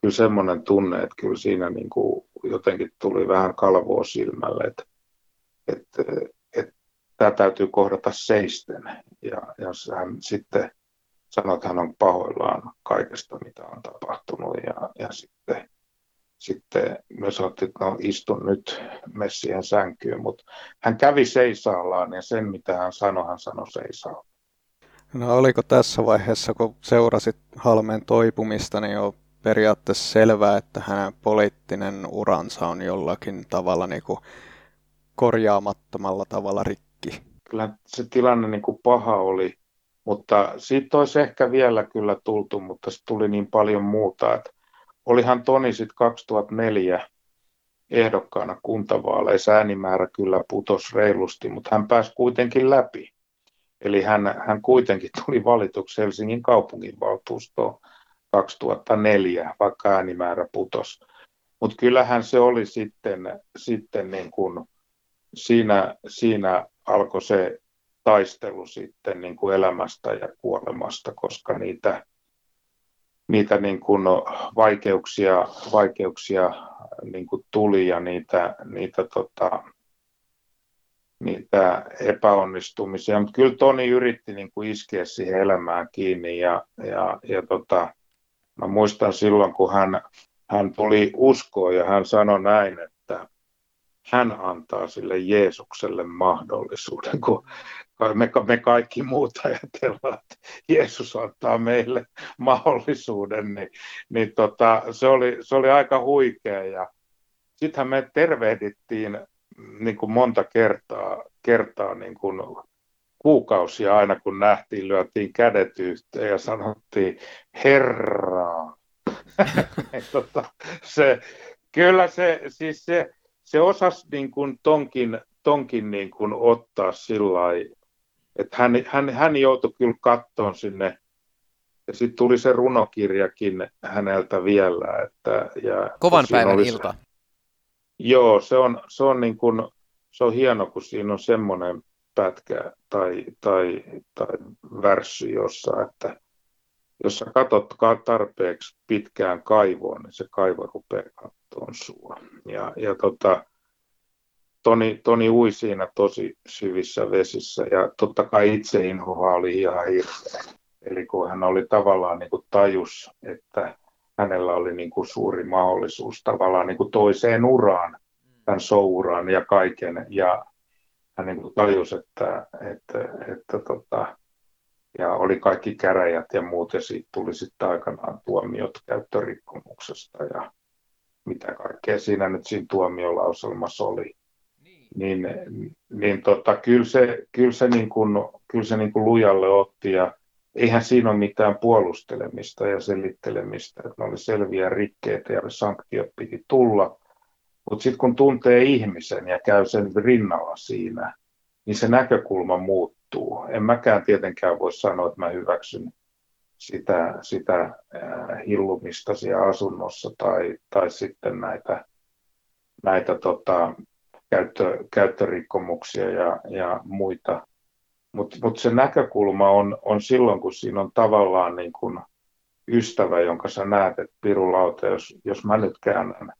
kyllä semmoinen tunne, että kyllä siinä niin kuin jotenkin tuli vähän kalvoa silmälle, että, että, että tämä täytyy kohdata seisten. Ja, ja hän sitten sanoi, että hän on pahoillaan kaikesta, mitä on tapahtunut. Ja, ja sitten, sitten myös sanottiin, että no istun nyt messien sänkyyn, mutta hän kävi seisaallaan ja sen, mitä hän sanoi, hän sanoi seisaallaan. No oliko tässä vaiheessa, kun seurasit Halmeen toipumista, niin jo periaatteessa selvää, että hänen poliittinen uransa on jollakin tavalla niin kuin korjaamattomalla tavalla rikki. Kyllä se tilanne niin kuin paha oli, mutta siitä olisi ehkä vielä kyllä tultu, mutta se tuli niin paljon muuta. Että olihan Toni sitten 2004 ehdokkaana kuntavaaleissa äänimäärä kyllä putos reilusti, mutta hän pääsi kuitenkin läpi. Eli hän, hän kuitenkin tuli valituksi Helsingin kaupunginvaltuustoon 2004, vaikka äänimäärä putos. Mutta kyllähän se oli sitten, sitten niin kuin siinä, siinä alkoi se taistelu sitten niin kuin elämästä ja kuolemasta, koska niitä, niitä niin kuin vaikeuksia, vaikeuksia niin kuin tuli ja niitä, niitä, tota, niitä epäonnistumisia. Mutta kyllä Toni yritti niin iskeä siihen elämään kiinni ja, ja, ja tota, Mä muistan silloin, kun hän, hän tuli uskoon ja hän sanoi näin, että hän antaa sille Jeesukselle mahdollisuuden, kun, me, me kaikki muut ajatellaan, että Jeesus antaa meille mahdollisuuden, niin, niin tota, se, oli, se oli aika huikea. Ja sittenhän me tervehdittiin niin kuin monta kertaa, kertaa niin kuin kuukausia aina, kun nähtiin, lyötiin kädet yhteen ja sanottiin, Herra. tota, se, kyllä se, siis se, se osasi niin kuin tonkin, tonkin niin kuin ottaa sillä että hän, hän, hän joutui kyllä kattoon sinne ja sitten tuli se runokirjakin häneltä vielä. Että, ja Kovan päivän ilta. Se, joo, se on, se on, niin kuin, se on hieno, kun siinä on semmoinen pätkä tai, tai, tai värssy jossa, että jos sä katot tarpeeksi pitkään kaivoon, niin se kaivo rupeaa kattoon sua. Ja, ja tota, Toni, Toni ui siinä tosi syvissä vesissä ja totta kai itse inhoa oli ihan hirveä. Eli kun hän oli tavallaan niin kuin tajus, että hänellä oli niin kuin suuri mahdollisuus tavallaan niin kuin toiseen uraan, tämän souraan ja kaiken. Ja hän niin kuin tajusi, että, että, että tota, ja oli kaikki käräjät ja muut, ja siitä tuli sitten aikanaan tuomiot käyttörikkomuksesta ja mitä kaikkea siinä nyt siinä tuomiolauselmassa oli niin, niin tota, kyllä se, kyllä se, niin kuin, kyllä se niin kuin lujalle otti ja eihän siinä ole mitään puolustelemista ja selittelemistä, että ne oli selviä rikkeitä ja sanktiot piti tulla. Mutta sitten kun tuntee ihmisen ja käy sen rinnalla siinä, niin se näkökulma muuttuu. En mäkään tietenkään voi sanoa, että mä hyväksyn sitä, sitä hillumista siellä asunnossa tai, tai sitten näitä, näitä tota, käyttö, käyttörikkomuksia ja, ja muita. Mutta mut se näkökulma on, on silloin, kun siinä on tavallaan niin kun ystävä, jonka sä näet, että pirulauta, jos, jos mä nyt käännän,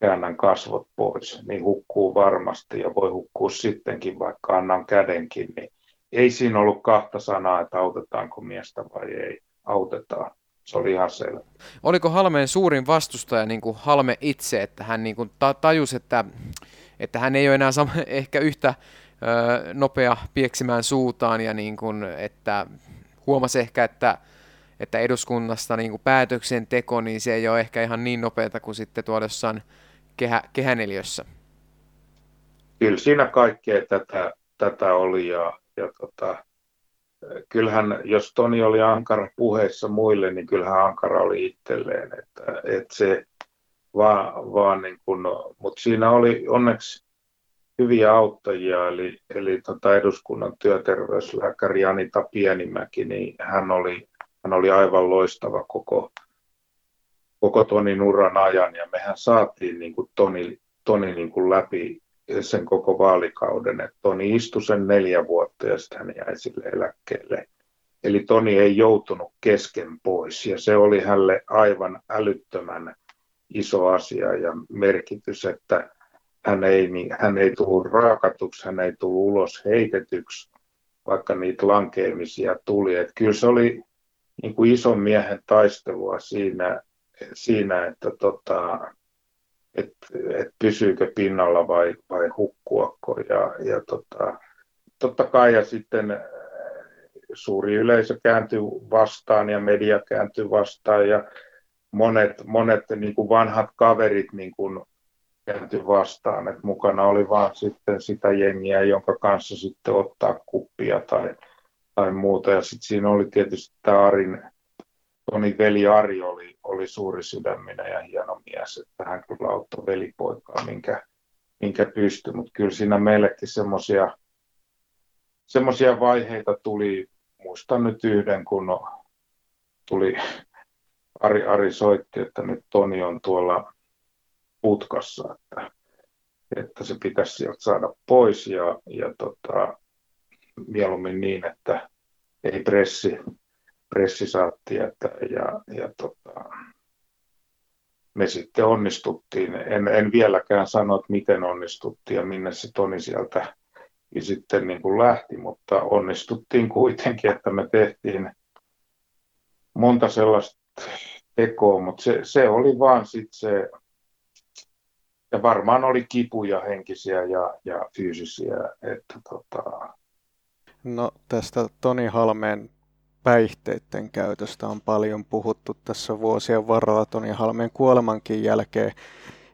käännän kasvot pois, niin hukkuu varmasti ja voi hukkua sittenkin, vaikka annan kädenkin, niin ei siinä ollut kahta sanaa, että autetaanko miestä vai ei. Autetaan. Se oli ihan selvä. Oliko Halmeen suurin vastustaja niin kuin Halme itse, että hän niin kuin tajusi, että että hän ei ole enää sama, ehkä yhtä ö, nopea pieksimään suutaan ja niin kuin, että huomasi ehkä, että, että eduskunnasta niin kuin päätöksenteko, niin se ei ole ehkä ihan niin nopeata kuin sitten tuolla jossain kehä, kehäneliössä. Kyllä siinä kaikkea tätä, tätä oli ja, ja tota, kyllähän, jos Toni oli ankara puheissa muille, niin kyllähän ankara oli itselleen. Että, että se, vaan, vaan niin kun, mutta siinä oli onneksi hyviä auttajia, eli, eli tota eduskunnan työterveyslääkäri Anita Pienimäki, niin hän oli, hän oli aivan loistava koko, koko Tonin uran ajan, ja mehän saatiin niin kuin Toni, Toni niin kuin läpi sen koko vaalikauden, että Toni istui sen neljä vuotta ja sitten hän jäi sille eläkkeelle. Eli Toni ei joutunut kesken pois ja se oli hänelle aivan älyttömän iso asia ja merkitys, että hän ei, niin, hän ei tullut raakatuksi, hän ei tullut ulos heitetyksi, vaikka niitä lankeemisia tuli. Et kyllä se oli niin kuin ison miehen taistelua siinä, siinä että tota, et, et pysyykö pinnalla vai, vai hukkuako. Ja, ja tota, totta kai ja sitten äh, suuri yleisö kääntyi vastaan ja media kääntyi vastaan ja monet, monet niin kuin vanhat kaverit niin kuin kääntyi vastaan, että mukana oli vaan sitten sitä jengiä, jonka kanssa sitten ottaa kuppia tai, tai muuta. Ja sitten siinä oli tietysti tämä Arin, Toni veli Ari oli, oli suuri sydäminen ja hieno mies, että hän kyllä auttoi velipoikaa, minkä, minkä pystyi, mutta kyllä siinä meillekin semmoisia vaiheita tuli, muistan nyt yhden, kun tuli Ari, Ari soitti, että nyt Toni on tuolla putkassa, että, että se pitäisi sieltä saada pois. Ja, ja tota, mieluummin niin, että ei pressi, pressi saa tietää ja, ja tota, me sitten onnistuttiin. En, en vieläkään sano, että miten onnistuttiin ja minne se Toni sieltä sitten niin kuin lähti, mutta onnistuttiin kuitenkin, että me tehtiin monta sellaista tekoa, mutta se, se oli vaan sitten se ja varmaan oli kipuja henkisiä ja, ja fyysisiä. Että tota... No tästä Toni Halmeen päihteiden käytöstä on paljon puhuttu tässä vuosien varrella Toni Halmeen kuolemankin jälkeen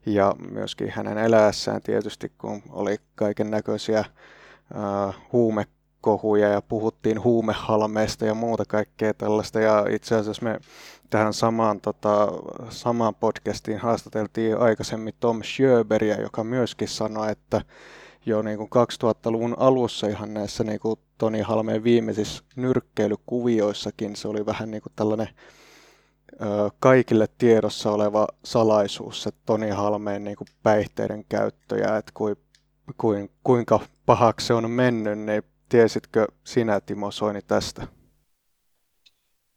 ja myöskin hänen eläessään tietysti, kun oli kaiken näköisiä huumekohuja ja puhuttiin huumehalmeista ja muuta kaikkea tällaista. Ja itse asiassa me tähän samaan, tota, samaan podcastiin haastateltiin aikaisemmin Tom Schöberiä, joka myöskin sanoi, että jo niin kuin 2000-luvun alussa ihan näissä niin kuin Toni Halmeen viimeisissä nyrkkeilykuvioissakin se oli vähän niin kuin tällainen ö, kaikille tiedossa oleva salaisuus, se Toni Halmeen niin kuin päihteiden käyttö ja että kui, kuin, kuinka pahaksi se on mennyt, niin tiesitkö sinä Timo Soini tästä?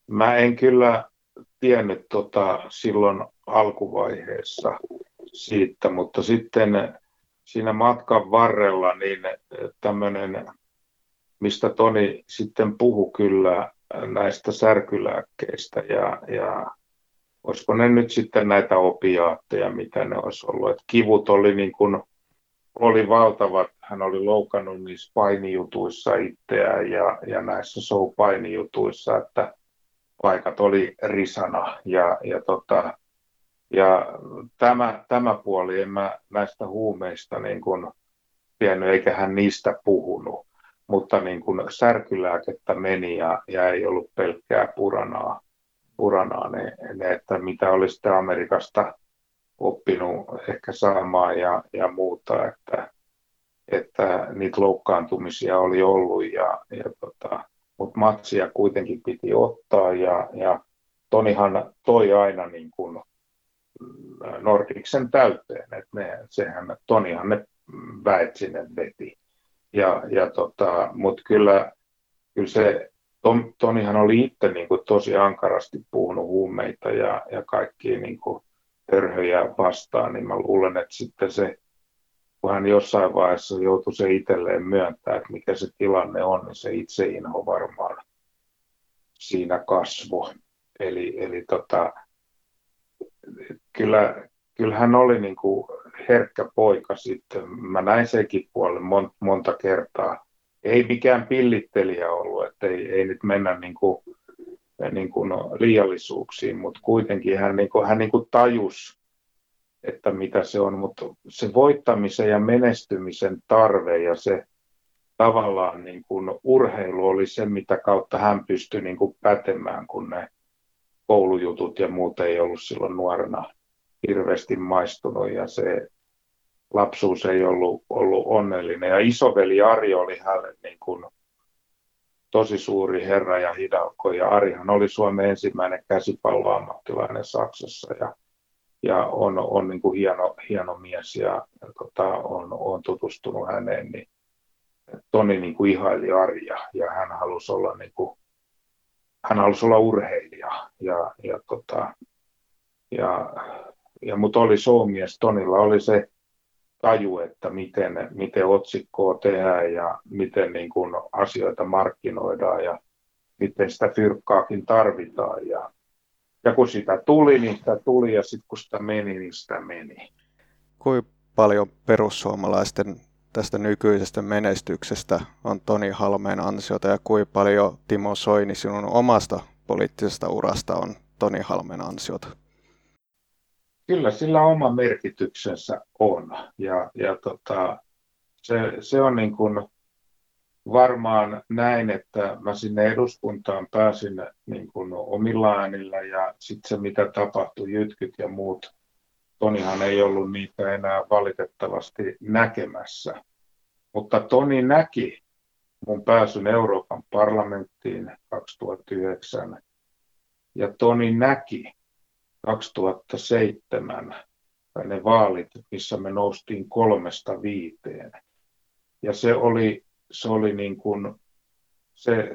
Mä en kyllä tiennyt tota silloin alkuvaiheessa siitä, mutta sitten siinä matkan varrella niin tämmöinen, mistä Toni sitten puhu kyllä näistä särkylääkkeistä ja, ja olisiko ne nyt sitten näitä opiaatteja, mitä ne olisi ollut. Et kivut oli, niin kuin, oli valtavat, hän oli loukannut niissä painijutuissa itseään ja, ja näissä show-painijutuissa, että paikat oli risana ja, ja tota, ja tämä, tämä puoli, en mä näistä huumeista niin kuin tiennyt, eikä hän niistä puhunut. Mutta niin kuin särkylääkettä meni ja, ja ei ollut pelkkää puranaa, puranaa ne, ne, että mitä oli sitten Amerikasta oppinut ehkä saamaan ja, ja muuta, että, että niitä loukkaantumisia oli ollut, ja, ja tota, mutta matsia kuitenkin piti ottaa ja, ja Tonihan toi aina niin kuin Nordiksen täyteen, että ne, sehän, Tonihan ne väet sinne veti. Ja, ja tota, Mutta kyllä, kyllä se, Tom, Tonihan oli itse niin kuin tosi ankarasti puhunut huumeita ja, ja kaikkia niin kuin törhöjä vastaan, niin mä luulen, että sitten se, kun hän jossain vaiheessa joutui se itselleen myöntää, että mikä se tilanne on, niin se itseinho varmaan siinä kasvo. Eli, eli tota, kyllä, kyllä hän oli niin kuin herkkä poika sitten. Mä näin senkin puolen mon, monta kertaa. Ei mikään pillittelijä ollut, että ei, ei nyt mennä niin kuin, niin kuin liiallisuuksiin, mutta kuitenkin hän, niin kuin, hän niin kuin tajus, että mitä se on, mutta se voittamisen ja menestymisen tarve ja se tavallaan niin kuin urheilu oli se, mitä kautta hän pystyi niin kuin pätemään, kun ne koulujutut ja muut ei ollut silloin nuorena hirveästi maistunut ja se lapsuus ei ollut, ollut onnellinen. Ja isoveli Ari oli hänelle niin kuin tosi suuri herra ja hidalko. Ja Arihan oli Suomen ensimmäinen käsipalloammattilainen Saksassa ja, ja on, on niin kuin hieno, hieno mies ja, ja tota, on, on tutustunut häneen. Niin Toni niin kuin ihaili Arja ja hän halusi olla niin kuin hän halusi olla urheilija. Ja, ja, tota, ja, ja mutta oli showmies, Tonilla oli se taju, että miten, miten otsikkoa tehdään ja miten niin kuin asioita markkinoidaan ja miten sitä fyrkkaakin tarvitaan. Ja, ja kun sitä tuli, niin sitä tuli ja sitten kun sitä meni, niin sitä meni. Kuinka paljon perussuomalaisten tästä nykyisestä menestyksestä on Toni Halmeen ansiota ja kuinka paljon Timo Soini sinun omasta poliittisesta urasta on Toni Halmeen ansiota? Kyllä sillä oma merkityksensä on ja, ja tota, se, se on niin kuin varmaan näin, että mä sinne eduskuntaan pääsin niin kuin omilla äänillä ja sitten se mitä tapahtui, jytkyt ja muut, Tonihan ei ollut niitä enää valitettavasti näkemässä. Mutta Toni näki mun pääsyn Euroopan parlamenttiin 2009 ja Toni näki 2007 ne vaalit, missä me noustiin kolmesta viiteen. Ja se oli, se oli, niin kuin, se,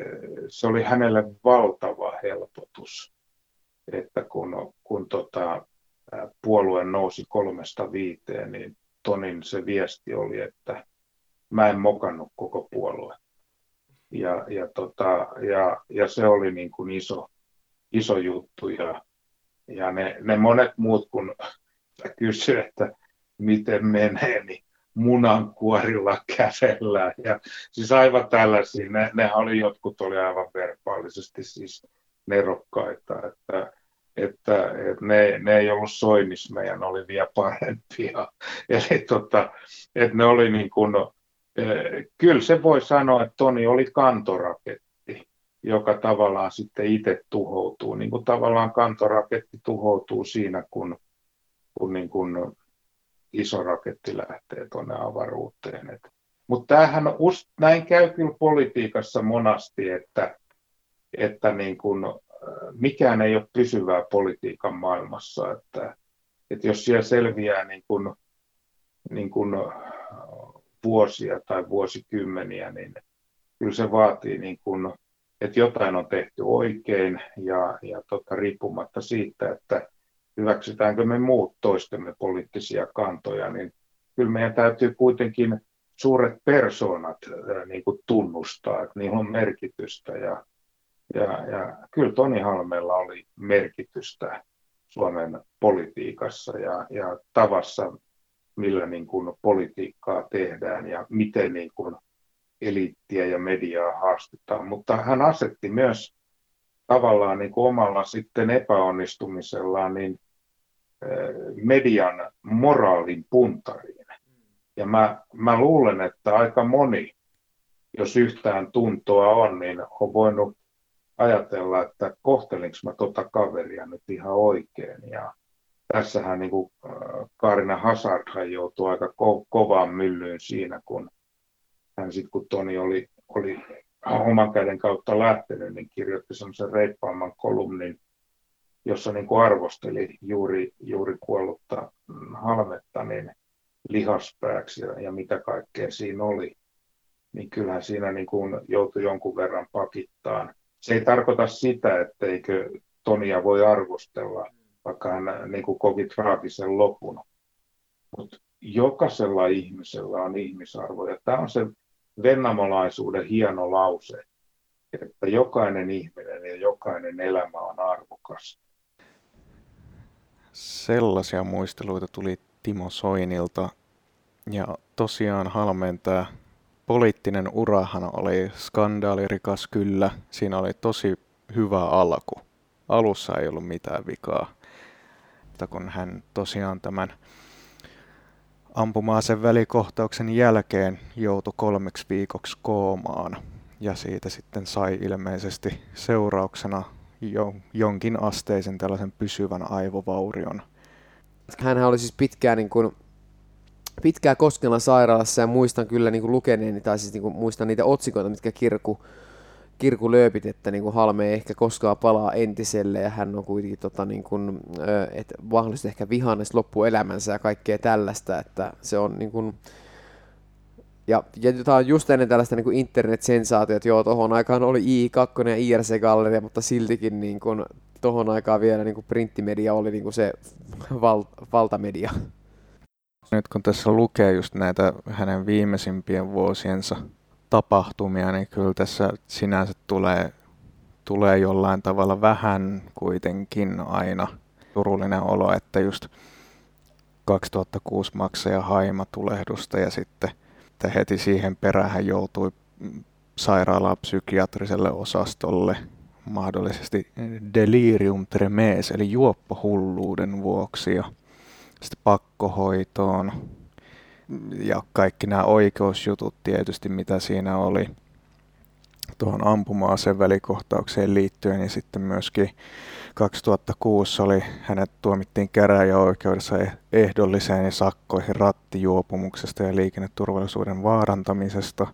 se oli hänelle valtava helpotus, että kun, kun tota, puolue nousi kolmesta viiteen, niin Tonin se viesti oli, että mä en mokannut koko puolue. Ja, ja, tota, ja, ja se oli niin kuin iso, iso juttu. Ja, ja ne, ne monet muut, kun kysyy, että miten menee, niin munankuorilla kävellään. Ja siis aivan tällaisia, ne, nehän oli, jotkut oli aivan verbaalisesti siis nerokkaita, että, että, että ne, ne ei ollut soinismeja, ne oli vielä parempia. Eli tota, että ne oli niin kuin, eh, kyllä se voi sanoa, että Toni oli kantoraketti, joka tavallaan sitten itse tuhoutuu. Niin kuin tavallaan kantoraketti tuhoutuu siinä, kun, kun, niin kuin iso raketti lähtee tuonne avaruuteen. Mutta tämähän näin käy kyllä politiikassa monasti, että, että niin kun, mikään ei ole pysyvää politiikan maailmassa. Että, että jos siellä selviää niin kun, niin kun vuosia tai vuosikymmeniä, niin kyllä se vaatii, niin kun, että jotain on tehty oikein ja, ja tota, riippumatta siitä, että hyväksytäänkö me muut toistemme poliittisia kantoja, niin kyllä meidän täytyy kuitenkin suuret persoonat niin kuin tunnustaa, että niillä on merkitystä. Ja, ja, ja kyllä Toni Halmella oli merkitystä Suomen politiikassa ja, ja tavassa, millä niin kuin politiikkaa tehdään ja miten niin kuin eliittiä ja mediaa haastetaan. Mutta hän asetti myös tavallaan niin kuin omalla sitten epäonnistumisellaan niin median moraalin puntariin. Ja mä, mä luulen, että aika moni, jos yhtään tuntoa on, niin on voinut ajatella, että kohtelinko mä tota kaveria nyt ihan oikein. Ja tässähän niin kuin Kaarina Hazard joutui aika ko- kovaan myllyyn siinä, kun hän sitten kun Toni oli, oli oman käden kautta lähtenyt, niin kirjoitti semmoisen reippaamman kolumnin, jossa niin kuin arvosteli juuri, juuri kuollutta halmetta niin lihaspääksi ja, ja mitä kaikkea siinä oli, niin kyllähän siinä niin kuin joutui jonkun verran pakittaan. Se ei tarkoita sitä, etteikö Tonia voi arvostella, vaikka hän niin kuin koki traagisen lopun. Mutta jokaisella ihmisellä on ihmisarvo. Ja tämä on se vennamolaisuuden hieno lause, että jokainen ihminen ja jokainen elämä on arvokas. Sellaisia muisteluita tuli Timo Soinilta. Ja tosiaan Halmeen tämä poliittinen urahan oli skandaalirikas kyllä. Siinä oli tosi hyvä alku. Alussa ei ollut mitään vikaa. Mutta kun hän tosiaan tämän ampumaaseen välikohtauksen jälkeen joutui kolmeksi viikoksi koomaan ja siitä sitten sai ilmeisesti seurauksena jo, jonkin asteisen tällaisen pysyvän aivovaurion. Hänhän oli siis pitkään, niin kuin, pitkään Koskelan sairaalassa ja muistan kyllä niin kuin lukeneeni, tai siis niin muistan niitä otsikoita, mitkä kirku, kirku lööpit, että niin kuin Halme ei ehkä koskaan palaa entiselle ja hän on kuitenkin tota, niin kuin, että mahdollisesti ehkä vihannes loppuelämänsä ja kaikkea tällaista, että se on niin kuin, ja, ja tämä on just ennen tällaista niin internet-sensaatiota, että joo, tuohon aikaan oli I2 ja IRC-galleria, mutta siltikin niin kuin, tuohon aikaan vielä niin kuin printtimedia oli niin kuin se val, valtamedia. Nyt kun tässä lukee just näitä hänen viimeisimpien vuosiensa tapahtumia, niin kyllä tässä sinänsä tulee, tulee jollain tavalla vähän kuitenkin aina surullinen olo, että just 2006 maksaja haima tulehdusta ja sitten sitten heti siihen perään joutui sairaalaan psykiatriselle osastolle mahdollisesti delirium tremens, eli juoppohulluuden vuoksi ja sitten pakkohoitoon ja kaikki nämä oikeusjutut tietysti, mitä siinä oli tuohon ampuma-aseen välikohtaukseen liittyen ja sitten myöskin 2006 oli, hänet tuomittiin käräjäoikeudessa eh- ehdolliseen ja sakkoihin rattijuopumuksesta ja liikenneturvallisuuden vaarantamisesta.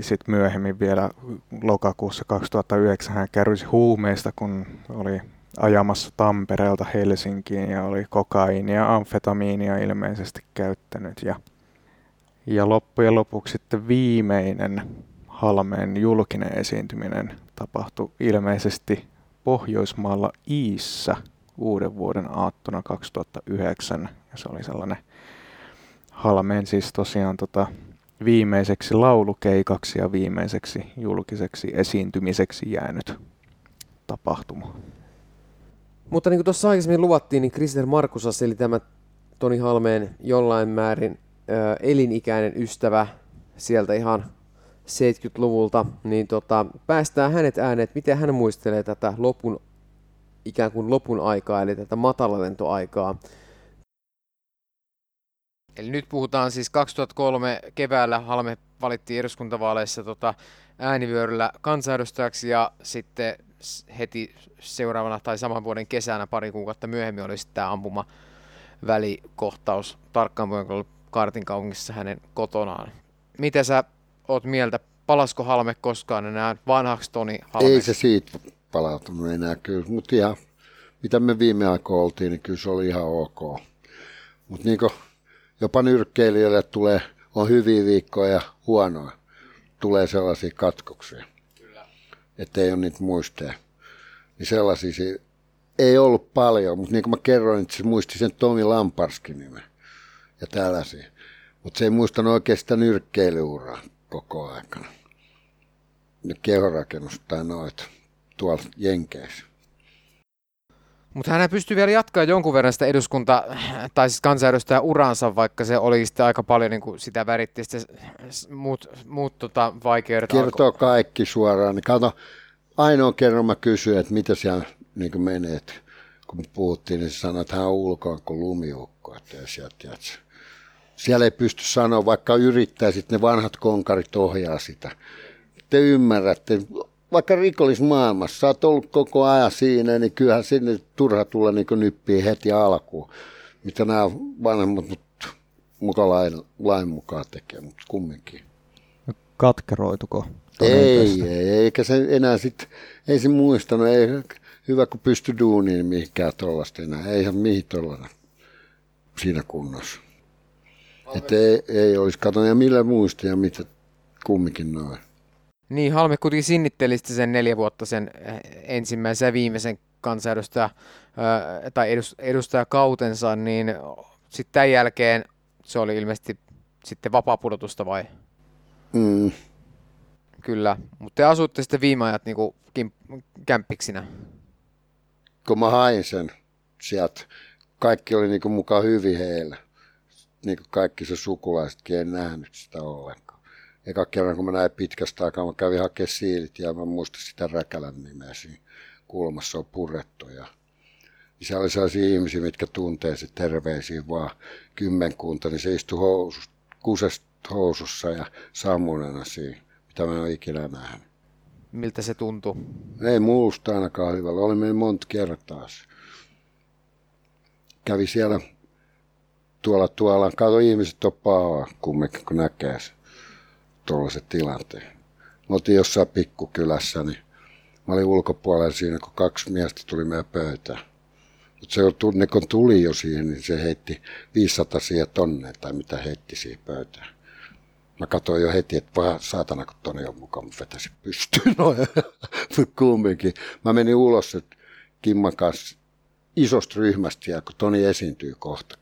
Sitten myöhemmin vielä lokakuussa 2009 hän kärrysi huumeista, kun oli ajamassa Tampereelta Helsinkiin ja oli kokaiinia amfetamiinia ilmeisesti käyttänyt. Ja, ja loppujen lopuksi sitten viimeinen Halmeen julkinen esiintyminen tapahtui ilmeisesti Pohjoismaalla Iissä uuden vuoden aattona 2009. Ja se oli sellainen Halmeen siis tosiaan tota, viimeiseksi laulukeikaksi ja viimeiseksi julkiseksi esiintymiseksi jäänyt tapahtuma. Mutta niin kuin tuossa aikaisemmin luvattiin, niin Krister Markusas, eli tämä Toni Halmeen jollain määrin ö, elinikäinen ystävä sieltä ihan 70-luvulta, niin tota, päästään hänet ääneen, että miten hän muistelee tätä lopun, ikään kuin lopun aikaa, eli tätä matalalentoaikaa. Eli nyt puhutaan siis 2003 keväällä Halme valittiin eduskuntavaaleissa tota, äänivyöryllä kansanedustajaksi ja sitten heti seuraavana tai saman vuoden kesänä pari kuukautta myöhemmin oli sitten tämä ampuma välikohtaus tarkkaan Kartin kaupungissa hänen kotonaan. Mitä sä oot mieltä, palasko Halme koskaan enää vanhaksi Toni Halme? Ei se siitä palautunut enää kyllä, mutta ihan mitä me viime aikoina oltiin, niin kyllä se oli ihan ok. Mutta niin jopa nyrkkeilijöille tulee, on hyviä viikkoja ja huonoja. Tulee sellaisia katkoksia. Että ei ole niitä muisteja. Niin sellaisia se ei ollut paljon, mutta niin kuin mä kerroin, että se muisti sen Tomi Lamparskin nimen ja tällaisia. Mutta se ei muistanut sitä nyrkkeilyuraa koko aikana. Ja kehorakennus tai noita tuolla Jenkeissä. Mutta hän pystyy vielä jatkaa jonkun verran sitä eduskunta- tai siis kansanedustaja uransa, vaikka se oli sitten aika paljon niin kuin sitä väritti sitten muut, muut tota, vaikeudet. Kertoo alko- kaikki suoraan. Niin kato, ainoa kerran mä kysyin, että mitä siellä niin menee. Että kun puhuttiin, niin se sanoi, että hän on ulkoa kuin lumiukko. Että sieltä, siellä ei pysty sanoa, vaikka yrittäisit, ne vanhat konkarit ohjaa sitä. Te ymmärrätte, vaikka rikollismaailmassa, sä oot ollut koko ajan siinä, niin kyllähän sinne turha tulla niin nyppiä heti alkuun. Mitä nämä vanhemmat muka lain, lain mukaan tekee, mutta kumminkin. Katkeroituko? Ei, ei, eikä se enää sitten, ei se muistanut, ei, hyvä kun pysty duuniin mihinkään tuollaista enää, eihän mihin tuollainen siinä kunnossa. Että ei, ei olisi katsonut ja millä muista ja mitä kumminkin noin. Niin, Halme kuitenkin sinnitteli sen neljä vuotta sen eh, ensimmäisen ja viimeisen kansanedustaja tai edustajakautensa, niin sitten tämän jälkeen se oli ilmeisesti sitten vapaa-pudotusta vai? Mm. Kyllä, mutta te asuitte sitten viime ajat niin kuin kämppiksinä. Kun mä hain sen sieltä, kaikki oli niin kuin mukaan hyvin heillä. Niin kuin kaikki se sukulaisetkin ei nähnyt sitä ollenkaan eka kerran, kun mä näin pitkästä aikaa, mä kävin hakemaan siilit ja mä muistin sitä Räkälän nimeä siinä kulmassa on purettu. Ja niin siellä oli sellaisia ihmisiä, mitkä tuntee sitten terveisiä vaan kymmenkunta, niin se istui housus, kusesta housussa ja sammunena siinä, mitä mä en ole ikinä nähnyt. Miltä se tuntui? Ei muusta ainakaan hyvällä. Oli meillä monta kertaa. Kävi siellä tuolla tuolla. Kato ihmiset on pahaa kumminkin, kun näkee sen tuollaisen tilanteen. Me oltiin jossain pikkukylässä, niin mä olin ulkopuolella siinä, kun kaksi miestä tuli meidän pöytään. Mutta se ne kun tuli jo siihen, niin se heitti 500 siihen tonne tai mitä heitti siihen pöytään. Mä katsoin jo heti, että vaan saatana, kun Toni on mukaan, mä vetäisin pystyyn noin. kumminkin. Mä menin ulos että Kimman kanssa isosta ryhmästä ja kun Toni esiintyy kohta.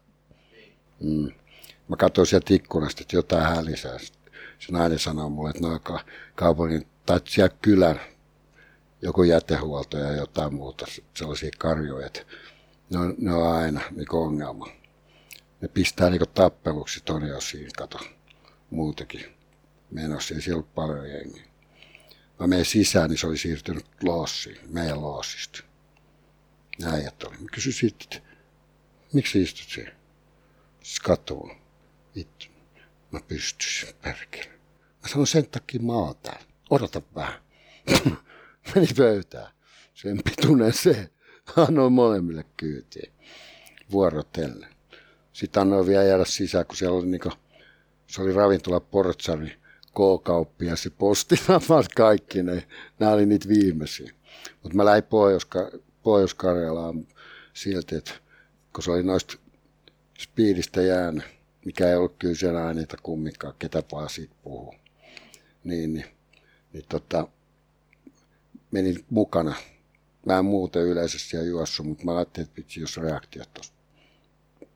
Mm. Mä katsoin sieltä ikkunasta, että jotain hälisää se nainen sanoi mulle, että noin kaupungin tai siellä kylän joku jätehuolto ja jotain muuta, sellaisia karjoja, että ne on, ne on aina niin ongelma. Ne pistää niin tappeluksi Toni siinä, kato, muutenkin menossa, ei siellä paljon jengiä. Mä menen sisään, niin se oli siirtynyt loossiin, meidän loossista. Äijät oli. Mä kysyin sitten, että miksi istut siellä? Siis katsoo. Vittu. Mä pystyisin, perkele. Mä sanoin sen takia mä oon täällä. Odota vähän. Meni pöytään. Sen pituinen se. Annoin molemmille kyytiin. Vuorotellen. Sitten annoin vielä jäädä sisään, kun siellä oli niinku, se oli ravintola Portsari, K-kauppi ja postinamat kaikki ne. Nämä oli niitä viimeisiä. Mutta mä lähdin Pohjois- Pohjois-Karjalaan silti, että kun se oli noista spiidistä jäänyt, mikä ei ollut kyllä siellä aineita kumminkaan, ketä vaan siitä puhuu. Niin, niin, niin tota, menin mukana. Mä en muuten yleisesti siellä juossut, mutta mä ajattelin, että vitsi, jos reaktiot tuossa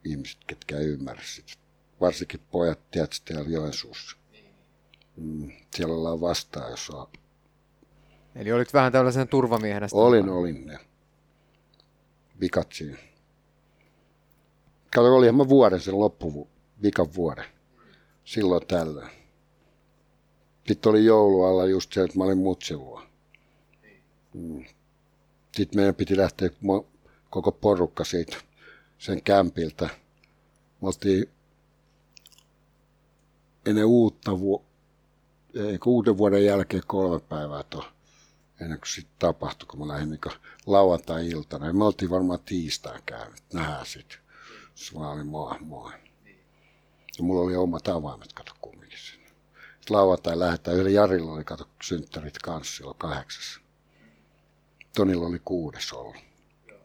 ihmiset, ketkä ei ymmärrä sitä. Varsinkin pojat, tiedätkö, täällä Joensuussa. Mm, siellä ollaan vastaan, jos on... Eli olit vähän tällaisen turvamiehenä? Olin, olin ne. Vikat siinä Kato, olihan mä vuoden sen loppu, vikan vuoden. Silloin tällöin. Sitten oli joulualla just se, että mä olin mutsilua. Mm. Sitten meidän piti lähteä koko porukka siitä sen kämpiltä. Me oltiin ennen uutta vu- ei, uuden vuoden jälkeen kolme päivää tuo, ennen kuin sitten tapahtui, kun mä lähdin niin lauantai-iltana. Ja me oltiin varmaan tiistain käynyt, nähdään sitten. Se oli moi, moi. Ja mulla oli omat avaimet, kato kumminkin sinne. Sitten lauantai lähdetään, yhdellä Jarilla oli, kato, synttärit kanssa silloin kahdeksassa. Tonilla oli kuudes ollut,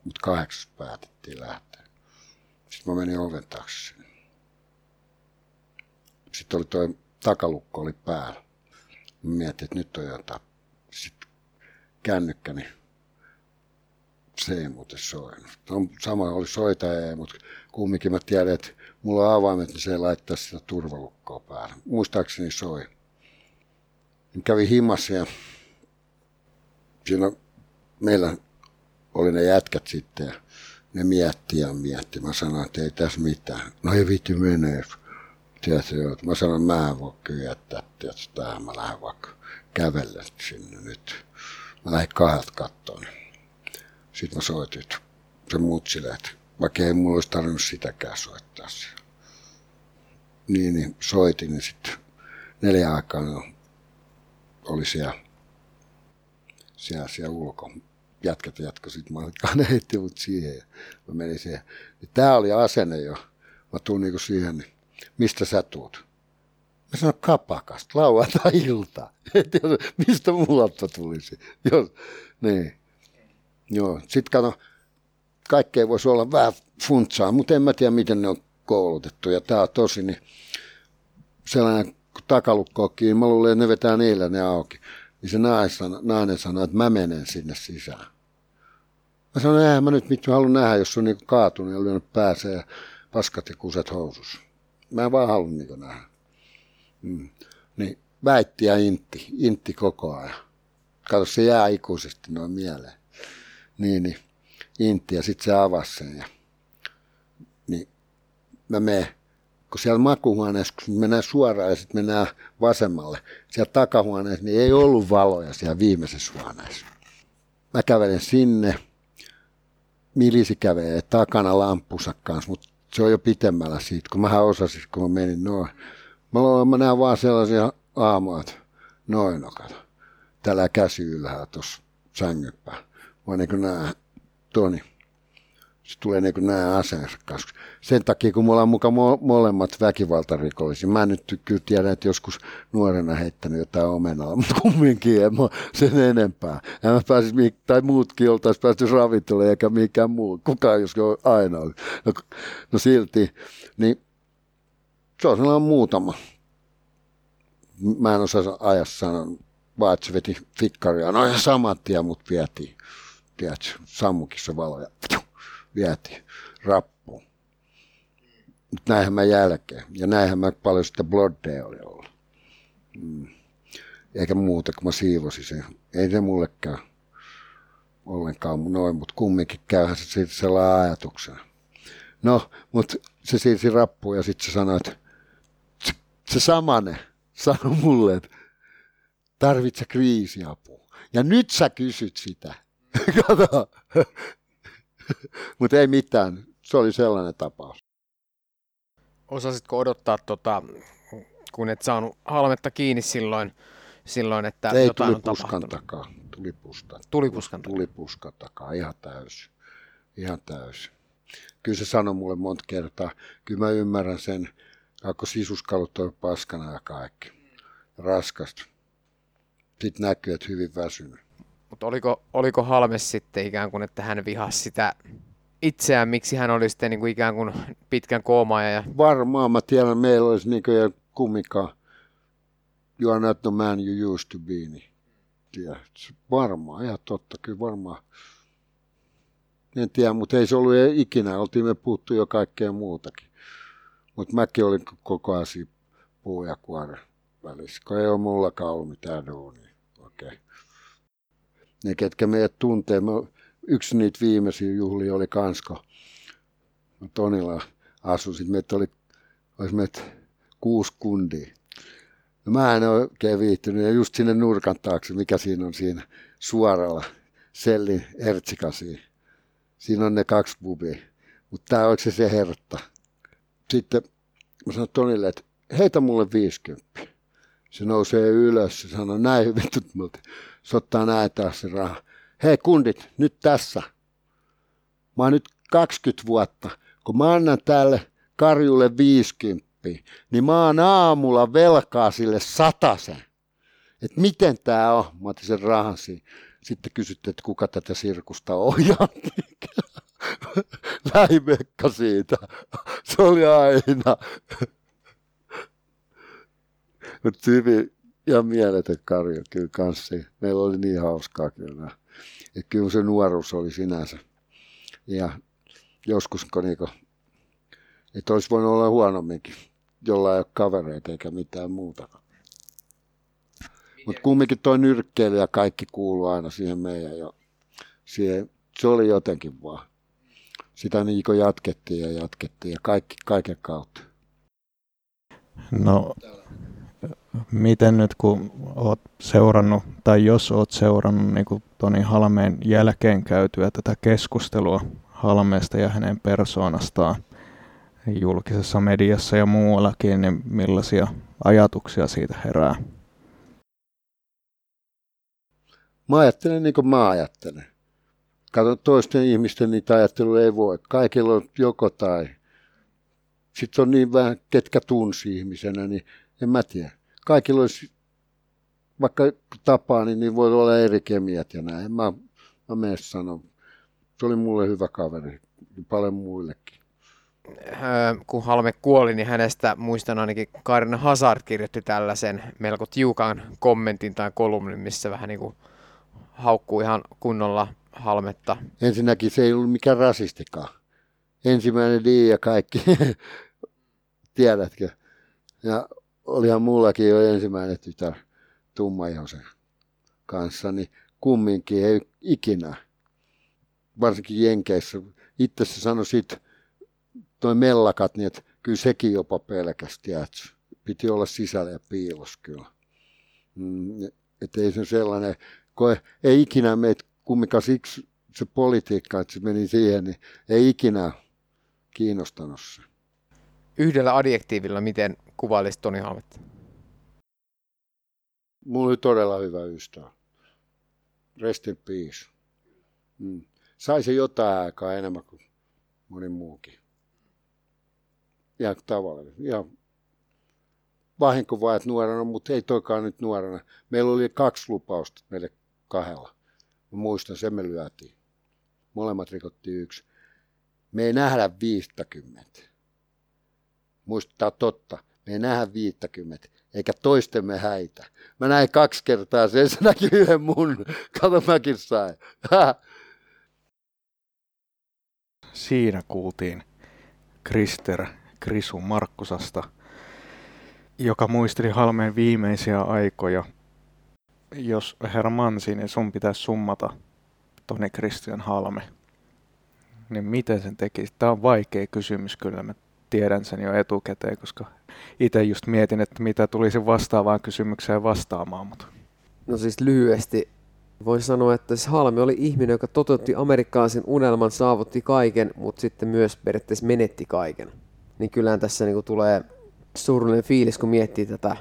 mutta kahdeksas päätettiin lähteä. Sitten mä menin oven taakse sinne. Sitten oli toi takalukko oli päällä. Mä mietin, että nyt on jotain. Sitten kännykkäni, se ei muuten soinut. No, sama oli soitaja, mutta kumminkin mä tiedän, että mulla on avaimet, niin se ei laittaa sitä turvalukkoa päälle. Muistaakseni soi. Mä kävin himassa ja siinä meillä oli ne jätkät sitten ja ne mietti ja mietti. Mä sanoin, että ei tässä mitään. No ei viitti menee. Tiedätkö, että mä sanoin, että mä en voi kyllä jättää, tiedätkö, tähän mä lähden vaikka kävelle sinne nyt. Mä lähdin kahdelta kattoon. Sitten mä soitin se mutsille, että vaikka ei mulla olisi tarvinnut sitäkään soittaa siellä. Niin, niin soitin, niin sitten neljä aikaa oli siellä, siellä, siellä ulko. Jätkät jatko, sitten olin, heitti mut siihen ja mä menin siihen. Tämä oli asenne jo. Mä tuun niinku siihen, niin mistä sä tuut? Mä sanoin kapakasta, lauantai-ilta. mistä muualta tulisi. Jos, niin. Joo, sit kato, kaikkea voisi olla vähän funtsaa, mutta en mä tiedä, miten ne on koulutettu. Ja tää on tosi, niin sellainen, kun takalukko kiinni, mä luulen, että ne vetää niillä ne auki. Niin se nainen sanoi, että mä menen sinne sisään. Mä sanoin, eihän mä nyt mitään halua nähdä, jos on niin kaatunut ja lyönyt pääsee ja paskat ja kuset housussa. Mä en vaan halua niin nähdä. Mm. Niin väitti ja intti, intti koko ajan. Kato, se jää ikuisesti noin mieleen. Niin, niin intti ja sitten se avasi sen. Ja, niin mä menen, kun siellä makuhuoneessa, kun mennään suoraan ja sitten mennään vasemmalle, siellä takahuoneessa, niin ei ollut valoja siellä viimeisessä huoneessa. Mä kävelen sinne, Milisi kävelee takana lampussa kanssa, mutta se on jo pitemmällä siitä, kun mä osasin, kun mä menin noin. Mä, luulen, mä näen vaan sellaisia aamuja, että noin no kato. Tällä käsi ylhäällä tuossa sängyppää. Mä niin näen Toni. Se tulee niin nämä aseensa kanssa. Sen takia, kun mulla on mukaan mo- molemmat väkivaltarikollisia. Mä nyt kyllä tiedän, että joskus nuorena heittänyt jotain omenaa, mutta kumminkin en mä sen enempää. Ja mä pääsis, tai muutkin oltaisiin päästy ravintolalle eikä mikään muu. Kukaan jos aina oli. No, no silti, niin se on sellainen muutama. Mä en osaa ajassa sanoa, vaan että se veti fikkaria. No ja samat tien mut vietiin tiedätkö, sammukissa valoja, vietiin rappuun. Mutta näinhän mä jälkeen. Ja näinhän mä paljon sitten Bloodday oli ollut. Mm. Eikä muuta, kun mä siivosin sen. Ei se mulle käy ollenkaan noin, mutta kumminkin käyhän se siitä sellainen ajatuksena. No, mutta se siirsi rappuun ja sitten se sanoi, että se, samane sanoi mulle, että tarvitse kriisiapua. Ja nyt sä kysyt sitä. Kato. Mutta ei mitään. Se oli sellainen tapaus. Osasitko odottaa, tota, kun et saanut halmetta kiinni silloin, silloin että ei, jotain tuli on puskan takaa. Tuli puskan. Tuli puskan takaa. Tuli puskan takaa. Ihan täysin. Ihan täysin. Kyllä se sanoi mulle monta kertaa. Kyllä mä ymmärrän sen, kun sisuskalut on paskana ja kaikki. Raskasta. Sitten näkyy, että hyvin väsynyt. Mutta oliko, oliko Halmes sitten ikään kuin, että hän vihasi sitä itseään, miksi hän oli sitten niin kuin ikään kuin pitkän koomaa ja Varmaan mä tiedän, meillä olisi niin kuin kummikaan You are not the man you used to be. Niin. Varmaan, ihan totta, kyllä varmaan. En tiedä, mutta ei se ollut ikinä. Oltiin me puhuttu jo kaikkea muutakin. Mutta mäkin olin koko ajan puu ja kuoren välissä, kun ei ole mullakaan ollut mitään duunia. Okei. Okay. Ne, ketkä meidät tuntee, mä, yksi niitä viimeisiä juhlia oli Kansko. Tonilla asui. Sitten meitä oli, olisi meitä kuusi kundia. No mä en oikein viihtynyt ja just sinne nurkan taakse, mikä siinä on siinä suoralla sellin ertsikasiin. Siinä on ne kaksi bubia. Mutta tämä on se se hertta. Sitten mä sanoin Tonille, että heitä mulle 50. Se nousee ylös ja sanoo näin vitut multa. Se ottaa näin taas se raha. Hei kundit, nyt tässä. Mä oon nyt 20 vuotta, kun mä annan tälle karjulle 50, niin mä oon aamulla velkaa sille satasen. Että miten tää on? Mä otin sen rahan siinä. Sitten kysytte, että kuka tätä sirkusta ohjaa. Lähimekka siitä. Se oli aina. Mutta hyvin ja mieletön karjo kyllä kanssa. Meillä oli niin hauskaa kyllä. Et kyllä se nuoruus oli sinänsä. Ja joskus, kun niinku, että olisi voinut olla huonomminkin, jolla ei ole kavereita eikä mitään muuta. Mutta kumminkin tuo nyrkkeily ja kaikki kuuluu aina siihen meidän jo. Siihen, se oli jotenkin vaan. Sitä niin jatkettiin ja jatkettiin ja kaikki, kaiken kautta. No, miten nyt kun oot seurannut, tai jos oot seurannut niin kuin Toni Halmeen jälkeen käytyä tätä keskustelua Halmeesta ja hänen persoonastaan julkisessa mediassa ja muuallakin, niin millaisia ajatuksia siitä herää? Mä ajattelen niin kuin mä ajattelen. Kato, toisten ihmisten niitä ajatteluja ei voi. Kaikilla on joko tai. Sitten on niin vähän, ketkä tunsi ihmisenä, niin en mä tiedä. Kaikilla olisi, vaikka tapaa, niin, niin voi olla eri kemiat ja näin. Mä, mä menen sanon. Se oli mulle hyvä kaveri, paljon muillekin. Öö, kun Halme kuoli, niin hänestä muistan ainakin Karin Hazard kirjoitti tällaisen melko tiukan kommentin tai kolumnin, missä vähän niin kuin haukkuu ihan kunnolla Halmetta. Ensinnäkin se ei ollut mikään rasistikaan. Ensimmäinen di ja kaikki, tiedätkö. Ja olihan mullakin jo ensimmäinen tytär tummaihosen kanssa, niin kumminkin ei ikinä, varsinkin Jenkeissä, itse se sanoi sit, toi mellakat, niin että kyllä sekin jopa pelkästi, että piti olla sisällä ja piilos kyllä. Mm, että ei se sellainen, kun ei ikinä meitä kumminkaan siksi se politiikka, että se meni siihen, niin ei ikinä kiinnostanut se. Yhdellä adjektiivilla, miten kuvailisit Toni Halmetta? Mulla oli todella hyvä ystävä. Rest in peace. Mm. Sai se jotain aikaa enemmän kuin moni muukin. Ja tavallaan. Ja vahinko vaan, että nuorena, mutta ei toikaan nyt nuorena. Meillä oli kaksi lupausta meille kahdella. Mä muistan, sen me lyötiin. Molemmat rikottiin yksi. Me ei nähdä 50. Muistaa totta. Me ei nähdä 50, eikä toistemme häitä. Mä näin kaksi kertaa sen, se näki yhden mun. Kato, mäkin sain. Siinä kuultiin Krister Krisu Markkusasta, joka muisteli Halmeen viimeisiä aikoja. Jos herra Mansi, niin sun pitäisi summata Toni Christian Halme. Niin miten sen tekisi? Tämä on vaikea kysymys kyllä. Mä tiedän sen jo etukäteen, koska itse just mietin, että mitä tulisi vastaavaan kysymykseen vastaamaan. Mutta. No siis lyhyesti voin sanoa, että siis Halme oli ihminen, joka toteutti amerikkalaisen unelman, saavutti kaiken, mutta sitten myös periaatteessa menetti kaiken. Niin kyllähän tässä niinku tulee surullinen fiilis, kun miettii tätä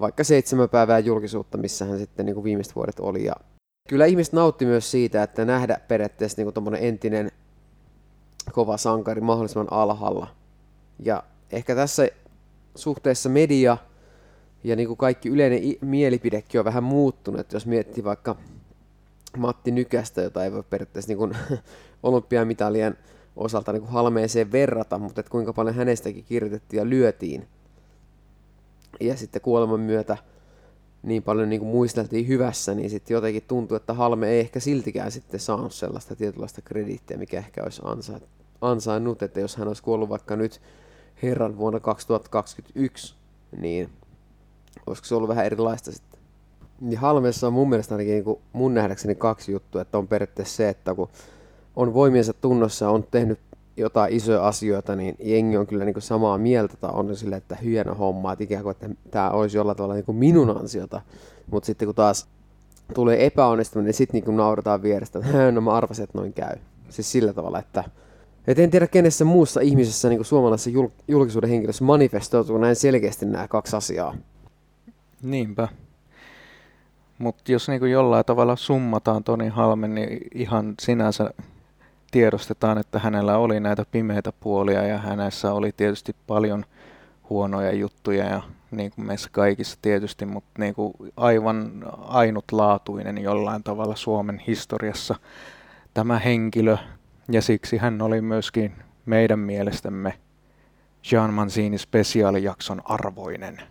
vaikka seitsemän päivää julkisuutta, missä hän sitten niinku viimeiset vuodet oli. Ja kyllä ihmiset nautti myös siitä, että nähdä periaatteessa niinku entinen kova sankari mahdollisimman alhaalla. Ja ehkä tässä suhteessa media ja niin kuin kaikki yleinen mielipidekin on vähän muuttunut. Että jos miettii vaikka Matti Nykästä, jota ei voi periaatteessa niin kuin olympiamitalien osalta niin kuin halmeeseen verrata, mutta että kuinka paljon hänestäkin kirjoitettiin ja lyötiin. Ja sitten kuoleman myötä niin paljon niin kuin muisteltiin hyvässä, niin sitten jotenkin tuntuu, että Halme ei ehkä siltikään sitten saanut sellaista tietynlaista krediittiä, mikä ehkä olisi ansainnut, että jos hän olisi kuollut vaikka nyt herran vuonna 2021, niin olisiko se ollut vähän erilaista sitten? Niin Halmeessa on mun mielestä ainakin niin kuin mun nähdäkseni kaksi juttua, että on periaatteessa se, että kun on voimiensa tunnossa on tehnyt jotain isoja asioita, niin jengi on kyllä niin samaa mieltä tai on sille, että hieno homma, että ikään kuin, että tämä olisi jollain tavalla niin minun ansiota. Mutta sitten kun taas tulee epäonnistuminen, niin sitten niin naurataan vierestä, että no mä arvasin, että noin käy. Siis sillä tavalla, että et en tiedä kenessä muussa ihmisessä niin suomalaisessa jul- julkisuuden henkilössä manifestoituu näin selkeästi nämä kaksi asiaa. Niinpä. Mutta jos niin jollain tavalla summataan Toni Halmen, niin ihan sinänsä tiedostetaan, että hänellä oli näitä pimeitä puolia ja hänessä oli tietysti paljon huonoja juttuja ja niin kuin meissä kaikissa tietysti, mutta niin kuin aivan ainutlaatuinen jollain tavalla Suomen historiassa tämä henkilö ja siksi hän oli myöskin meidän mielestämme Jean Manzini spesiaalijakson arvoinen.